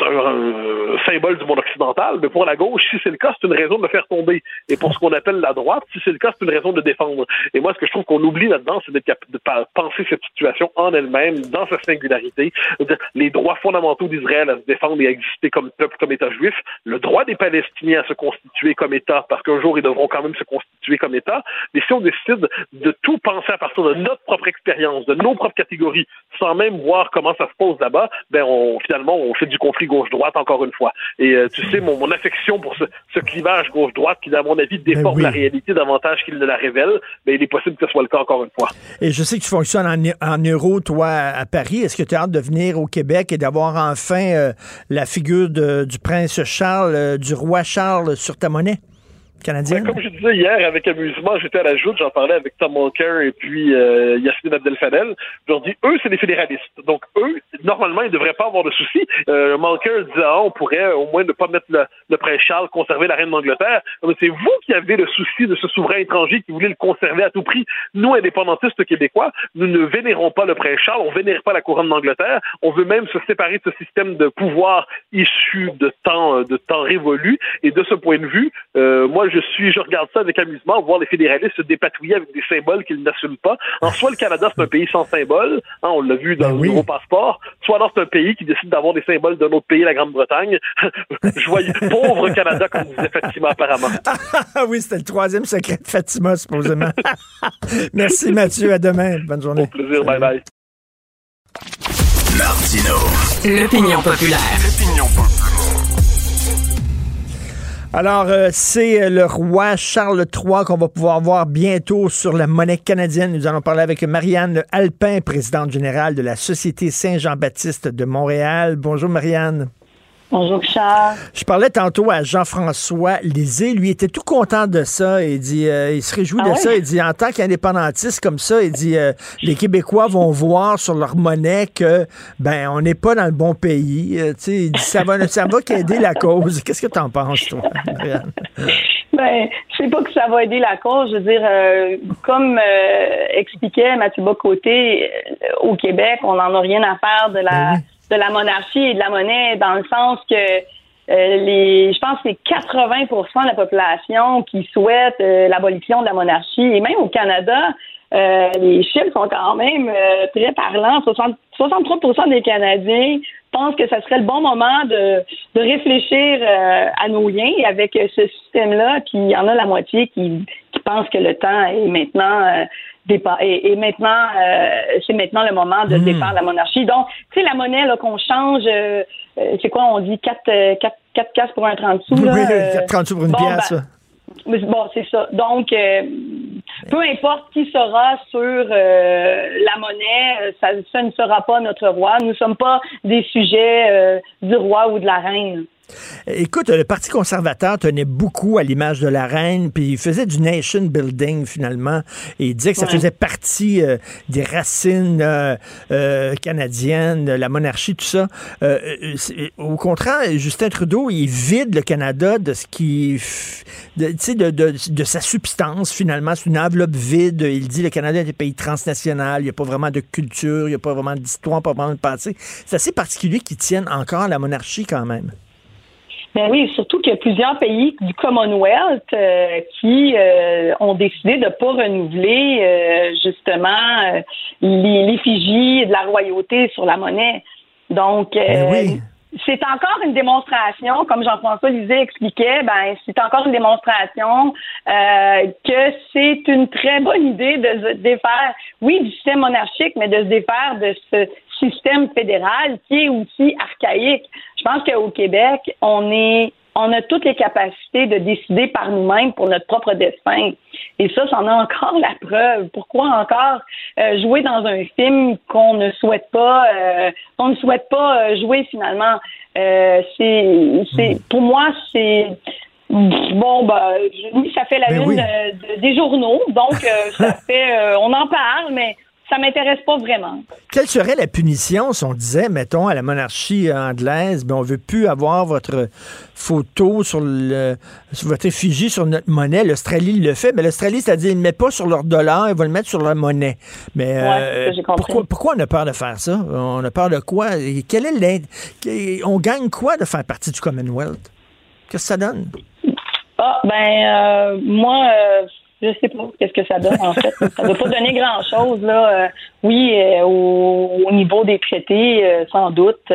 symbole du monde occidental, mais pour la gauche, si c'est le cas, c'est une raison de le faire tomber. Et pour ce qu'on appelle la droite, si c'est le cas, c'est une raison de défendre. Et moi, ce que je trouve qu'on oublie là-dedans, c'est d'être de penser cette situation en elle-même, dans sa singularité. Les droits fondamentaux d'Israël à se défendre et à exister comme peuple, comme État juif, le droit des Palestiniens à se constituer comme État, parce qu'un jour, ils devront quand même se constituer comme État. Mais si on décide de tout penser à partir de notre propre expérience, de nos propres catégories, sans même voir comment ça se pose là-bas, ben on finalement, on fait du conflit gauche-droite encore une fois. Et euh, tu sais, mon, affection pour ce, clivage gauche-droite qui, à mon avis, ben déforme la réalité davantage qu'il ne la révèle, mais il est possible que ce soit le cas encore une fois. Et je sais que tu fonctionnes en, euro, toi, à Paris. Est-ce que tu as hâte de venir au Québec et d'avoir enfin euh, la figure du prince Charles, euh, du roi Charles sur ta monnaie? Canadienne? comme je disais hier, avec amusement, j'étais à la joute, j'en parlais avec Tom Walker et puis euh, Yasmine Abdel-Fadel. Je leur dis, eux, c'est des fédéralistes. Donc, eux, normalement, ils ne devraient pas avoir de soucis. Euh, Walker disait, ah, on pourrait au moins ne pas mettre le, prince Charles, conserver la reine d'Angleterre. C'est vous qui avez le souci de ce souverain étranger qui voulait le conserver à tout prix. Nous, indépendantistes québécois, nous ne vénérons pas le prince Charles, on vénère pas la couronne d'Angleterre. On veut même se séparer de ce système de pouvoir issu de temps, de temps révolus. Et de ce point de vue, euh, moi, je suis, je regarde ça avec amusement, voir les fédéralistes se dépatouiller avec des symboles qu'ils n'assument pas. En soit le Canada, c'est un pays sans symbole, hein, on l'a vu dans ben le nouveau passeport, soit alors c'est un pays qui décide d'avoir des symboles d'un autre pays, la Grande-Bretagne. Joyeux, pauvre Canada, comme disait Fatima apparemment. Ah oui, c'était le troisième secret de Fatima, supposément. Merci Mathieu, à demain. Bonne journée. Au plaisir, bye bye. Martino. L'opinion populaire. L'opinion populaire. Alors, euh, c'est euh, le roi Charles III qu'on va pouvoir voir bientôt sur la monnaie canadienne. Nous allons parler avec Marianne Alpin, présidente générale de la Société Saint-Jean-Baptiste de Montréal. Bonjour, Marianne. Bonjour, Charles. Je parlais tantôt à Jean-François Lisée. Lui était tout content de ça. Il dit, euh, il se réjouit ah de ça. Il dit, en tant qu'indépendantiste comme ça, il dit, euh, les Québécois vont voir sur leur monnaie que, ben, on n'est pas dans le bon pays. Euh, il dit, ça va, ça va qu'aider la cause. Qu'est-ce que tu en penses, toi, Ben, je sais pas que ça va aider la cause. Je veux dire, comme expliquait Mathieu Bocoté, au Québec, on n'en a rien à faire de la. De la monarchie et de la monnaie dans le sens que euh, les, je pense que c'est 80% de la population qui souhaite euh, l'abolition de la monarchie. Et même au Canada, euh, les chiffres sont quand même très parlants. 63% des Canadiens pensent que ce serait le bon moment de, de réfléchir à nos liens avec ce système-là. Puis il y en a la moitié qui, qui pensent que le temps est maintenant et, maintenant, euh, c'est maintenant le moment de mmh. défendre la monarchie. Donc, tu sais, la monnaie là qu'on change, euh, euh, c'est quoi, on dit 4, 4, 4 cases pour un 30 sous. Là, oui, 4 30 sous pour une pièce. Ben, bon, c'est ça. Donc, peu importe qui sera sur la monnaie, ça, ça, ne sera pas notre roi. Nous ne sommes pas des sujets du roi ou de la reine. Écoute, le Parti conservateur tenait beaucoup à l'image de la reine, puis il faisait du nation building finalement, et il disait que ça faisait partie euh, des racines euh, euh, canadiennes, la monarchie, tout ça. au contraire, Justin Trudeau, il vide le Canada de ce qui, de, de, de, de sa substance finalement. C'est une enveloppe vide. Il dit que le Canada est un pays transnational, il n'y a pas vraiment de culture, il n'y a pas vraiment d'histoire, pas vraiment de passé. C'est assez particulier qu'ils tiennent encore à la monarchie quand même. Ben oui, surtout qu'il y a plusieurs pays du Commonwealth euh, qui euh, ont décidé de ne pas renouveler euh, justement l'effigie de la royauté sur la monnaie. Donc, ben c'est encore une démonstration, comme Jean-François Lisée expliquait, ben c'est encore une démonstration que c'est une très bonne idée de se défaire, oui, du système monarchique, mais de se défaire de ce système fédéral qui est aussi archaïque. Je pense qu'au Québec, on est on a toutes les capacités de décider par nous-mêmes pour notre propre destin. Et ça, c'en a encore la preuve. Pourquoi encore euh, jouer dans un film qu'on ne souhaite pas, euh, qu'on ne souhaite pas euh, jouer finalement? C'est, c'est, hmm. pour moi, c'est Bon, bah, oui, ça fait la ben une des journaux, donc ça fait, on en parle, mais ça m'intéresse pas vraiment. Quelle serait la punition si on disait, mettons, à la monarchie anglaise, ben, on veut plus avoir votre photo sur, le, votre effigie sur notre monnaie. L'Australie le fait, mais l'Australie, c'est-à-dire, ils ne mettent pas sur leur dollar, ils vont le mettre sur leur monnaie. Mais euh, pourquoi, pourquoi on a peur de faire ça? On a peur de quoi? est l'aide? On gagne quoi de faire partie du Commonwealth? Qu'est-ce que ça donne? Ah, ben, euh, moi, euh, je sais pas qu'est-ce que ça donne en fait. ça ne va pas donner grand-chose là. Euh, oui, euh, au, niveau des traités, euh, sans doute.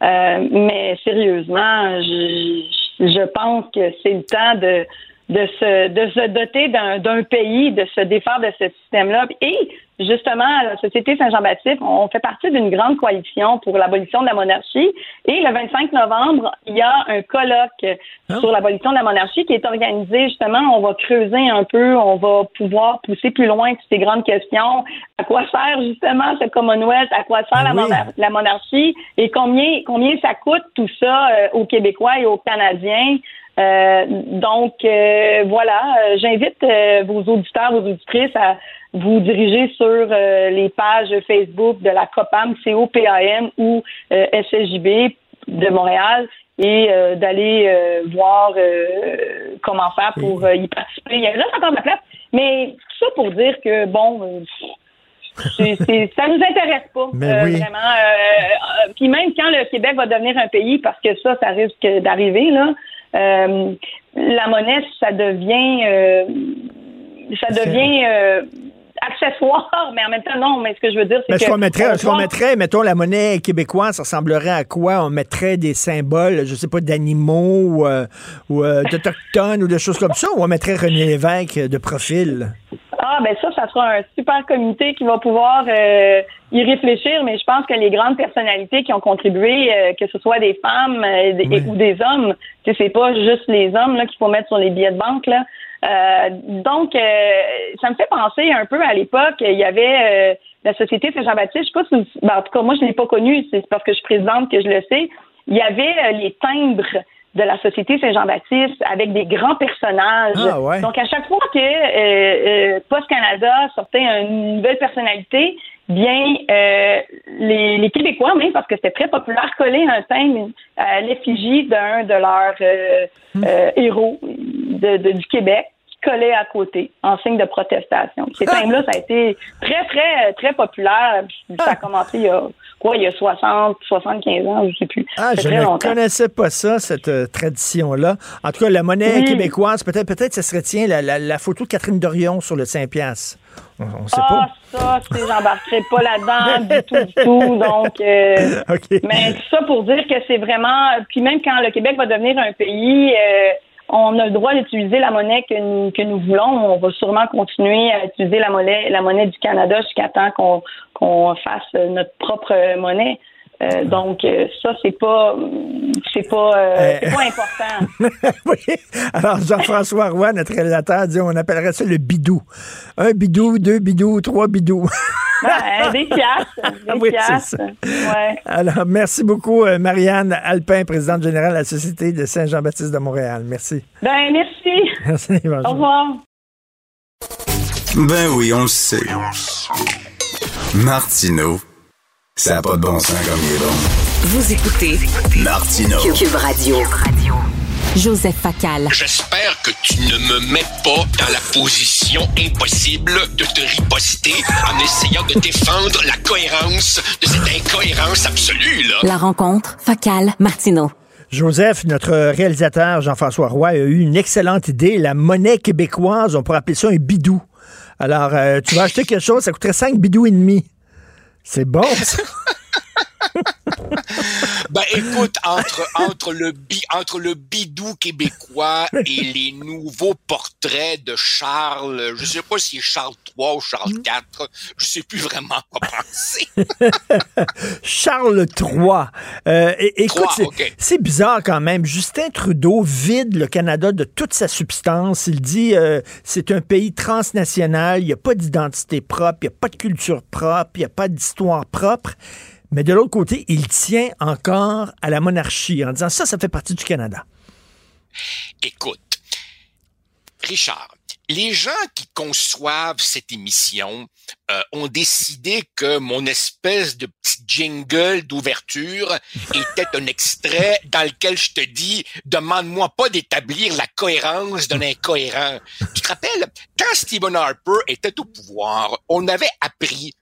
mais sérieusement, je, je pense que c'est le temps de de se, de se doter d'un pays, de se défaire de ce système-là. Et justement, la Société Saint-Jean-Baptiste, on fait partie d'une grande coalition pour l'abolition de la monarchie. Et le 25 novembre, il y a un colloque ah. sur l'abolition de la monarchie qui est organisé. Justement, on va creuser un peu, on va pouvoir pousser plus loin toutes ces grandes questions. À quoi sert justement ce Commonwealth? À quoi sert la, monarchie? Et combien, combien ça coûte tout ça euh, aux Québécois et aux Canadiens? Euh, donc euh, voilà, euh, j'invite vos auditeurs, vos auditrices à vous diriger sur les pages Facebook de la COPAM, COPAM ou SSJB de Montréal et d'aller voir comment faire pour y participer. Il y a reste encore de la place, mais tout ça pour dire que bon, c'est, c'est, ça nous intéresse pas vraiment. puis même quand le Québec va devenir un pays, parce que ça, ça risque d'arriver là. Euh, la monnaie, ça devient, euh, ça devient euh, accessoire, mais en même temps, non. Mais ce que je veux dire, c'est que. Ce qu'on mettrait, ce qu'on mettrait, mettons, la monnaie québécoise, ça ressemblerait à quoi? On mettrait des symboles, je sais pas, d'animaux ou, ou d'autochtones ou des choses comme ça, ou on mettrait René Lévesque de profil? Ah, ben ça, ça sera un super comité qui va pouvoir euh, y réfléchir, mais je pense que les grandes personnalités qui ont contribué, euh, que ce soit des femmes euh, ou des hommes, que c'est pas juste les hommes là qu'il faut mettre sur les billets de banque là. Donc, ça me fait penser un peu à l'époque, il y avait la Société Saint-Jean-Baptiste, je sais pas si, ben, en tout cas, moi, je l'ai pas connu, c'est parce que je suis présidente que je le sais. Il y avait les timbres de la Société Saint-Jean-Baptiste avec des grands personnages. Ah, Donc, à chaque fois que euh, euh, Post Canada sortait une nouvelle personnalité, bien, euh, les, Québécois, même parce que c'était très populaire, coller un thème à l'effigie d'un de leurs hmm. héros du Québec collait à côté en signe de protestation. Ces ah! thèmes-là, ça a été très, très, très populaire. Ça a ah! commencé il y a quoi, il y a 60, 75 ans, je sais plus. Ah, je ne connaissais pas ça, cette euh, tradition-là. En tout cas, la monnaie québécoise, peut-être, peut-être, ça serait, tiens, la, photo de Catherine Dorion sur le Saint-Piastre. On, sait ah, pas. ça, j'embarquerai pas là-dedans du tout, du tout. Donc, euh, mais ça pour dire que c'est vraiment. Puis même quand le Québec va devenir un pays, euh, on a le droit d'utiliser la monnaie que nous, que nous voulons. On va sûrement continuer à utiliser la monnaie, la monnaie du Canada jusqu'à temps qu'on qu'on fasse notre propre monnaie. Euh, donc euh, ça c'est pas c'est pas euh, pas important. oui. Alors Jean-François Roy, notre réalisateur, dit on appellerait ça le bidou. Un bidou, deux bidous, trois bidous. ouais, des piastres. Des oui, piastres. Ouais. Alors merci beaucoup Marianne Alpin, présidente générale de la Société de Saint-Jean-Baptiste de Montréal. Merci. Ben merci. Merci. Au revoir. Ben oui, on le sait. Martineau ça n'a pas de bon sens comme il est bon. Vous écoutez Martino Cube Radio. Joseph Facal. J'espère que tu ne me mets pas dans la position impossible de te riposter en essayant de défendre la cohérence de cette incohérence absolue, là. La rencontre, Facal, Martino. Joseph, notre réalisateur Jean-François Roy a eu une excellente idée. La monnaie québécoise, on pourrait appeler ça un bidou. Alors, euh, tu vas acheter quelque chose, ça coûterait 5 bidous et demi. C'est bon, ça. ben écoute, entre, entre, le, entre le bidou québécois et les nouveaux portraits de Charles, je sais pas si Charles III ou Charles IV, je sais plus vraiment quoi penser. Charles III. Euh, écoute, c'est bizarre quand même. Justin Trudeau vide le Canada de toute sa substance. Il dit euh, c'est un pays transnational, il n'y a pas d'identité propre, il n'y a pas de culture propre, il n'y a pas d'histoire propre. Mais de l'autre côté, il tient encore à la monarchie en disant ça, ça fait partie du Canada. Écoute, Richard, les gens qui conçoivent cette émission euh, ont décidé que mon espèce de petit jingle d'ouverture était un extrait dans lequel je te dis demande-moi pas d'établir la cohérence d'un incohérent. Tu te rappelles quand Stephen Harper était au pouvoir, on avait appris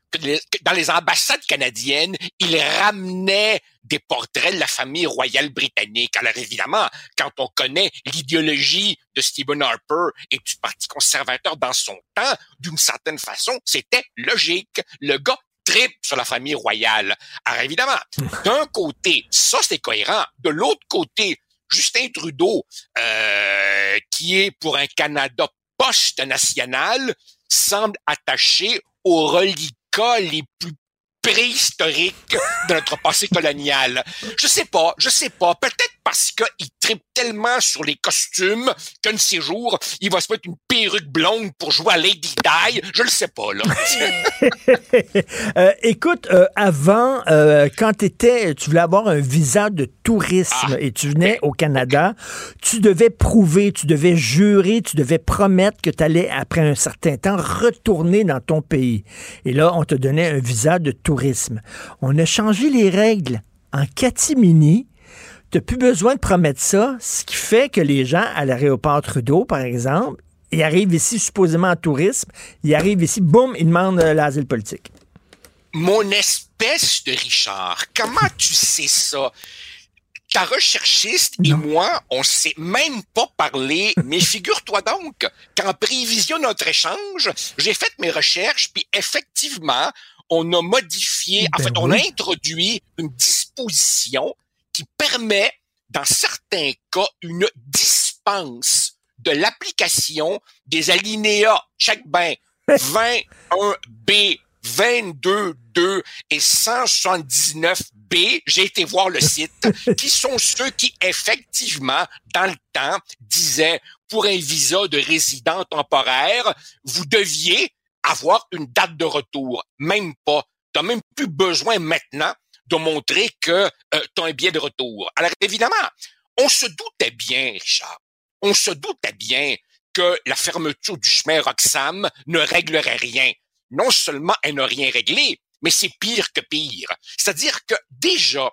dans les ambassades canadiennes, il ramenait des portraits de la famille royale britannique. Alors évidemment, quand on connaît l'idéologie de Stephen Harper et du Parti conservateur dans son temps, d'une certaine façon, c'était logique. Le gars tripe sur la famille royale. Alors évidemment, d'un côté, ça c'est cohérent. De l'autre côté, Justin Trudeau, euh, qui est pour un Canada post-national, semble attaché aux religions cas les plus préhistoriques de notre passé colonial. Je sais pas, je sais pas. Peut-être parce qu'il tripe tellement sur les costumes qu'un de ces jours, il va se mettre une perruque blonde pour jouer à Lady Di. Je le sais pas, là. Euh, écoute, euh, avant, euh, quand étais, tu voulais avoir un visa de tourisme ah. et tu venais au Canada, tu devais prouver, tu devais jurer, tu devais promettre que tu allais, après un certain temps, retourner dans ton pays. Et là, on te donnait un visa de tourisme. On a changé les règles. En catimini, tu plus besoin de promettre ça, ce qui fait que les gens à l'aéroport Trudeau, par exemple, ils arrivent ici supposément en tourisme, ils arrivent ici, boum, ils demandent euh, l'asile politique. Mon espèce de Richard, comment tu sais ça? ta recherchiste et moi, on s'est même pas parlé, mais figure-toi donc qu'en prévision de notre échange, j'ai fait mes recherches, puis effectivement, on a modifié, en ben fait, on a introduit une disposition qui permet, dans certains cas, une dispense de l'application des alinéas, check ben, 21B, 22.2 et 179B, j'ai été voir le site, qui sont ceux qui, effectivement, dans le temps, disaient, pour un visa de résident temporaire, vous deviez avoir une date de retour. Même pas. Tu même plus besoin maintenant de montrer que euh, tu as un de retour. Alors évidemment, on se doutait bien, Richard, on se doutait bien que la fermeture du chemin Roxham ne réglerait rien. Non seulement elle n'a rien réglé, mais c'est pire que pire. C'est-à-dire que déjà,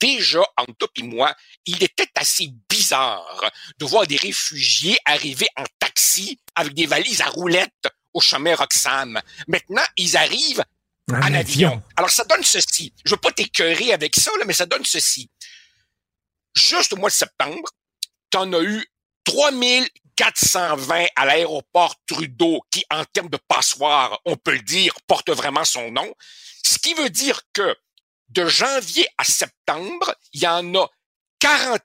déjà, entre toi et moi, il était assez bizarre de voir des réfugiés arriver en taxi avec des valises à roulettes au chemin Roxham. Maintenant, ils arrivent en, avion. Alors, ça donne ceci. Je veux pas t'écœurer avec ça, mais ça donne ceci. Juste au mois de septembre, tu en as eu 3420 à l'aéroport Trudeau, qui, en termes de passoire, on peut le dire, porte vraiment son nom. Ce qui veut dire que de janvier à septembre, il y en a 40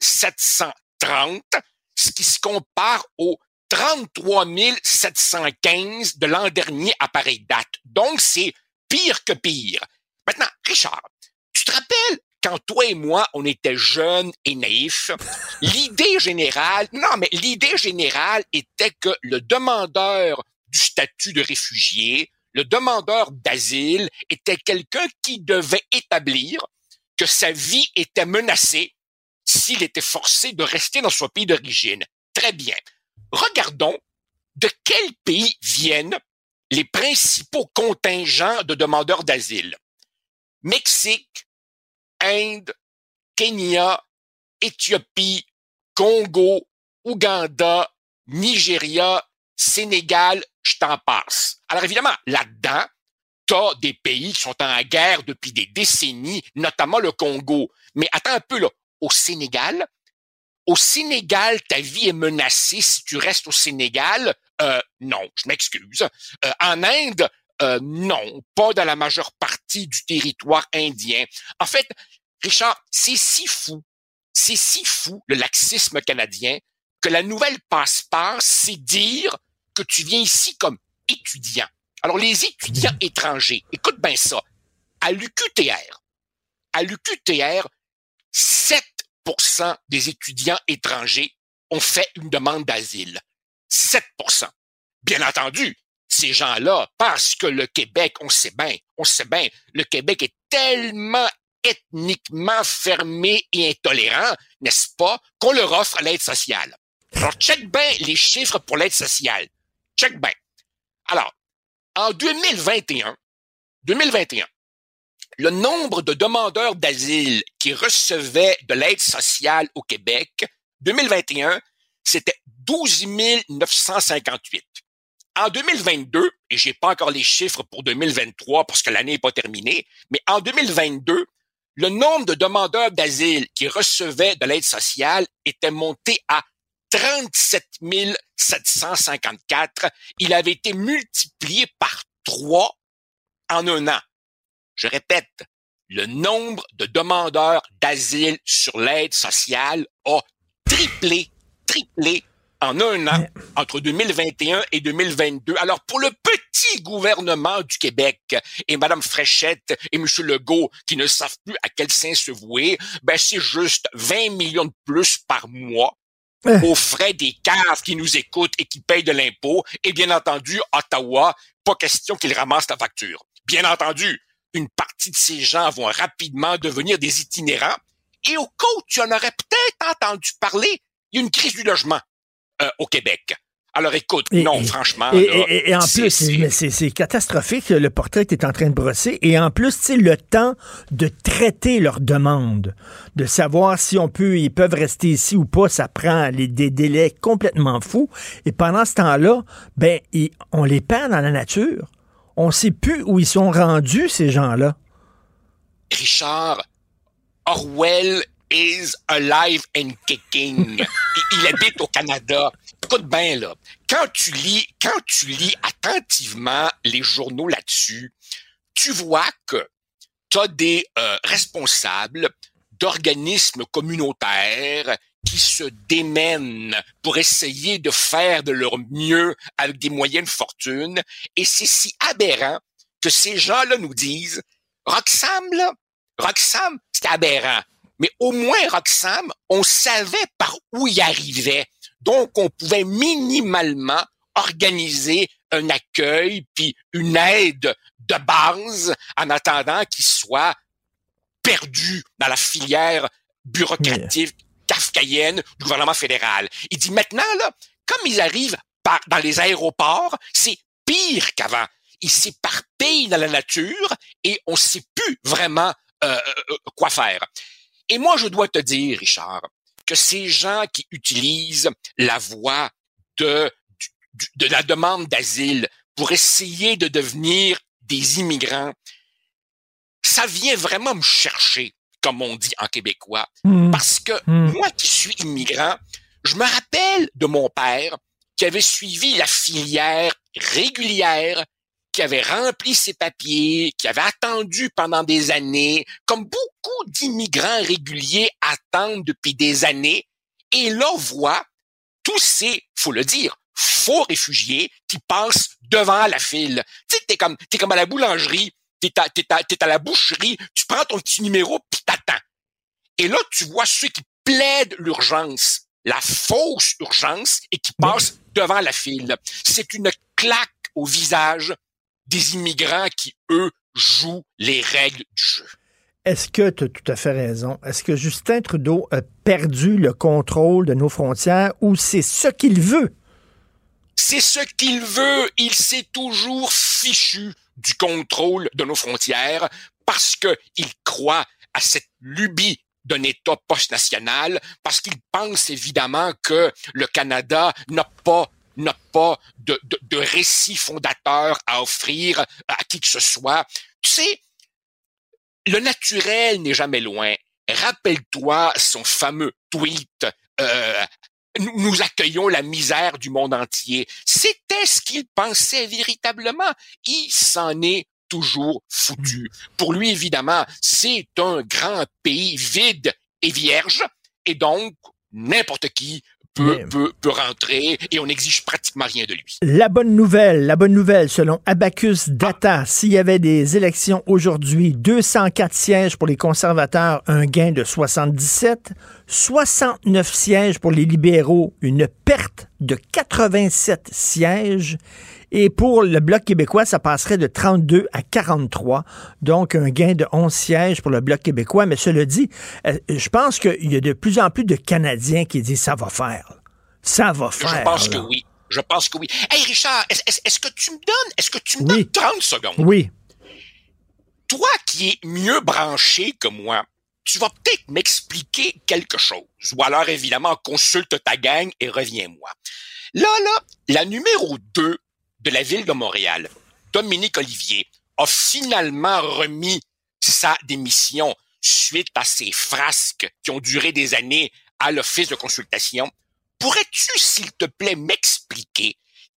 730, ce qui se compare aux 33 715 de l'an dernier à pareille date. Donc, c'est pire que pire. Maintenant, Richard, tu te rappelles quand toi et moi, on était jeunes et naïfs, l'idée générale, non, mais l'idée générale était que le demandeur du statut de réfugié, le demandeur d'asile était quelqu'un qui devait établir que sa vie était menacée s'il était forcé de rester dans son pays d'origine. Très bien. Regardons de quel pays viennent les principaux contingents de demandeurs d'asile. Mexique, Inde, Kenya, Éthiopie, Congo, Ouganda, Nigeria, Sénégal, je t'en passe. Alors évidemment, là-dedans, t'as des pays qui sont en guerre depuis des décennies, notamment le Congo. Mais attends un peu là, au Sénégal. Au Sénégal, ta vie est menacée si tu restes au Sénégal? Euh, non, je m'excuse. Euh, en Inde, euh, non, pas dans la majeure partie du territoire indien. En fait, Richard, c'est si fou, c'est si fou le laxisme canadien que la nouvelle passe-passe, c'est dire que tu viens ici comme étudiant. Alors, les étudiants étrangers, écoute bien ça, à l'UQTR, à l'UQTR, 7 des étudiants étrangers ont fait une demande d'asile. 7% Bien entendu, ces gens-là, parce que le Québec, on sait bien, on sait bien, le Québec est tellement ethniquement fermé et intolérant, n'est-ce pas, qu'on leur offre l'aide sociale. Alors, check bien les chiffres pour l'aide sociale. Check bien. Alors, en 2021, 2021, le nombre de demandeurs d'asile qui recevaient de l'aide sociale au Québec, 2021, c'était 12 958. En 2022, et j'ai pas encore les chiffres pour 2023 parce que l'année n'est pas terminée, mais en 2022, le nombre de demandeurs d'asile qui recevaient de l'aide sociale était monté à 37 754. Il avait été multiplié par trois en un an. Je répète, le nombre de demandeurs d'asile sur l'aide sociale a triplé, triplé en un an entre 2021 et 2022. Alors, pour le petit gouvernement du Québec et Mme Fréchette et M. Legault qui ne savent plus à quel sein se vouer, ben, c'est juste 20 millions de plus par mois aux frais des caves qui nous écoutent et qui payent de l'impôt. Et bien entendu, Ottawa, pas question qu'ils ramassent la facture. Bien entendu, une partie de ces gens vont rapidement devenir des itinérants. Et au cas où tu en aurais peut-être entendu parler, il y a une crise du logement euh, au Québec. Alors écoute, non, franchement. Et, en plus, c'est catastrophique. Le portrait est en train de brosser. Et en plus, c'est le temps de traiter leurs demandes, de savoir si on peut, ils peuvent rester ici ou pas, ça prend des délais complètement fous. Et pendant ce temps-là, ben, on les perd dans la nature. On ne sait plus où ils sont rendus, ces gens-là. Richard, Orwell is alive and kicking. il, habite au Canada. Écoute bien, là. Quand tu lis, quand tu lis attentivement les journaux là-dessus, tu vois que tu as des euh, responsables d'organismes communautaires qui se démènent pour essayer de faire de leur mieux avec des moyennes fortunes. Et c'est si aberrant que ces gens-là nous disent, Roxham, là, Roxham, c'est aberrant. Mais au moins, Roxham, on savait par où il arrivait. Donc, on pouvait minimalement organiser un accueil puis une aide de base en attendant qu'il soit perdu dans la filière bureaucratique kafkaïenne du gouvernement fédéral. Il dit maintenant, là, comme ils arrivent par, dans les aéroports, c'est pire qu'avant. Ils s'éparpillent dans la nature et on ne sait plus vraiment euh, euh, quoi faire. Et moi, je dois te dire, Richard, que ces gens qui utilisent la voie de, de la demande d'asile pour essayer de devenir des immigrants, ça vient vraiment me chercher comme on dit en québécois. Hmm. Parce que hmm. moi qui suis immigrant, je me rappelle de mon père qui avait suivi la filière régulière, qui avait rempli ses papiers, qui avait attendu pendant des années, comme beaucoup d'immigrants réguliers attendent depuis des années, et là voit tous ces, faut le dire, faux réfugiés qui passent devant la file. Tu sais, t'es comme, t'es comme à la boulangerie, t'es à, à, à la boucherie, tu prends ton petit numéro. Et là, tu vois ceux qui plaident l'urgence, la fausse urgence, et qui passent devant la file. C'est une claque au visage des immigrants qui, eux, jouent les règles du jeu. Est-ce que tu as tout à fait raison? Est-ce que Justin Trudeau a perdu le contrôle de nos frontières ou c'est ce qu'il veut? C'est ce qu'il veut. Il s'est toujours fichu du contrôle de nos frontières parce qu'il croit à cette lubie d'un État post-national, parce qu'il pense évidemment que le Canada n'a pas n'a pas de, de, de, récit fondateur à offrir à qui que ce soit. Tu sais, le naturel n'est jamais loin. Rappelle-toi son fameux tweet. Euh, nous accueillons la misère du monde entier. C'était ce qu'il pensait véritablement. Il s'en est toujours foutu. Pour lui, évidemment, c'est un grand pays vide et vierge, et donc n'importe qui peut, peut, peut, rentrer et on n'exige pratiquement rien de lui. La bonne nouvelle, la bonne nouvelle, selon Abacus Data, s'il y avait des élections aujourd'hui, 204 sièges pour les conservateurs, un gain de 77, 69 sièges pour les libéraux, une perte de 87 sièges. Et pour le Bloc québécois, ça passerait de 32 à 43. Donc, un gain de 11 sièges pour le Bloc québécois. Mais cela dit, euh, je pense qu'il y a de plus en plus de Canadiens qui disent ça va faire. Ça va faire. Je pense que oui. Je pense que oui. Hey, Richard, est-ce que tu me donnes, est-ce que tu me donnes 30 secondes? Oui. Toi qui es mieux branché que moi, tu vas peut-être m'expliquer quelque chose. Ou alors, évidemment, consulte ta gang et reviens-moi. Là, là, la numéro 2 de la ville de Montréal, Dominique Olivier, a finalement remis sa démission suite à ces frasques qui ont duré des années à l'office de consultation. Pourrais-tu, s'il te plaît, m'expliquer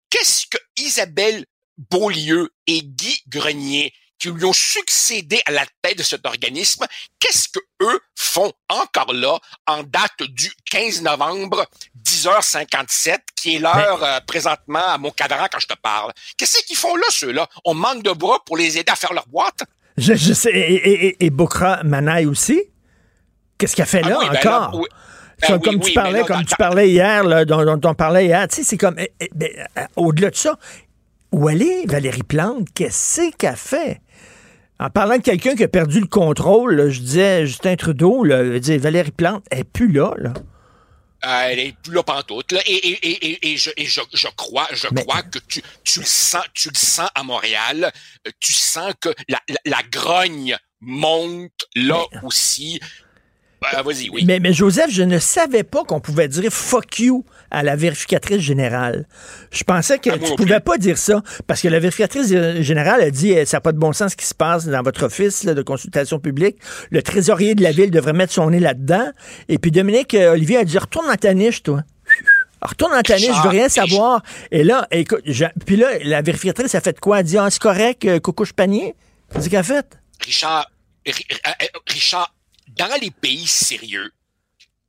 qu'est-ce que Isabelle Beaulieu et Guy Grenier qui lui ont succédé à la tête de cet organisme, qu'est-ce que eux font encore là en date du 15 novembre 10h57, qui est l'heure euh, présentement à mon cadran quand je te parle? Qu'est-ce qu'ils font là, ceux-là? On manque de bras pour les aider à faire leur boîte? Je, sais. Et, et, et Bokra Manaï aussi? Qu'est-ce qu'elle fait ah là encore? comme tu parlais, comme tu parlais hier, là, dont, on parlait hier, tu sais, c'est comme, eh, eh, ben, euh, au-delà de ça, où elle est, Valérie Plante? Qu'est-ce qu'elle fait? En parlant de quelqu'un qui a perdu le contrôle, je disais Justin Trudeau, là, je Valérie Plante, elle n'est plus là. là. Euh, elle est plus là pantoute. Là. Et, et, et, et, je, et je, je crois, je crois que tu, tu, le sens, tu le sens à Montréal. Euh, tu sens que la, la, grogne monte là aussi. Euh, vas-y, oui. Mais, mais Joseph, je ne savais pas qu'on pouvait dire fuck you à la vérificatrice générale. Je pensais que ah, tu pouvais pas dire ça parce que la vérificatrice générale a dit eh, ça n'a pas de bon sens ce qui se passe dans votre office de consultation publique. Le trésorier de la ville devrait mettre son nez là-dedans. Et puis Dominique euh, Olivier a dit retourne dans ta niche, toi. Retourne dans ta niche, je veux rien savoir. Et là, écoute, puis là, la vérificatrice a fait quoi? Elle a dit, ah, c'est correct, euh, coucouche panier. C'est ce qu'elle a fait? Richard, euh, Richard, dans les pays sérieux,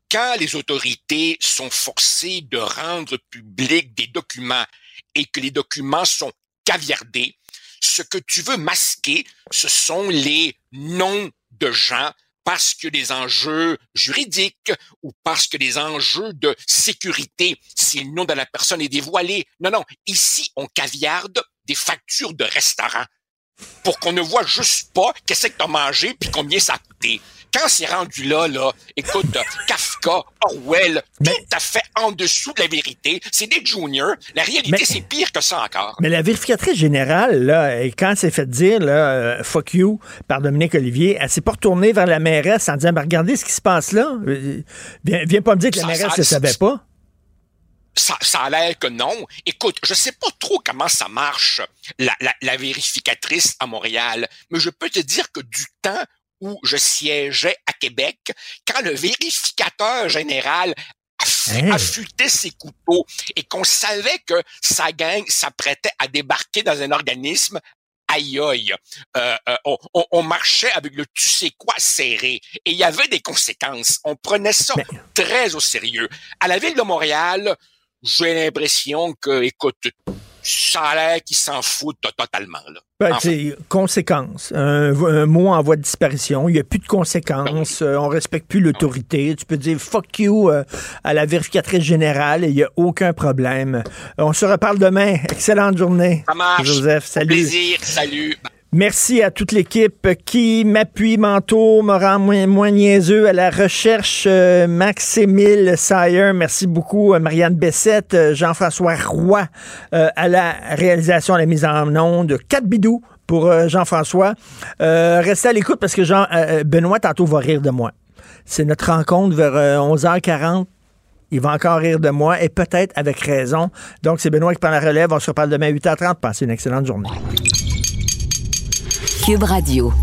quand les autorités sont forcées de rendre public des documents et que les documents sont caviardés, ce que tu veux masquer, ce sont les noms de gens parce que des enjeux juridiques ou parce que des enjeux de sécurité, si le nom de la personne est dévoilé. Non, non, ici, on caviarde des factures de restaurant pour qu'on ne voit juste pas qu'est-ce que tu as mangé puis combien ça a coûté quand c'est rendu là, là, écoute, Kafka, Orwell, tout à fait en dessous de la vérité, c'est des juniors. La réalité, c'est pire que ça encore. Mais la vérificatrice générale, là, quand c'est fait dire, là, euh, fuck you, par Dominique Olivier, elle s'est pas retournée vers la mairesse en disant, ben, regardez ce qui se passe là. Euh, viens, viens pas me dire que la mairesse ne savait pas. Ça, ça, a l'air que non. Écoute, je sais pas trop comment ça marche, la, la, la, vérificatrice à Montréal, mais je peux te dire que du temps où je siégeais à Québec, quand le vérificateur général affûtait ses couteaux et qu'on savait que sa gang s'apprêtait à débarquer dans un organisme aïe aïe, euh, euh, on, marchait avec le tu sais quoi serré et il y avait des conséquences. On prenait ça très au sérieux. À la ville de Montréal, j'ai l'impression que, écoute, ça a l'air qu'ils s'en foutent totalement. Là. Ben, c'est conséquences. Un, mot en voie de disparition. Il n'y a plus de conséquences. Ben euh, on respecte plus l'autorité. Tu peux dire fuck you euh, à la vérificatrice générale et il n'y a aucun problème. On se reparle demain. Excellente journée. Joseph, salut. plaisir. Salut. Merci à toute l'équipe qui m'appuie, manteau, me rend moins, niaiseux à la recherche. Euh, Max-Émile Sayer, merci beaucoup. Euh, Marianne Bessette, euh, Jean-François Roy à la réalisation, à la mise en onde. Quatre bidous pour Jean-François. restez à l'écoute parce que Jean, Benoît, tantôt, va rire de moi. C'est notre rencontre vers 11h40 il va encore rire de moi et peut-être avec raison. Donc, c'est Benoît qui prend la relève. On se reparle demain à 8h30. Passez une excellente journée. Radio.